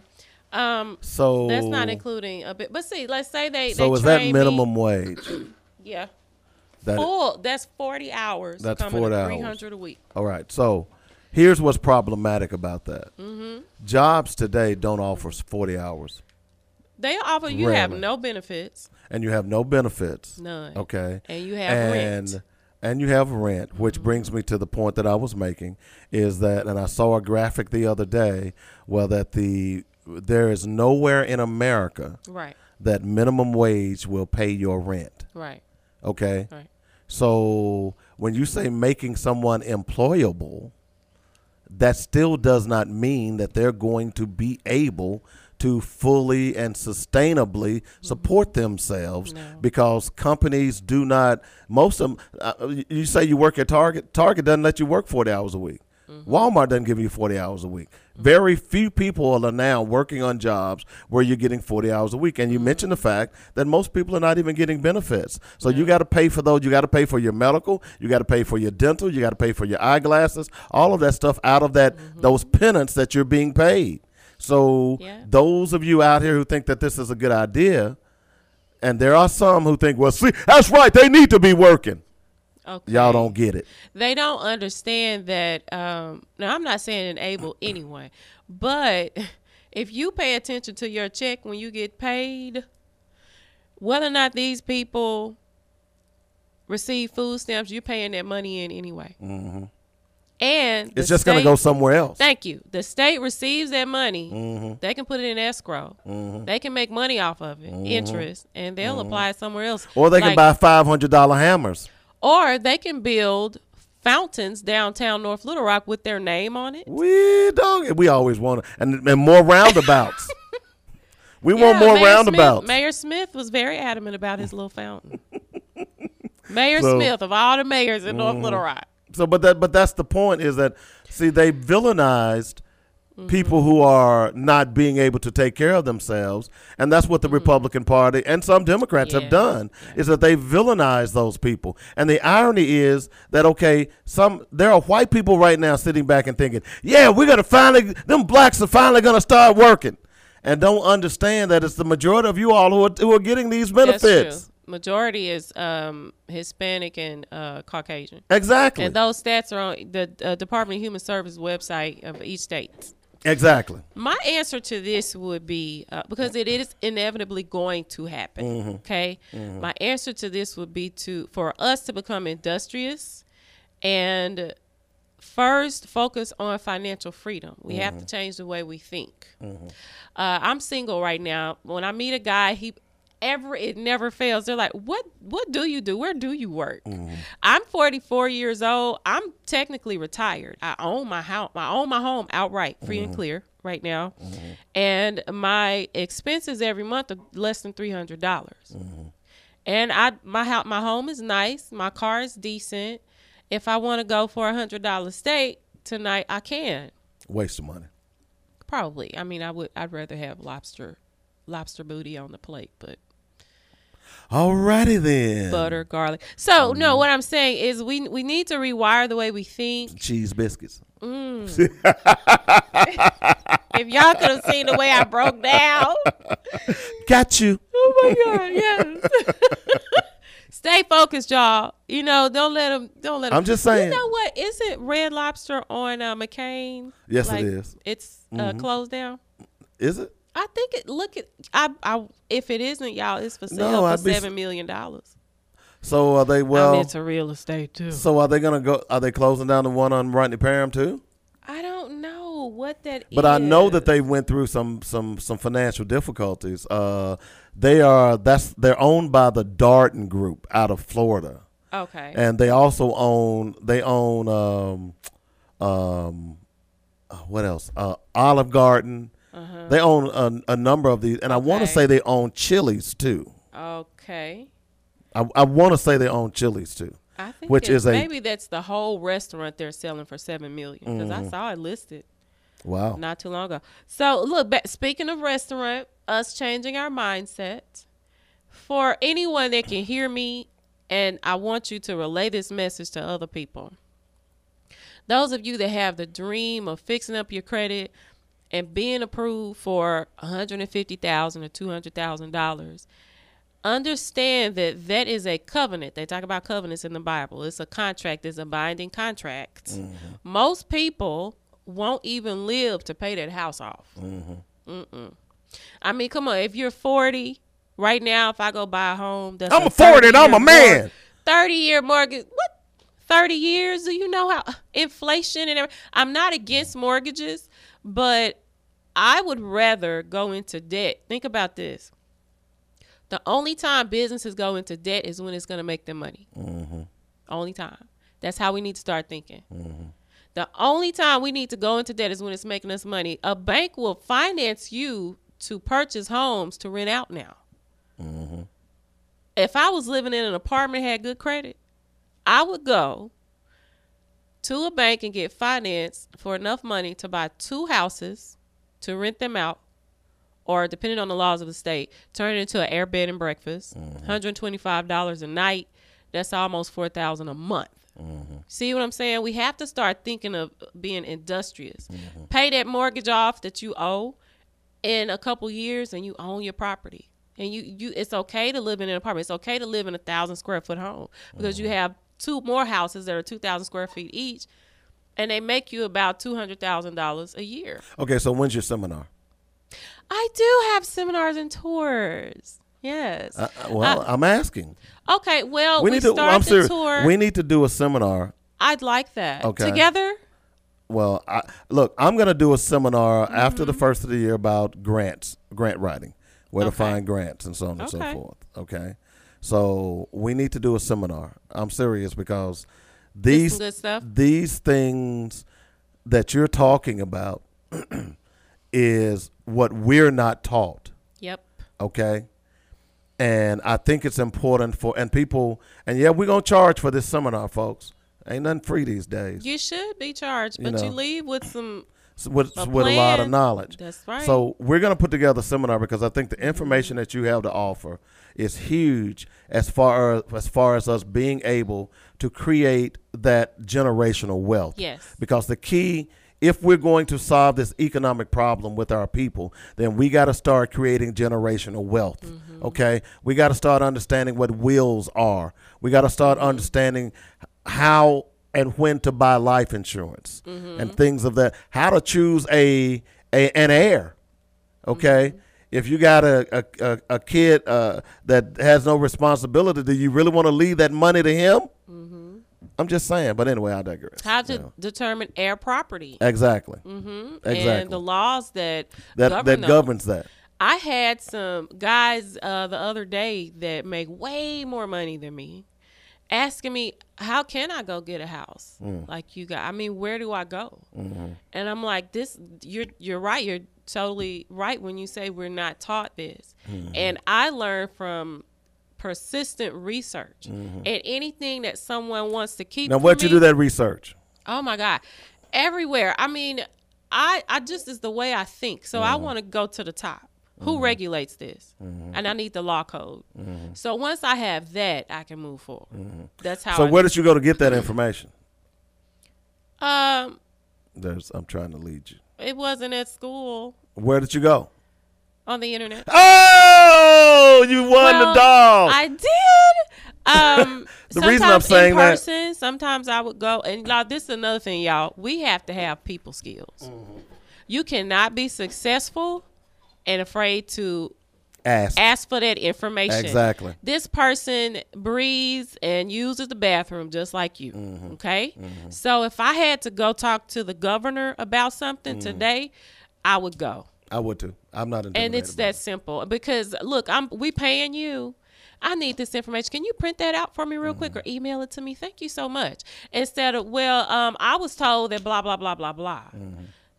Um. So- that's not including a bit. But see, let's say they. So they is that train me- minimum wage? (clears throat) Yeah. That- Full. That's forty hours. That's forty hours. Three hundred a week. All right. So here's what's problematic about that. Mm-hmm. Jobs today don't offer forty hours, They offer you have no benefits. and you have no benefits. None. Okay. And you have and, rent. And you have rent, which brings me to the point that I was making, is that, and I saw a graphic the other day, well, that the there is nowhere in America Right. that minimum wage will pay your rent. Right. Okay. Right. So when you say making someone employable, that still does not mean that they're going to be able to fully and sustainably support themselves because companies do not most of them uh, you say you work at target target doesn't let you work 40 hours a week walmart doesn't give you 40 hours a week very few people are now working on jobs where you're getting 40 hours a week. And you mm-hmm. mentioned the fact that most people are not even getting benefits. So you got to pay for those. You got to pay for your medical. You got to pay for your dental. You got to pay for your eyeglasses. All of that stuff out of that mm-hmm. those penance that you're being paid. So those of you out here who think that this is a good idea, and there are some who think, well, see, that's right, they need to be working. Okay. Y'all don't get it. They don't understand that. Um, now, I'm not saying enable anyone, but if you pay attention to your check when you get paid, whether or not these people receive food stamps, you're paying that money in anyway. hmm And It's just gonna go somewhere else. Thank you. The state receives that money. Mhm. They can put it in escrow. Mhm. They can make money off of it, Mhm. interest, and they'll Mhm. apply it somewhere else. Or they can buy five hundred dollar hammers. Or they can build fountains downtown North Little Rock with their name on it. We don't. We always want to, and, and more roundabouts. (laughs) we Yeah, want more Mayor roundabouts. Smith, Mayor Smith was very adamant about his little fountain. (laughs) Mayor So- Smith of all the mayors in North Mhm. Little Rock. So, but that, but that's the point is that see they villainized Mm-hmm. people who are not being able to take care of themselves, and that's what the Republican Party and some Democrats Mm-hmm. Yeah. have done is that they villainize those people. And the irony is that okay, some there are white people right now sitting back and thinking, yeah, we're gonna finally them blacks are finally gonna start working, and don't understand that it's the majority of you all who are who are getting these benefits. Majority is um, Hispanic and uh, Caucasian. Exactly. And those stats are on the uh, Department of Human Service website of each state. Exactly. My answer to this would be uh, because it is inevitably going to happen. Mhm. Okay, Mhm. my answer to this would be to for us to become industrious and first focus on financial freedom. We have to change the way we think. Uh, I'm single right now. When I meet a guy, he ever it never fails. They're like, "What? What do you do? Where do you work?" Mm. I'm 44 years old. I'm technically retired. I own my house. I own my home outright, free and Mhm. clear, right now, mm-hmm. and my expenses every month are less than three hundred dollars. Mm-hmm. And I my house my home is nice. My car is decent. If I want to go for a hundred dollar steak tonight, I can. Waste of money. Probably. I mean, I would. I'd rather have lobster, lobster booty on the plate, but Alrighty then. butter, garlic. So no, what I'm saying is we we need to rewire the way we think. Cheese biscuits. Mm. (laughs) if y'all could have seen the way I broke down. Got you. Oh my God! Yes. (laughs) Stay focused, y'all. You know, don't let them. Don't let 'em- I'm just saying. You know what? Isn't Red Lobster on uh, McCain? Yes, it Like, is. It's uh, Mhm. closed down. Is it? I think it. Look at. I. I. If it isn't, y'all, it's for sale No, for I'd seven million dollars. So are they well? I'm into real estate too. So are they gonna go? Are they closing down the one on Rodney Parham too? I don't know what that is. But I know that they went through some some some financial difficulties. Uh, they are that's they're owned by the Darden Group out of Florida. Okay. And they also own they own um um uh, what else? Uh, Olive Garden. Uh-huh. They own a, a number of these, and I want to say they own Chili's too. Okay. I, I want to say they own Chili's too, I think which is a maybe that's the whole restaurant they're selling for seven million because I Mhm. saw it listed. Wow. Not too long ago. So look, ba- speaking of restaurant, us changing our mindset. For anyone that can hear me, and I want you to relay this message to other people. Those of you that have the dream of fixing up your credit and being approved for $150,000 or $200,000, understand that that is a covenant. They talk about covenants in the Bible. It's a contract, it's a binding contract. Mm-hmm. Most people won't even live to pay that house off. Mm-hmm. Mm-mm. I mean, come on. If you're 40 right now, if I go buy a home, that's I'm a 40 and I'm a 30-year man. mor- 30 year mortgage. What? 30 years? Do you know how inflation and everything? I'm not against mortgages, but I would rather go into debt. Think about this. The only time businesses go into debt is when it's going to make them money. Mm-hmm. Only time. That's how we need to start thinking. The only time we need to go into debt is when it's making us money. A bank will finance you to purchase homes to rent out now. Mm-hmm. If I was living in an apartment had good credit, I would go to a bank and get finance for enough money to buy two houses to rent them out or depending on the laws of the state, turn it into an air bed and breakfast. Mm-hmm. $125 a night. That's almost 4000 a month. Mm-hmm. See what I'm saying? We have to start thinking of being industrious. Mm-hmm. Pay that mortgage off that you owe in a couple years and you own your property. And you, you it's okay to live in an apartment. It's okay to live in a thousand square foot home because you have two more houses that are two thousand square feet each and they make you about two hundred thousand dollars a year. Okay, so when's your seminar? I do have seminars and tours. Yes. Uh, uh, well, I'm asking. okay. Well, we we, need to. start I'm the serious. tour. We need to do a seminar. I'd like that. Okay. Together. Well, I, look, I'm going to do a seminar after Mm-hmm. the first of the year about grants, grant writing, where to find grants, and so on and so forth. Okay, so we need to do a seminar. I'm serious because these these things that you're talking about (clears throat) is what we're not taught. Yep. Okay. And I think it's important for and people and yeah, we're gonna charge for this seminar, folks. Ain't nothing free these days. You should be charged, You but you leave with some with, a with a lot of knowledge. That's right. So we're going to put together a seminar because I think the information that you have to offer is huge as far as far as us being able to create that generational wealth. Yes. Because the key if we're going to solve this economic problem with our people, then we got to start creating generational wealth. Mm-hmm. Okay? We got to start understanding what wills are. We got to start Mm-hmm. understanding how and when to buy life insurance Mm-hmm. and things of that. How to choose a, a an heir. Okay. Mm-hmm. If you got a a, a, kid uh, that has no responsibility, do you really want to leave that money to him? I'm just saying. But anyway, I digress. Mm-hmm. how to You know. determine heir property. Exactly. hmm Exactly. And the laws that That govern that those. governs that. I had some guys uh, the other day that make way more money than me, asking me, "How can I go get a house Mm. like you got? I mean, where do I go?" Mhm. And I'm like, "This, you're you're right. You're totally right when you say we're not taught this." Mhm. And I learned from persistent research Mhm. and anything that someone wants to keep. Now, what you do that research? Oh my God. Everywhere. I mean, I I just is the way I think. So I Mhm. want to go to the top. Who regulates this? Mhm. And I need the law code. Mhm. So once I have that, I can move forward. That's how So I where did you go to get that information? Um There's. I'm trying to lead you. It wasn't at school Where did you go? on the internet. Oh, you won Well, the dog. I did. Um, (laughs) The reason I'm sometimes saying in that- person, sometimes I would go and now this is another thing, y'all. We have to have people skills. Mm-hmm. You cannot be successful and afraid to Ask. ask for that information. Exactly. This person breathes and uses the bathroom just like you. Mm-hmm. Okay. So if I had to go talk to the governor about something Mm. today, I would go I would too. I'm not intimidated. and it's that simple because look i'm we paying you i need this information can you print that out for me real quick or email it to me thank you so much instead of well um i was told that blah blah blah blah blah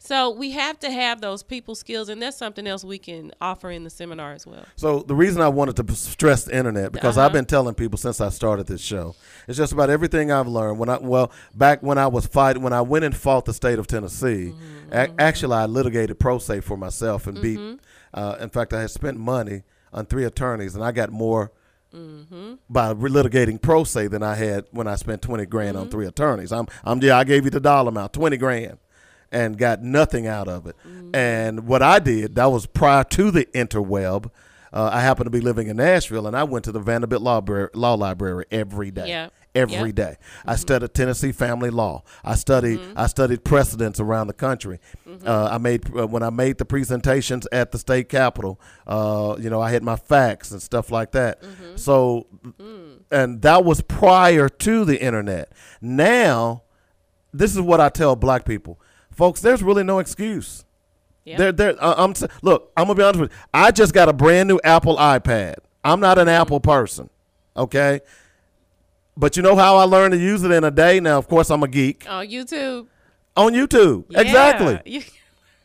so we have to have those people skills and that's something else we can offer in the seminar as well So the reason I wanted to stress the internet because I've Uh-huh. been telling people since I started this show, it's just about everything I've learned. When I well back when I was fighting when I went and fought the state of Tennessee, Mm-hmm. a- actually I litigated pro se for myself and beat. Uh, in fact, I had spent money on three attorneys and I got more. Mm-hmm. By litigating pro se than I had when I spent twenty grand Mm-hmm. on three attorneys. I'm, I'm, yeah, I gave you the dollar amount, twenty grand, and got nothing out of it. Mm-hmm. And what I did, that was prior to the interweb. Uh, I happened to be living in Nashville, and I went to the Vanderbilt Law, Bra- Law Library every day. Yeah. Every Yep. Mm-hmm. I studied Tennessee family law. I studied I studied precedents around the country. Mm-hmm. Uh, I made uh, when I made the presentations at the state capitol. Uh, you know, I had my facts and stuff like that. Mm-hmm. So, Mm. and that was prior to the internet. Now, this is what I tell black people, folks. There's really no excuse. Yep. There, there. Uh, I'm look. I'm gonna be honest with you. I just got a brand new Apple iPad. I'm not an Apple person. Okay. But you know how I learned to use it in a day? Now, of course, I'm a geek. On YouTube. On YouTube. Yeah, Exactly. (laughs) You,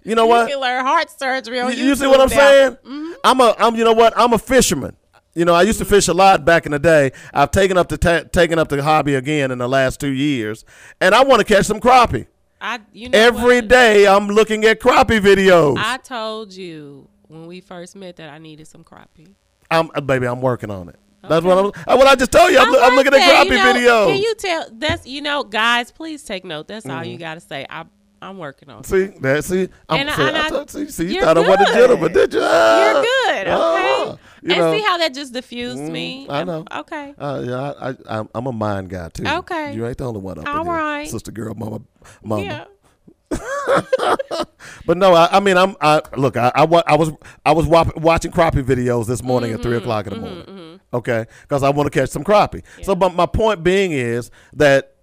You know you what? can learn heart surgery on You, YouTube. you see what I'm now. saying? I'm a I'm you know what? I'm a fisherman. You know, I used to fish a lot back in the day. I've taken up the ta- taken up the hobby again in the last 2 years, and I want to catch some crappie. I, you know Every day I'm looking at crappie videos. I told you when we first met that I needed some crappie. I'm uh, baby, I'm working on it. That's what I'm uh, what I just told you. I'm, loo- I'm like looking at that, crappie you know, videos. Can you tell? That's you know, guys. Please take note. That's all you Mhm. got to say. I, I'm working on. it. See that? See, I'm, And I- see, and I I- see, see, you thought I wasn't a good. gentleman, did you? Ah, You're good. Okay. ah, you and know. see how that just diffused me. Mm, I know. Okay. Uh, yeah, I, I, I'm, I'm a mind guy too. Okay. You ain't the only one up All right. sister girl, mama, mama. Yeah. (laughs) But no, I, I mean, I'm. I look. I, I, I was I was wap- watching crappie videos this morning at Mm-hmm, three o'clock in the morning. Okay, because I want to catch some crappie. So, but my point being is that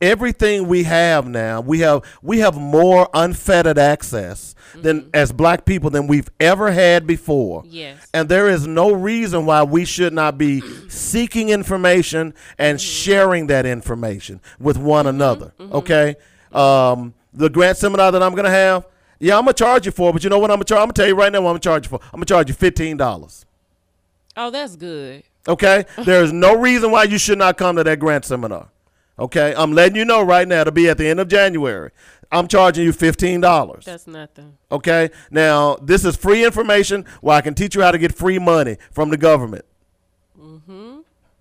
everything we have now, we have we have more unfettered access than mm-hmm. as black people than we've ever had before. Yes. And there is no reason why we should not be (clears throat) seeking information and mm-hmm. sharing that information with one mm-hmm. another. Okay. Um, the grant seminar that I'm gonna have, yeah, I'm gonna charge you for, it, but you know what I'm gonna charge? I'm gonna tell you right now what I'm gonna charge you for. I'm gonna charge you fifteen dollars. Oh, that's good. Okay? there is no reason why you should not come to that grant seminar. Okay? I'm letting you know right now to be at the end of January. I'm charging you fifteen dollars. That's nothing. Okay. Now this is free information where I can teach you how to get free money from the government. Mm-hmm.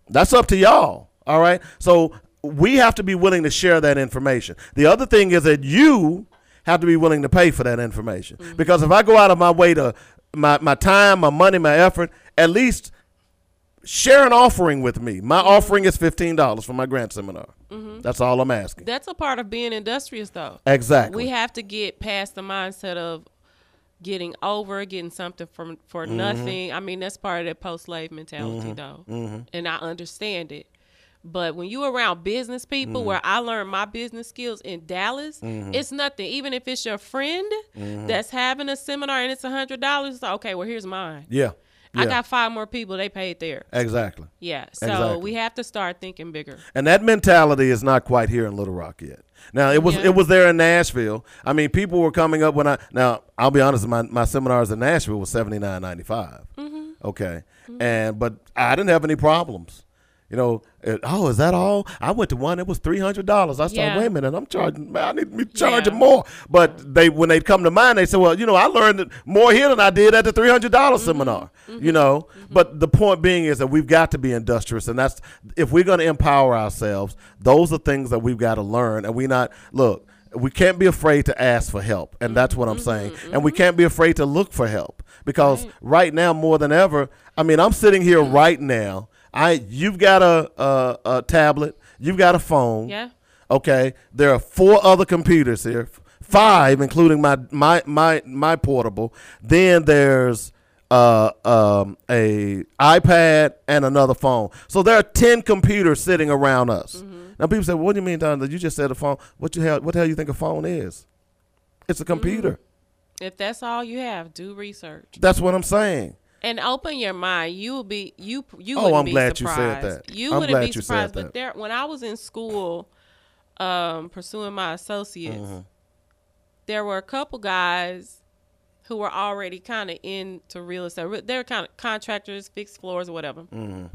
That's up to y'all. All right. So we have to be willing to share that information. The other thing is that you have to be willing to pay for that information. Because if I go out of my way to my, my time, my money, my effort, at least share an offering with me. My offering is fifteen dollars for my grant seminar. That's all I'm asking. That's a part of being industrious, though. Exactly. We have to get past the mindset of getting over, getting something from for Mhm. nothing. I mean, that's part of that post-slave mentality, Mhm. though, Mhm. and I understand it. But when you around business people, Mhm. where I learned my business skills in Dallas, it's nothing. Even if it's your friend that's having a seminar and it's a hundred dollars, okay, well here's mine. Yeah. I got five more people. They paid there. Exactly. Yeah. So Exactly. we have to start thinking bigger. And that mentality is not quite here in Little Rock yet. Now it was Yeah. it was there in Nashville. I mean, people were coming up when I now I'll be honest, my, my seminars in Nashville was seventy nine ninety five. Mm-hmm. Okay, mm-hmm. and but I didn't have any problems. You know, oh, is that all? I went to one; it was three hundred dollars. I said, Yeah. wait a minute, I'm charging. Man, I need to be charging Yeah. more. But they, when they come to mine, they say, well, you know, I learned more here than I did at the three hundred dollars mm-hmm. mm-hmm. seminar. You know, mm-hmm. but the point being is that we've got to be industrious, and that's if we're going to empower ourselves. Those are things that we've got to learn, and we not look. We can't be afraid to ask for help, and that's what I'm mm-hmm. saying. And we can't be afraid to look for help because right now more than ever, I mean, I'm sitting here right now. I you've got a a, a tablet, you've got a phone. Yeah. Okay. There are four other computers here, five including my my my my portable. Then there's uh um a iPad and another phone. So there are ten computers sitting around us. Now people say, well, "What do you mean, Don? You just said a phone. What you hell? What the hell you think a phone is? It's a computer. If that's all you have, do research That's what I'm saying. And open your mind. You will be you you. Oh, I'm be glad you said that. You I'm wouldn't be you said surprised. that. But there, when I was in school, um, pursuing my associates, Mm-hmm. there were a couple guys who were already kind of into real estate. They're kind of contractors, fixed floors, or whatever. Mm-hmm.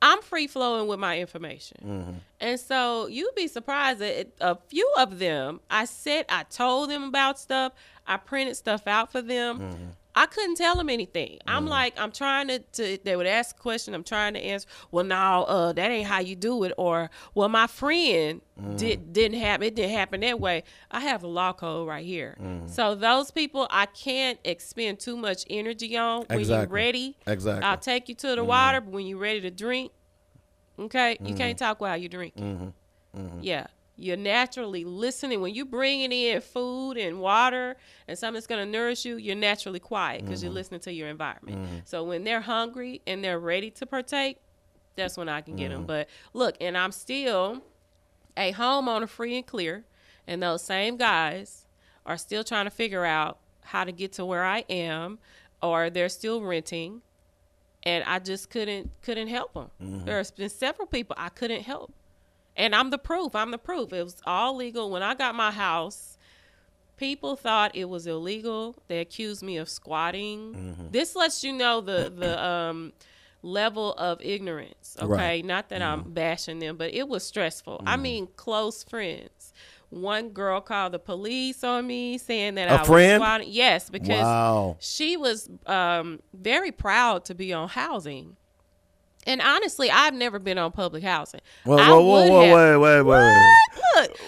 I'm free flowing with my information. Mm-hmm. And so you'd be surprised that it, a few of them, I said, I told them about stuff. I printed stuff out for them. Mm-hmm. I couldn't tell them anything. I'm like, I'm trying to, to, they would ask a question. I'm trying to answer. Well, no, uh, that ain't how you do it. Or, well, my friend Mm-hmm. did, didn't happen. It didn't happen that way. I have a law code right here. Mm-hmm. So those people, I can't expend too much energy on. When you're ready, Exactly. I'll take you to the water. But when you're ready to drink, okay, you can't talk while you're drinking. Mm-hmm. Yeah. You're naturally listening. When you're bringing in food and water and something that's going to nourish you, you're naturally quiet because you're mm-hmm. listening to your environment. Mm-hmm. So when they're hungry and they're ready to partake, that's when I can get them. Mm-hmm. But look, and I'm still a homeowner free and clear, and those same guys are still trying to figure out how to get to where I am, or they're still renting. and I just couldn't couldn't help them. Mhm. There's been several people I couldn't help, and I'm the proof. I'm the proof. It was all legal when I got my house. People thought it was illegal. They accused me of squatting. Mhm. This lets you know the the (clears throat) um level of ignorance. Okay, Right. not that I'm bashing them, but it was stressful. I Mhm. mean, close friends. One girl called the police on me saying that A I was friend? squatting. Yes, because Wow. she was um, very proud to be on housing. And honestly, I've never been on public housing. Whoa, whoa, whoa, whoa, have- wait, wait, wait,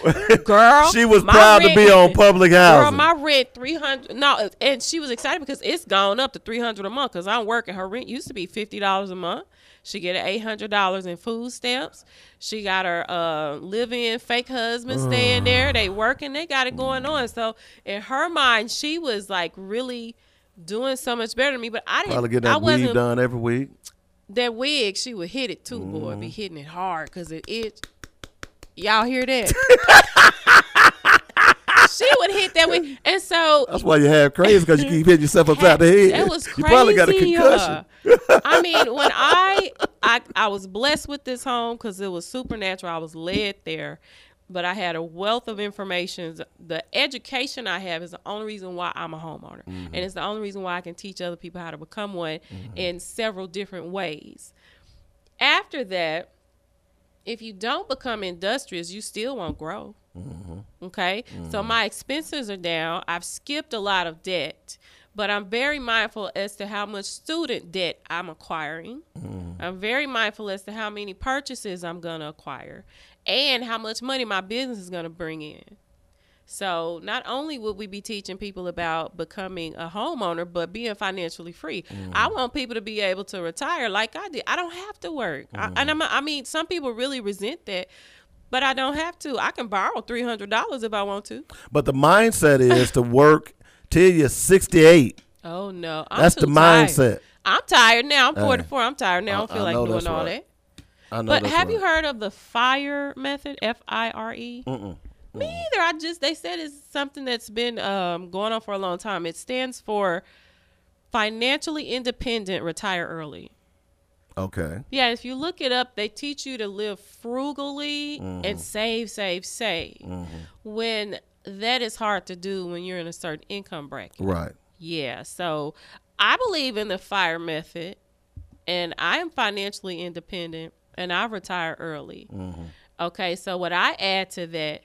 wait. Look, girl, (laughs) She was proud to be on public Girl, housing. my rent three hundred. No, and she was excited because it's gone up to three hundred a month. Because I'm working. Her rent used to be fifty dollars a month. She get eight hundred dollars in food stamps. She got her uh, live-in fake husband staying there. They (sighs) working. They got it going on. So in her mind, she was like really doing so much better than me. But I didn't. Probably get I that wasn't weed done every week. That wig, she would hit it too, boy. Mm-hmm. Be hitting it hard because it itch. Y'all hear that? (laughs) she would hit that wig, and so That's why you have crazy because you keep hitting yourself upside the head. that was crazy. You probably got a crazy, concussion. uh, I mean, when I, I I was blessed with this home because it was supernatural. I was led there, but I had a wealth of information. The education I have is the only reason why I'm a homeowner, Mm-hmm. and it's the only reason why I can teach other people how to become one mm-hmm. in several different ways. After that, if you don't become industrious, you still won't grow. Mm-hmm. Okay. So mm-hmm. my expenses are down. I've skipped a lot of debt, but I'm very mindful as to how much student debt I'm acquiring. I'm very mindful as to how many purchases I'm going to acquire and how much money my business is going to bring in. So not only would we be teaching people about becoming a homeowner, but being financially free. Mm. I want people to be able to retire like I did. I don't have to work, I, mm. and I'm, I mean, some people really resent that, but I don't have to. I can borrow three hundred dollars if I want to. But the mindset is to work till you're 68. Oh no, I'm That's the tired. mindset. I'm tired now. I'm Hey. 44. I'm tired now. I don't feel I like doing all right. that. I know But have you heard of the fire method? F I R E. Me either. I just they said it's something that's been um, going on for a long time. It stands for financially independent, retire early. Okay. Yeah, if you look it up, they teach you to live frugally Mhm. and save, save, save. Mhm. When that is hard to do when you're in a certain income bracket. Right. Yeah. So I believe in the fire method and I am financially independent and I retire early. Mm-hmm. Okay. So what I add to that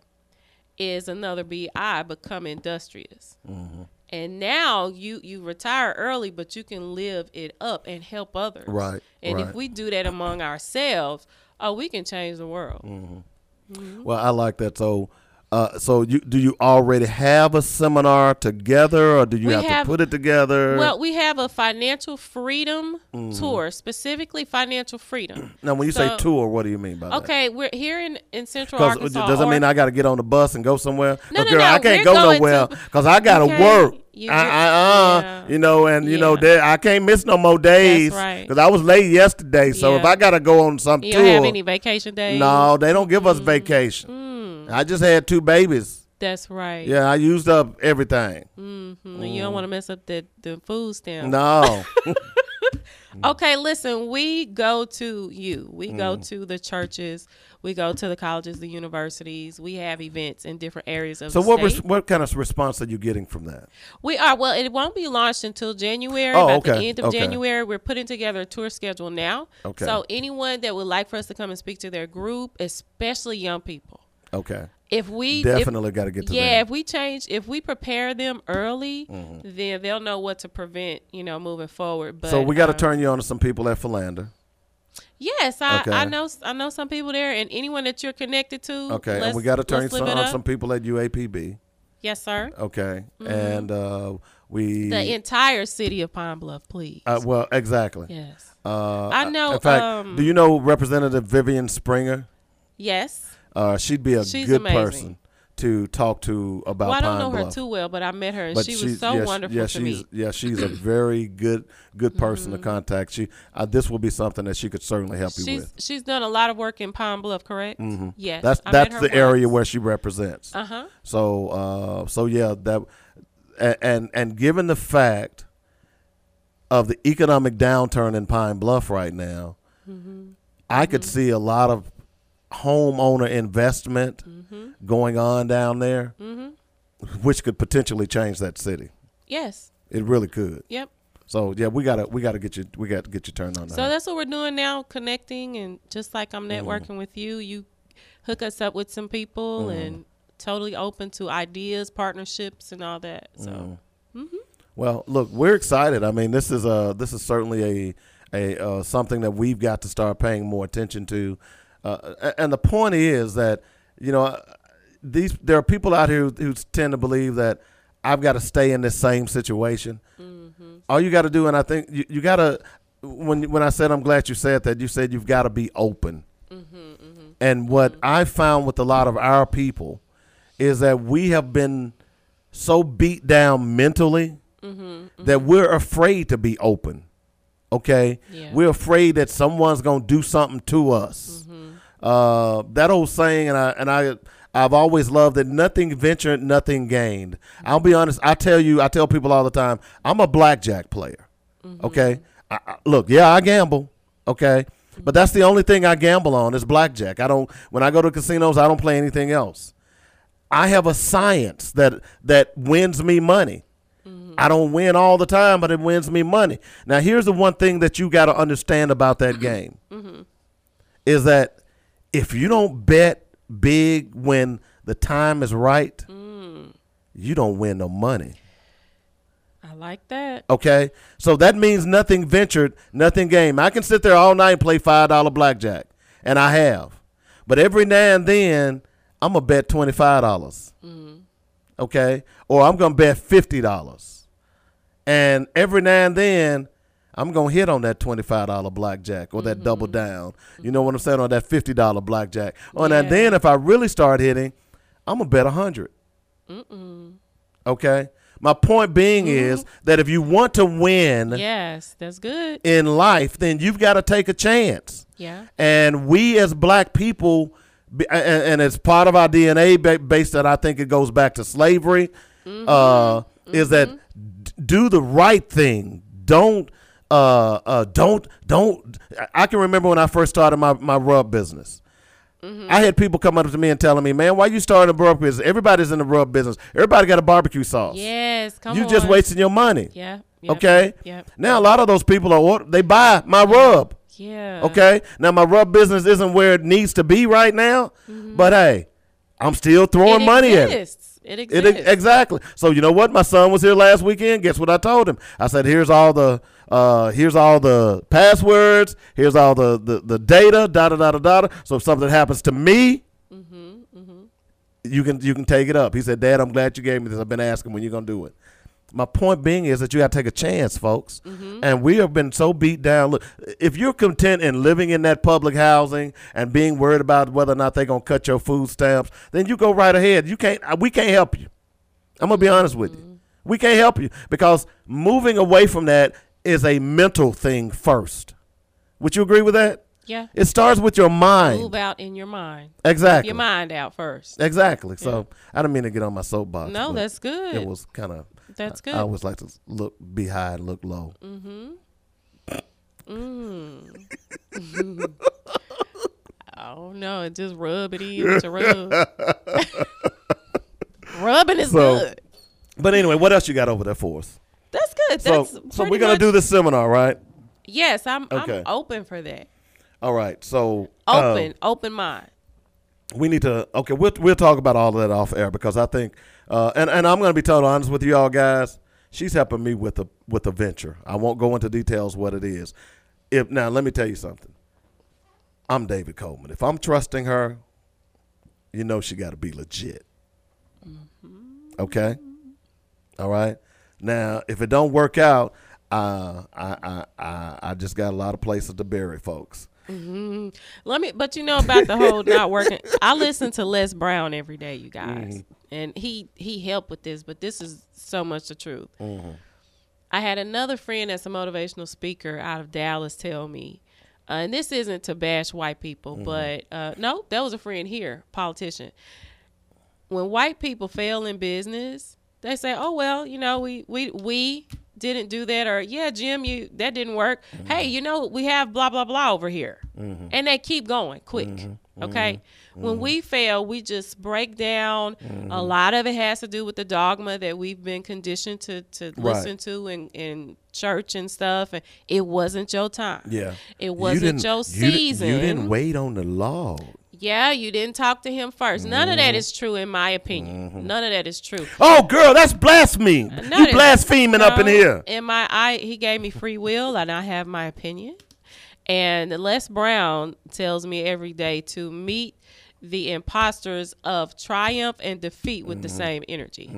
is another BI become industrious. Mm-hmm. And now you you retire early, but you can live it up and help others. Right, And if we do that among ourselves, oh, we can change the world. Mm-hmm. Well, I like that. So, uh, so you do you already have a seminar together, or do you have, have- to put it together? Well, we have a financial freedom Mhm. tour, specifically financial freedom. (clears throat) now, when you So- say tour, what do you mean by that? Okay, we're here in, in Central Arkansas. does that mean I got to get on the bus and go somewhere? No, no, girl, no, I can't go nowhere because I got to Okay, work. you I, ju- I, uh, yeah. you know, and you know, Yeah. there, I can't miss no more days right. because I was late yesterday. So if I got to go on some You tour, don't have any vacation days? no, they don't give us vacation. I just had two babies. That's right. Yeah, I used up everything. Mm-hmm. And you don't want to mess up the, the food stamp. No. (laughs) okay, listen, we go to you. We go Mm. to the churches. We go to the colleges, the universities. We have events in different areas of So the what res- what kind of response are you getting from that? We are well. It won't be launched until January. Oh, about the okay, end of okay. January, we're putting together a tour schedule now. Okay. So anyone that would like for us to come and speak to their group, especially young people, Okay. if we Definitely gotta get to yeah, if we change, if we prepare them early, Mhm. then they'll know what to prevent. You know, moving forward. But so we got to um, turn you on to some people at Philander. Yes, I, Okay. I know I know some people there, and anyone that you're connected to. Okay, and we got to turn you some, on some people at UAPB. Yes, sir. Okay, Mhm. and uh, we The entire city of Pine Bluff, please. Uh, well, exactly. Yes. Uh, I know, In fact, um, do you know Representative Vivian Springer? Yes. Uh, she'd be a She's good amazing. person to talk to about. Well, I don't Pine know her Bluff. too well, but I met her, and But she was so yeah, wonderful yeah, to she's, meet. Yeah, she's a very good good person Mm-hmm. to contact. She uh, this will be something that she could certainly help you with. she's done a lot of work in Pine Bluff, correct? Mhm. Yes. that's I that's the once. area where she represents. Uh-huh. So uh, so yeah, that and and given the fact of the economic downturn in Pine Bluff right now, I could see a lot of homeowner investment going on down there, which could potentially change that city. Yes. It really could. Yep. So yeah, we gotta we gotta get you we got to get you turned on. So that. that's what we're doing now, connecting, and just like I'm Mm-hmm. networking with you, you hook us up with some people, Mm-hmm. and totally open to ideas, partnerships, and all that. So. Mm-hmm. Well, look, we're excited. I mean, this is a this is certainly a a uh, something that we've got to start paying more attention to. Uh, and the point is that you know these there are people out here who, who tend to believe that I've got to stay in this same situation. Mm-hmm. All you got to do, and I think you, you got to when when I said I'm glad you said that, you said you've got to be open. Mm-hmm, mm-hmm. And what I found with a lot of our people is that we have been so beat down mentally that we're afraid to be open. Okay, Yeah. we're afraid that someone's gonna do something to us. Uh, that old saying, and I and I. I've always loved that nothing ventured, nothing gained. I'll be honest. I tell you, I tell people all the time, I'm a blackjack player. Okay, I, I, look, yeah, I gamble. Okay, but that's the only thing I gamble on is blackjack. I don't. When I go to casinos, I don't play anything else. I have a science that that wins me money. I don't win all the time, but it wins me money. Now, here's the one thing that you got to understand about that (coughs) game mm-hmm. is that if you don't bet big when the time is right, mm. you don't win no money. I like that. Okay, so that means nothing ventured, nothing gained. I can sit there all night and play five dollar blackjack, and I have. But every now and then, I'm gonna bet twenty five dollars. Mm. Okay, or I'm gonna bet fifty dollars, and every now and then, I'm gonna hit on that twenty five dollar blackjack or that double mm-hmm. down. You know mm-hmm. what I'm saying on that fifty dollar blackjack. Oh, and then if I really start hitting, I'm gonna bet a hundred. Okay. My point being mm-hmm. is that if you want to win Yes, that's good. in life, then you've got to take a chance. Yeah. And we as black people, and, and it's part of our DNA ba- based that I think it goes back to slavery, uh, is that d- do the right thing. Don't, uh, uh, don't, don't. I- can remember when I first started my, my rub business. I had people come up to me and telling me, "Man, why you starting a rub business? Everybody's in the rub business. Everybody got a barbecue sauce. Yes, come you on. just wasting your money. Yeah. yep, Okay. Yep. Now a lot of those people are they buy my rub. Yeah. Okay. Now my rub business isn't where it needs to be right now, but hey, I'm still throwing Mm-hmm. It money exists. at It It exists. ex- exactly. So you know what? My son was here last weekend. Guess what I told him? I said, "Here's all the uh, here's all the passwords. Here's all the the, the data. Da da da da da. So if something happens to me." You can you can take it up. He said, "Dad, I'm glad you gave me this. I've been asking when you're gonna do it." My point being is that you got to take a chance, folks. And we have been so beat down. Look, if you're content in living in that public housing and being worried about whether or not they're gonna cut your food stamps, then you go right ahead. You can't. We can't help you. I'm gonna be honest with you. We can't help you because moving away from that is a mental thing first. Would you agree with that? Yeah. It starts with your mind. Move out in your mind. Exactly. Your mind out first. Exactly. So I don't mean to get on my soapbox. No, that's good. It was kind of. That's good. I always like to look, be high and look low. Mm-hmm. Mm. (laughs) oh no, it just rub it in with your rub. (laughs) Rubbing is So, good. But anyway, what else you got over there for us? That's (laughs) good. So, That's so we're gonna much- do this seminar, right? Yes, I'm. Okay. I'm open for that. All right. So Open, open mind. we need to. Okay, we'll we'll talk about all of that off air because I think, uh, and and I'm gonna be totally honest with you all guys. She's helping me with a with a venture. I won't go into details what it is. If now, let me tell you something. I'm David Coleman. If I'm trusting her, you know she got to be legit. Okay. All right. Now, if it don't work out, uh, I, I I I just got a lot of places to bury folks. hmm Let me, but you know about the whole not working. I listen to Les Brown every day, you guys, Mhm. and he he helped with this, but this is so much the truth. Mhm. I had another friend that's a motivational speaker out of Dallas tell me, uh, and this isn't to bash white people, Mhm. but uh, no, that was a friend here, politician. When white people fail in business, they say, "Oh well, you know, we we we didn't do that or yeah jim you that didn't work Mm-hmm. hey you know we have blah blah blah over here Mhm. and they keep going quick Mm-hmm. okay when we fail we just break down a lot of it has to do with the dogma that we've been conditioned to to Right. listen to in, in church and stuff and it wasn't your time Yeah. it wasn't didn't- your season You didn't wait on the Lord. Yeah you didn't talk to him 1st none of that Mhm. is true in my opinion none of that is true Oh, girl, that's blasphemy. you blaspheming up in here. In my, I he gave me free will, and I have my opinion. And Les Brown tells me every day to meet the imposters of triumph and defeat with the Mm-hmm. same energy.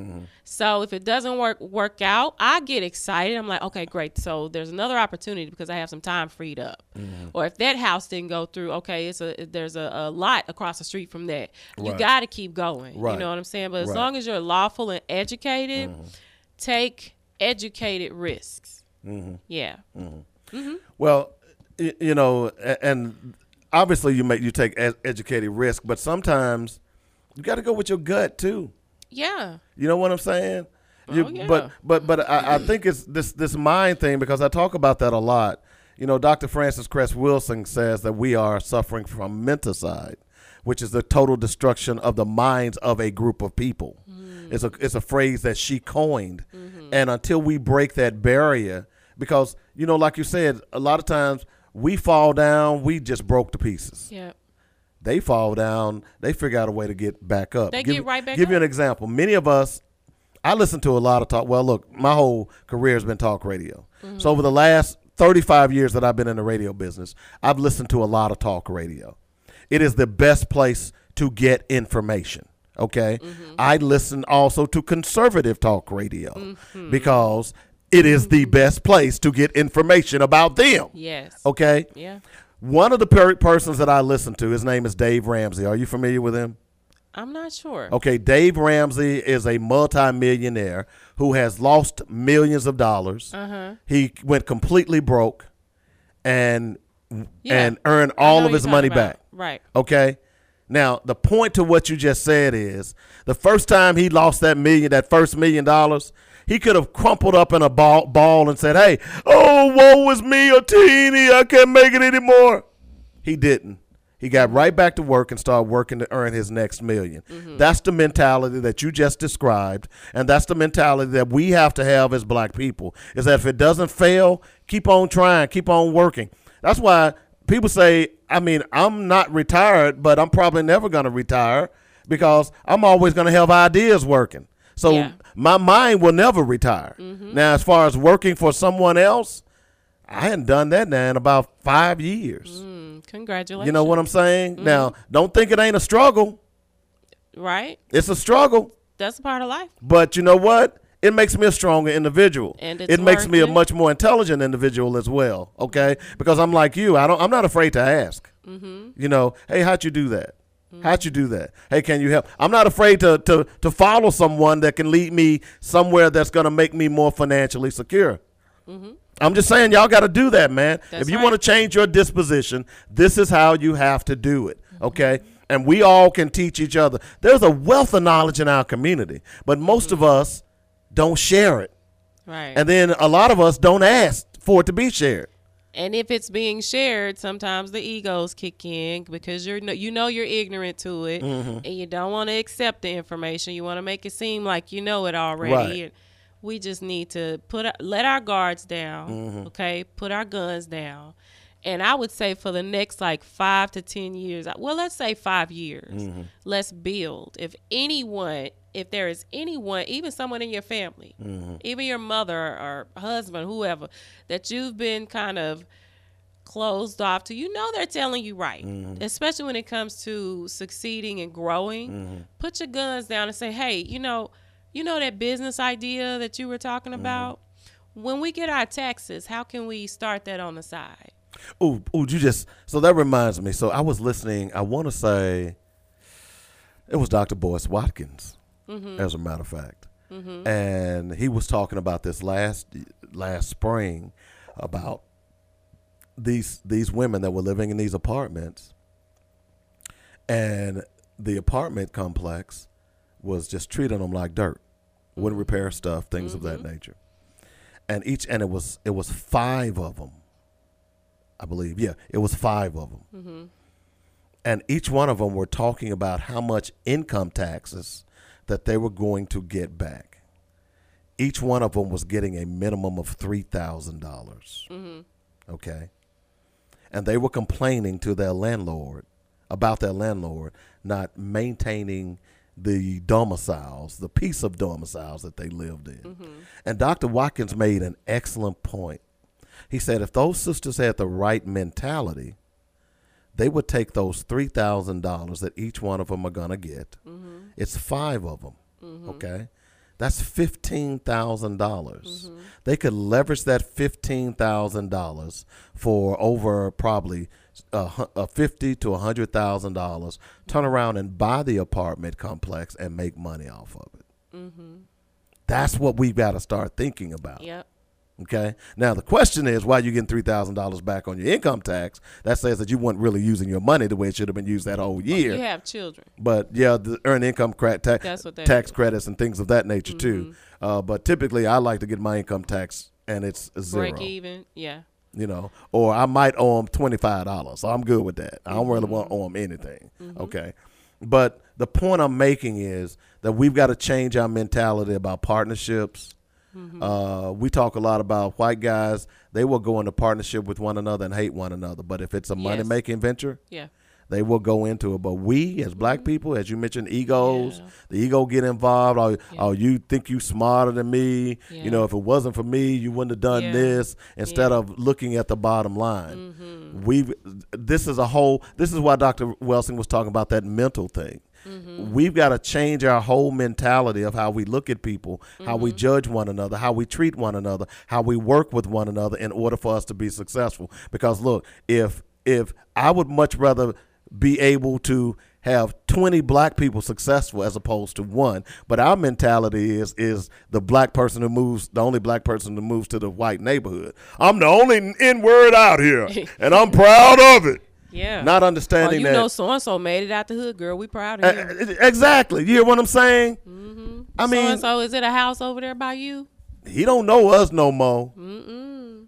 So if it doesn't work work out, I get excited. I'm like, okay, great. So there's another opportunity because I have some time freed up. Mm-hmm. Or if that house didn't go through, okay, it's a there's a, a lot across the street from that. You Right. got to keep going. You know what I'm saying? But as Right. long as you're lawful and educated, take educated risks. Mm-hmm. Yeah. Mm-hmm. Well, you know, and obviously you make you take ed- educated risk, but sometimes you got to go with your gut too. Yeah. You know what I'm saying? You, Oh, yeah. But but but I, I think it's this this mind thing because I talk about that a lot. You know, Dr. Frances Cress Welsing says that we are suffering from menticide, which is the total destruction of the minds of a group of people. Mm. It's a it's a phrase that she coined, Mm-hmm. and until we break that barrier, because you know, like you said, a lot of times we fall down, we just broke to pieces Yeah. they fall down, they figure out a way to get back up. They give, get right back Give you an example. Many of us, I listen to a lot of talk. Well, look, my whole career has been talk radio. Mm-hmm. So over the last 35 years that I've been in the radio business, I've listened to a lot of talk radio. It is the best place to get information. Okay, Mm-hmm. I listen also to conservative talk radio Mm-hmm. because it is the best place to get information about them. Yes. Okay. Yeah. One of the per- persons that I listen to, his name is Dave Ramsey. Are you familiar with him? I'm not sure. Okay, Dave Ramsey is a multimillionaire who has lost millions of dollars. Uh-huh. He went completely broke and Yeah. and earned all of his money back. Right. Okay? Now, the point to what you just said is the first time he lost that million, that first million dollars, he could have crumpled up in a ball, ball and said, Hey, oh, woe is me, a teeny, I can't make it anymore. He didn't. He got right back to work and started working to earn his next 1000000 Mm-hmm. That's the mentality that you just described, and that's the mentality that we have to have as black people. Is that if it doesn't fail, keep on trying, keep on working. That's why people say, I mean, I'm not retired, but I'm probably never going to retire because I'm always going to have ideas working. So Yeah. my mind will never retire. Mm-hmm. Now, as far as working for someone else, I hadn't done that now in about five years. Mm, congratulations. You know what I'm saying? Mm-hmm. Now, don't think it ain't a struggle. Right. It's a struggle. That's a part of life. But you know what? It makes me a stronger individual. And it's it makes me a much more intelligent individual as well. Okay, because I'm like you. I don't. I'm not afraid to ask. Mm-hmm. You know, hey, how'd you do that? Mm. How'd you do that? Hey, can you help? I'm not afraid to to to follow someone that can lead me somewhere that's going to make me more financially secure. Mm-hmm. I'm just saying, y'all got to do that, man. That's if you right. want to change your disposition, this is how you have to do it. Mm-hmm. Okay. And we all can teach each other. There's a wealth of knowledge in our community, but most of mm-hmm. us don't share it. Right. And then a lot of us don't ask for it to be shared. And if it's being shared, sometimes the egos kick in because you're no, you know you're ignorant to it, Mhm. and you don't want to accept the information. You want to make it seem like you know it already. Right. And we just need to put let our guards down, Mhm. okay? Put our guns down. And I would say for the next like five to ten years, well, let's say five years, Mhm. let's build. If anyone, if there is anyone, even someone in your family, Mhm. even your mother or husband, whoever, that you've been kind of closed off to, you know they're telling you right. Mhm. Especially when it comes to succeeding and growing. Mhm. Put your guns down and say, hey, you know, you know that business idea that you were talking Mm-hmm. about? When we get our taxes, how can we start that on the side? Ooh, ooh, you just so that reminds me. So I was listening. I want to say it was Dr. Boyce Watkins, Mhm. as a matter of fact, Mhm. and he was talking about this last last spring about these these women that were living in these apartments, and the apartment complex was just treating them like dirt, wouldn't repair stuff, things of that nature. and each and it was it was five of them. I believe, yeah, it was five of them, Mm-hmm. and each one of them were talking about how much income taxes that they were going to get back. Each one of them was getting a minimum of three thousand dollars. Mm-hmm. Okay. And they were complaining to their landlord about their landlord not maintaining the domiciles, the piece of domiciles that they lived in. And Dr. Watkins made an excellent point. He said if those sisters had the right mentality, they would take those $3,000 that each one of them are going to get. Mm-hmm. It's five of them. Mm-hmm. Okay. That's fifteen thousand dollars. Mm-hmm. They could leverage that fifteen thousand dollars for over probably a, hu- a fifty to a hundred thousand dollars. Turn around and buy the apartment complex and make money off of it. Mm-hmm. That's what we've got to start thinking about. Yep. Okay. Now the question is, why are you getting three thousand dollars back on your income tax? That says that you weren't really using your money the way it should have been used that whole year. You have children. But yeah, the earned income cra- ta- that tax credits and things of that nature too. Mm-hmm. Uh, but typically, I like to get my income tax and it's zero. Break even. Yeah. You know, or I might owe them twenty five dollars. So I'm good with that. I don't really mm-hmm. want to owe them anything. Mm-hmm. Okay. But the point I'm making is that we've got to change our mentality about partnerships. Uh, we talk a lot about white guys. They will go into partnership with one another and hate one another. But if it's a money making venture, Yeah. they will go into it. But we, as black people, as you mentioned, egos, the ego get involved. Oh, oh, you think you smarter than me? Yeah. You know, if it wasn't for me, you wouldn't have done Yeah. this. Instead Yeah. of looking at the bottom line, Mm-hmm. we this is a whole. This is why Dr. Welsing was talking about that mental thing. Mm-hmm. We've got to change our whole mentality of how we look at people, how we Mm-hmm. judge one another, how we treat one another, how we work with one another in order for us to be successful. Because look, if if I would much rather be able to have 20 black people successful as opposed to one but our mentality is is the black person who moves the only black person who moves to the white neighborhood i'm the only n word out here (laughs) and i'm proud of it Yeah. not Oh, understanding you that know, so and so made it out the hood, girl. We proud of you. exactly you hear what i'm saying i so mean and so, is it a house over there by you? he don't know us no more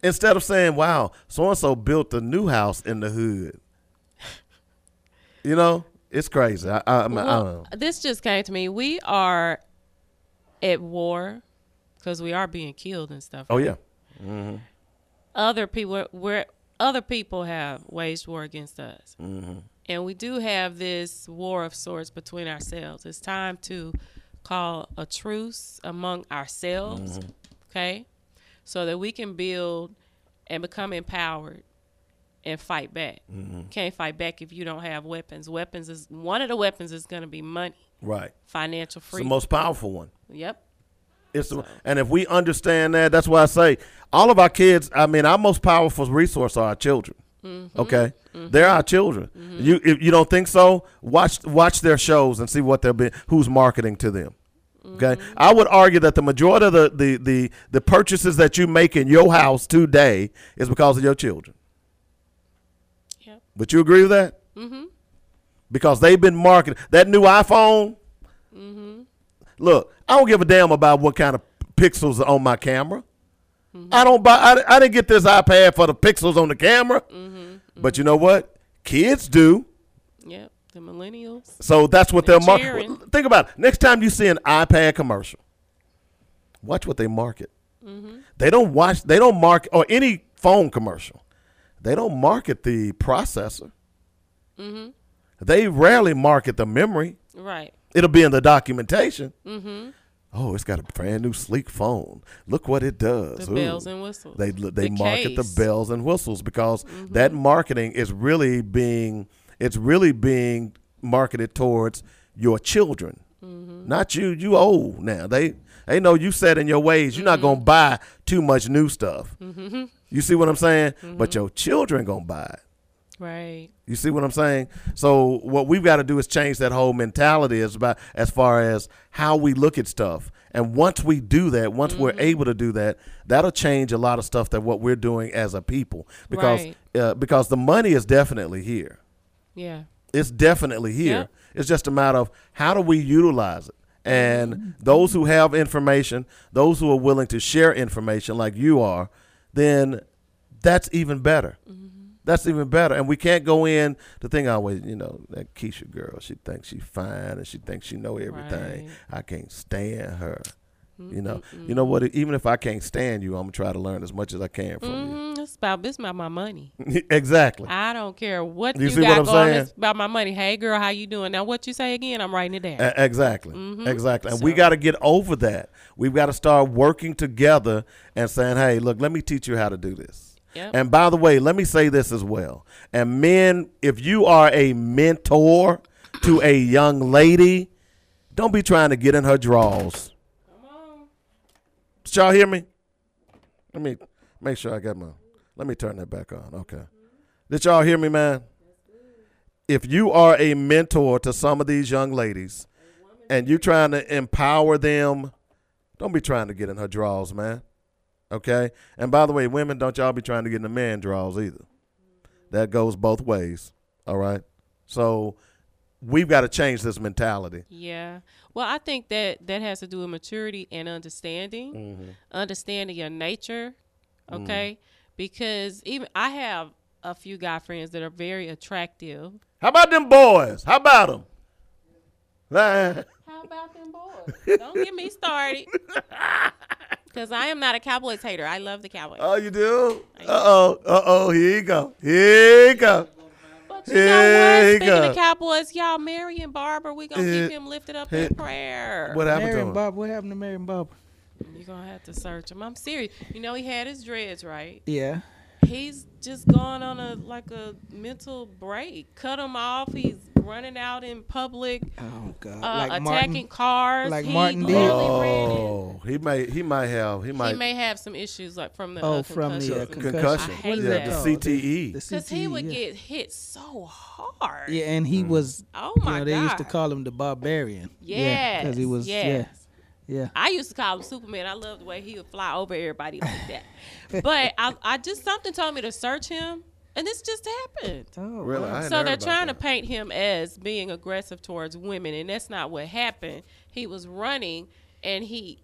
instead of saying wow so and so built a new house in the hood (laughs) you know it's crazy i, I, I, mean, I don't know this just came to me. We are at war because we are being killed and stuff. oh right? yeah hmm Other people, where other people have waged war against us, hmm and we do have this war of sorts between ourselves. It's time to call a truce among ourselves, Mhm. okay, so that we can build and become empowered and fight back. Mhm. Can't fight back if you don't have weapons. Weapons is one of the weapons is going to be money, right financial it's freedom. the most powerful one Yep. It's the, and if we understand that, that's why I say all of our kids. I mean, our most powerful resource are our children. Mm-hmm. Okay, they're our children. You if you don't think so, watch watch their shows and see what they're being, who's marketing to them. Okay, Mm-hmm. I would argue that the majority of the, the the the purchases that you make in your house today is because of your children. Yep. But you agree with that? Mm-hmm. because they've been marketing that new iPhone. Mm-hmm. Look, I don't give a damn about what kind of pixels are on my camera. Mm-hmm. I don't buy. I, I didn't get this iPad for the pixels on the camera. Mm-hmm. But you know what? Kids do. Yep. The millennials. So that's what they're cheering. marketing. Think about it. Next time you see an iPad commercial, watch what they market. Mm-hmm. They don't watch. They don't market or any phone commercial. They don't market the processor. Mm-hmm. They rarely market the memory. Right. It'll be in the documentation. Mm-hmm. Oh, it's got a brand new sleek phone. Look what it does. The bells and whistles. They they The market the bells and whistles because Mhm. that marketing is really being it's really being marketed towards your children. Mm-hmm. Not you. You old now. They they know you set in your ways. You're not gonna buy too much new stuff. Mm-hmm. You see what I'm saying? But your children gonna buy it. Right. You see what I'm saying? So what we've got to do is change that whole mentality as about as far as how we look at stuff. And once we do that, once we're Mm-hmm. able to do that, that'll change a lot of stuff that what we're doing as a people because Right. uh, because the money is definitely here. Yeah. It's definitely here. Yep. It's just a matter of how do we utilize it. And those who have information, those who are willing to share information like you are, then that's even better. That's even better. And we can't go in to think always, you know, that Keisha girl, she thinks she's fine and she thinks she know everything. Right. I can't stand her. You know, you know what? Even if I can't stand you, I'm gonna try to learn as much as I can from Mhm, It's about this about my money. (laughs) exactly. I don't care what You you, see got what I'm going. saying? It's about my money. Hey, girl, how you doing? Now, what you say again? I'm writing it down. E- exactly. Mhm. Exactly. And we got to get over that. We've got to start working together and saying, hey, look, let me teach you how to do this. Yep. And by the way, let me say this as well. And men, if you are a mentor to a young lady, don't be trying to get in her drawers. Come Did y'all hear me? Let me make sure I got my. Let me turn that back on. Okay. Did y'all hear me, man? If you are a mentor to some of these young ladies and you trying to empower them, don't be trying to get in her drawers, man. Okay? And by the way, women, don't y'all be trying to get in the man drawers either. That goes both ways. All right? So we've got to change this mentality. Yeah. Well, I think that that has to do with maturity and understanding, Mm-hmm. understanding your nature. Okay, because even I have a few guy friends that are very attractive. How about them boys? How about them? (laughs) How about them boys? Don't get me started. (laughs) Because I am not a Cowboys hater. I love the Cowboys. Oh, you do? Uh oh. Uh oh. Here you go. Here you go. But you know Here what? you Speaking go. of Cowboys, y'all, Marion Barber, we gonna keep him lifted up in prayer. What happened to Marion him? Bob, what happened to Marion Bob? You're gonna have to search him. I'm serious. You know he had his dreads, right? Yeah. He's just gone on a like a mental break. Cut him off. He's running out in public, Oh God. uh, like attacking Martin, cars. like he Martin did? ran. Oh, he may he might have he might He may have some issues like from the Oh, uh, from the, uh, concussions concussion. I hate What is yeah, that the? CTE. The Because he would yeah. get hit so hard. Yeah, and he was. Oh you my know, they used to call him the barbarian. Yeah, because he was. yes. Yeah, yeah. I used to call him Superman. I love the way he would fly over everybody like that. but I, I just something told me to search him, and this just happened. Oh, Really? I wow. So they're trying that. to paint him as being aggressive towards women, and that's not what happened. He was running, and he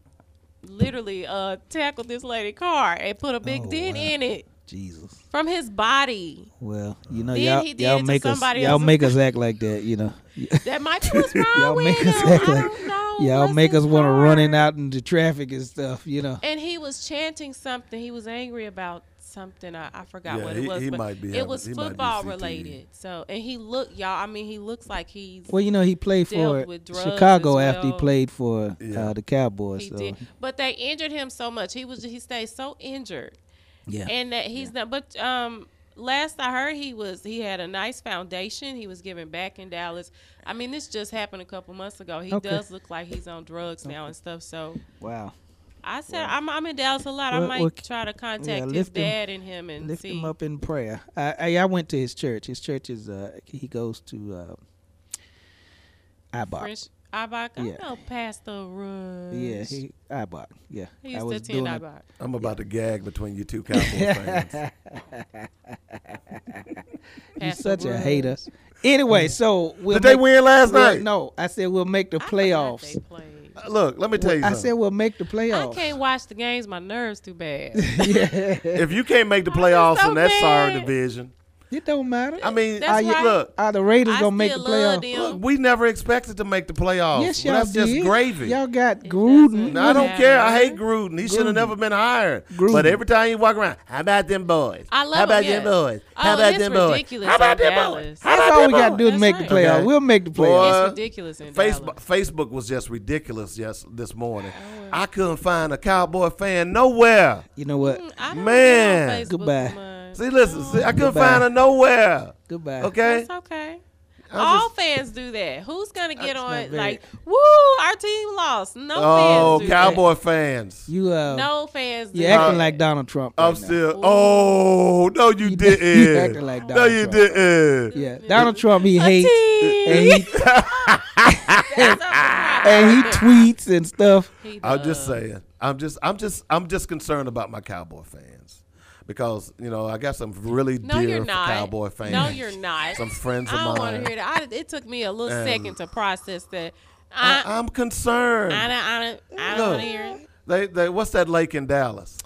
literally uh, tackled this lady car and put a big Oh, dent wow. in it Jesus. from his body. Well, you know, Then y'all, he did y'all it to make us, y'all make us act like that. You know, (laughs) That might be what's (laughs) wrong y'all with make him. us act I like, don't know. (laughs) y'all Bless make us want to heart. running out into traffic and stuff. You know. And he was chanting something. He was angry about something. I, I forgot Yeah, what he- it was. he but might be it having- was he football related. So, and he looked, y'all. I mean, he looks like he's. Well, you know, he played dealt for with drugs Chicago as after he played for Yeah. uh, the Cowboys. He so did, but they injured him so much. He was he stayed so injured, yeah, and that he's not. But um, last I heard, he was he had a nice foundation. He was giving back in Dallas. I mean, this just happened a couple months ago. He Okay. does look like he's on drugs now and stuff. So wow. I said I'm I'm in Dallas a lot. I might well, try to contact yeah, his lift him- dad and him and Lift see. him up in prayer. I, I I went to his church. His church is uh he goes to uh IBOC. French IBOC. Yeah. I know Pastor Rush. Yeah, he IBOC. Yeah, He I used to was attend doing it- IBOC. I'm about to gag between you two Cowboy fans. (laughs) You're Pastor such a Rush. hater. Anyway, so we'll Did they win last well, night? No, I said we'll make the I forgot playoffs. They played. Uh, Look, let me tell you I something. said we'll make the playoffs. I can't watch the games. My nerves too bad. (laughs) if you can't make the (laughs) playoffs so in that sorry division, It don't matter. I mean, That's are you, right. look, Are the Raiders I gonna make the still love playoffs? them. look, we never expected to make the playoffs. Yes, Well, y'all that's just did. gravy. Y'all got It Gruden. doesn't No, I don't matter. care. I hate Gruden. He should have never been hired. Gruden. But every time you walk around, how about them boys? I love How about him, them yeah. boys? How Oh, about it's them boys? ridiculous How about in them boys? Dallas. How That's about all we them got to do is That's make right. the playoffs. Okay. We'll make the Boy, playoffs. It's ridiculous in Facebook, Dallas. Facebook was just ridiculous yes this morning. I couldn't find a Cowboy fan nowhere. You know what? Mm, I don't Man. get on Facebook Goodbye. much. See, listen, see, I couldn't Goodbye. find her nowhere. Goodbye. Okay, That's okay. I All just- fans do that. Who's gonna get That's on not like, woo, our team lost? No oh, fans do Cowboy fans. You uh, that. No fans do you that. acting like Donald Trump. I'm right now. still. Oh no, you, You- didn't. (laughs) you acting like no, Donald you Trump. didn't. Yeah, Donald Trump. He A hates team. and he (laughs) That's a and he tweets and stuff. He I'm just does. saying. I'm just. I'm just. I'm just concerned about my Cowboy fans because you know I got some really No, dear. Cowboy fans. No, you're not. Some friends of mine. I don't want to hear that. I, it took me a little And- second to process that. I, I'm concerned. I don't, I don't, I don't want to hear it. They, they, what's that lake in Dallas?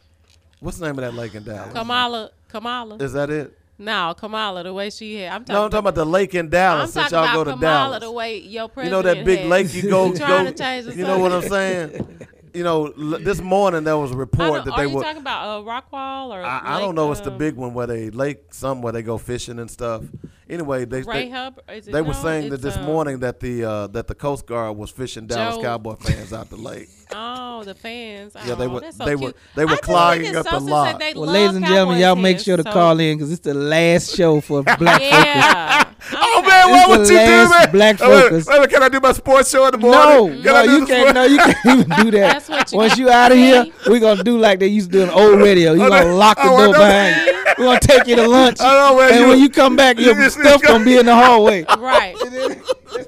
What's the name of that lake in Dallas? Kamala, Kamala. Is that it? no, Kamala, the way she had. I'm talking, No, I'm talking about the lake in Dallas. I'm Since y'all about go to Kamala, Dallas. the way your you know that big had. lake you go, (laughs) go to you know what I'm saying? (laughs) You know, l- this morning there was a report that are they you were. talking about uh, Rockwall or? I, I don't know. It's the um, big one where they lake some where they go fishing and stuff. Anyway, they Ray they, Hubb- is it- they were saying that this um, morning that the uh, that the Coast Guard was fishing Dallas Joe- Cowboy fans out the lake. (laughs) Oh, the fans. Yeah, they Oh, were that's so they cute. were they were clogging up the so lot. Well, ladies and gentlemen, y'all Cowboys make sure to so- call in because it's the last show for (laughs) Black Yeah. Oh man, It's what the would you do, last man? Black Wait, wait, Focus. wait, wait, can I do my sports show in the No, morning? Can no, you can't. sport- No, you can't even do (laughs) that. That's what you Once you to out of here, we're gonna do like they used to do in old radio. You're gonna lock the oh, door behind you. We're gonna take you to lunch, I know, man, and when you come back, you your just- stuff gonna be in the hallway. (laughs) Right. Let's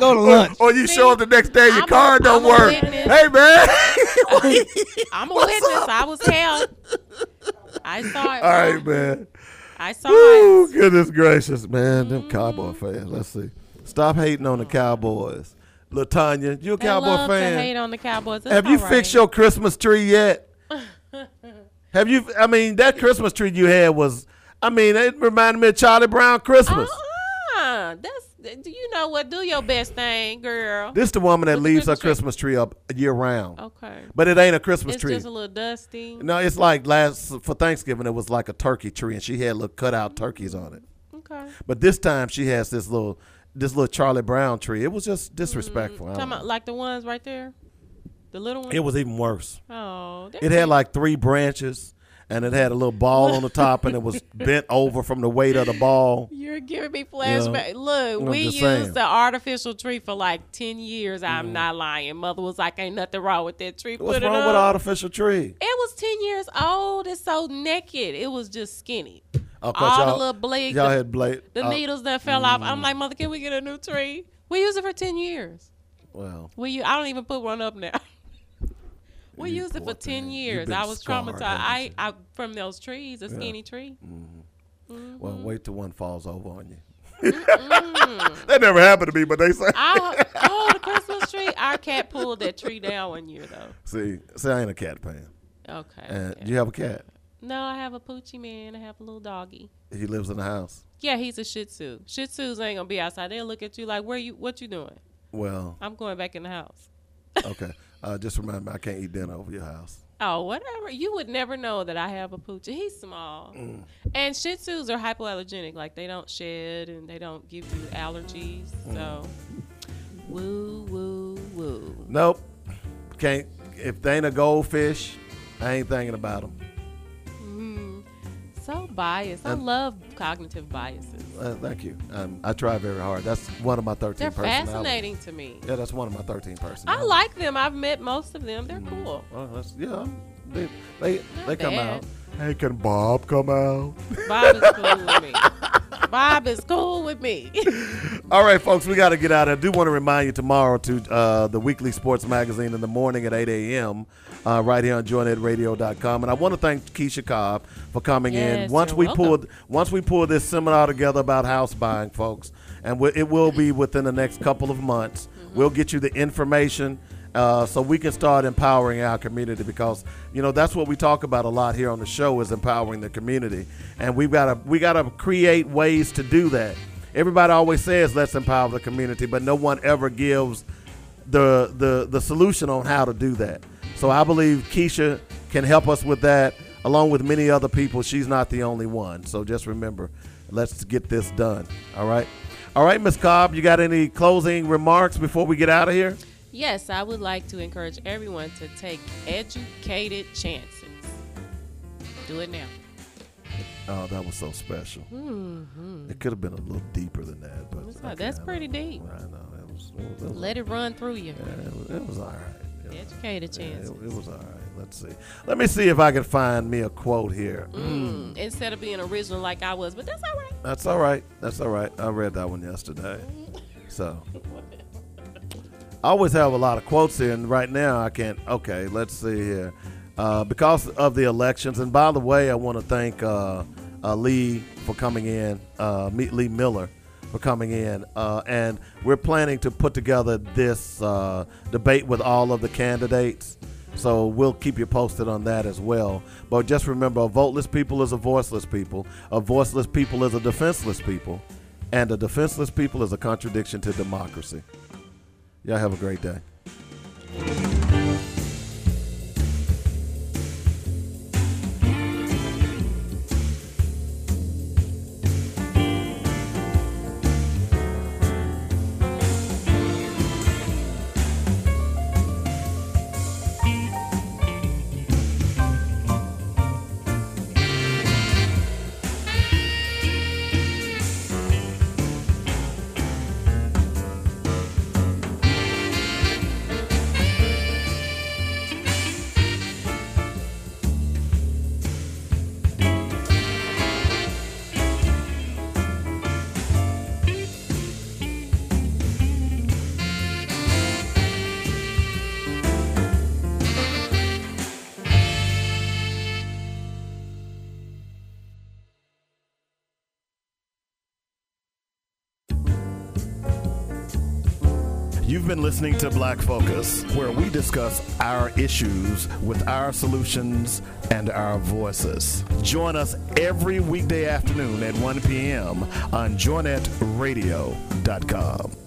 go to lunch. Or you show up the next day, your I'm a- car don't I'm work. Hey man. (laughs) I'm a witness. I was held. I saw it. All right, man. I saw Woo, it. goodness gracious, man. Them Mm-hmm. Cowboy fans. Let's see. Stop hating on the Cowboys. Latanya, you a They Cowboy love fan? to hate on the Cowboys. It's Have you all fixed your Christmas tree yet? (laughs) Have you? I mean, that Christmas tree you had was. I mean, it reminded me of Charlie Brown Christmas. Uh, that's. Do you know what? Do your best thing, girl. This the woman that leaves her Christmas tree. Tree up year round. Okay. But it ain't a Christmas It's tree. It's just a little dusty. No, it's like last for Thanksgiving. It was like a turkey tree, and she had little cutout turkeys on it. Okay. But this time she has this little this little Charlie Brown tree. It was just disrespectful. Don't Talking about like the ones right there, the little ones. It was even worse. Oh, It had like three branches, and it had a little ball on the top, and it was (laughs) bent over from the weight of the ball. You're giving me flashback. Look, we used saying. Mm-hmm. the artificial tree for like ten years. I'm not lying. Mother was like, "Ain't nothing wrong with that tree." What's Put wrong with an artificial tree? It was ten years old. It's so naked. It was just skinny. Oh, All the little blades. y'all had blade- the uh, needles that fell off. I'm like, mother, can we get a new tree? We used it for ten years. Well, We, I don't even put one up now. (laughs) we used it for ten years. I was scarred, traumatized. I, I from those trees, a skinny tree. Mm-hmm. Mm-hmm. well, wait till one falls over on you. (laughs) that never happened to me, but they say. I, oh, the Christmas tree. Our cat pulled that tree down one year though. see, see, I ain't a cat fan. Okay. And okay. you have a cat? No, I have a poochie man. I have a little doggy. He lives in the house. Yeah, he's a Shih Tzu. Shih Tzus ain't gonna be outside. They'll look at you like, "Where you? What you doing?" Well, I'm going back in the house. okay. (laughs) Uh, just remember, I can't eat dinner over your house. Oh, whatever. You would never know that I have a poochie. He's small. And Shih Tzus are hypoallergenic. Like they don't shed and they don't give you allergies. So, woo, woo, woo. Nope. Can't. If they ain't a goldfish, I ain't thinking about them. So. I Um, love cognitive biases. Uh, thank you. Um, I try very hard. That's one of my 13 They're fascinating to me. Yeah, that's one of my 13 I like them. I've met most of them. They're cool. Well, that's, yeah, they they, they come bad. out. Hey, can Bob come out? Bob is cool with me. (laughs) Bob is cool with me. (laughs) All right, folks, we got to get out. I do want to remind you tomorrow to uh, the weekly sports magazine in the morning at 8 a.m. Uh, right here on joinnetradio.com. And I want to thank Keisha Cobb for coming Yes, in. Once we welcome. pulled, once we pull this seminar together about house buying, folks, and it will be within the next couple of months. Mm-hmm. We'll get you the information. Uh, so we can start empowering our community because you know that's what we talk about a lot here on the show is empowering the community. And we've got to we got to create ways to do that. Everybody always says let's empower the community but no one ever gives the the the solution on how to do that. So i believe keisha can help us with that along with many other people. She's not the only one. So just remember let's get this done. All right? All right miss cobb you got any closing remarks before we get out of here Yes, I would like to encourage everyone to take educated chances. Do it now. Oh, that was so special. Mhm. It could have been a little deeper than that, but That's, not- that's pretty deep. I know it was. It was, Let it run through you. Yeah, it was, it was all right. Educated Yeah, chances. it, it was all right. Let's see. Let me see if I can find me a quote here. Mm, Instead of being original like I was, but that's all right. That's all right. That's all right. I read that one yesterday. So (laughs) I always have a lot of quotes here, and right now I can't. Okay, let's see here. Uh, because of the elections, and by the way, I want to thank uh, uh, Lee for coming in, uh, meet Lee Miller for for coming in. Uh, and we're planning to put together this uh, debate with all of the candidates. So we'll keep you posted on that as well. But just remember a voteless people is a voiceless people, a voiceless people is a defenseless people, and a defenseless people is a contradiction to democracy. Y'all have a great day. Listening to Black Focus, where we discuss our issues with our solutions and our voices. Join us every weekday afternoon at 1 p.m. on joinetradio.com.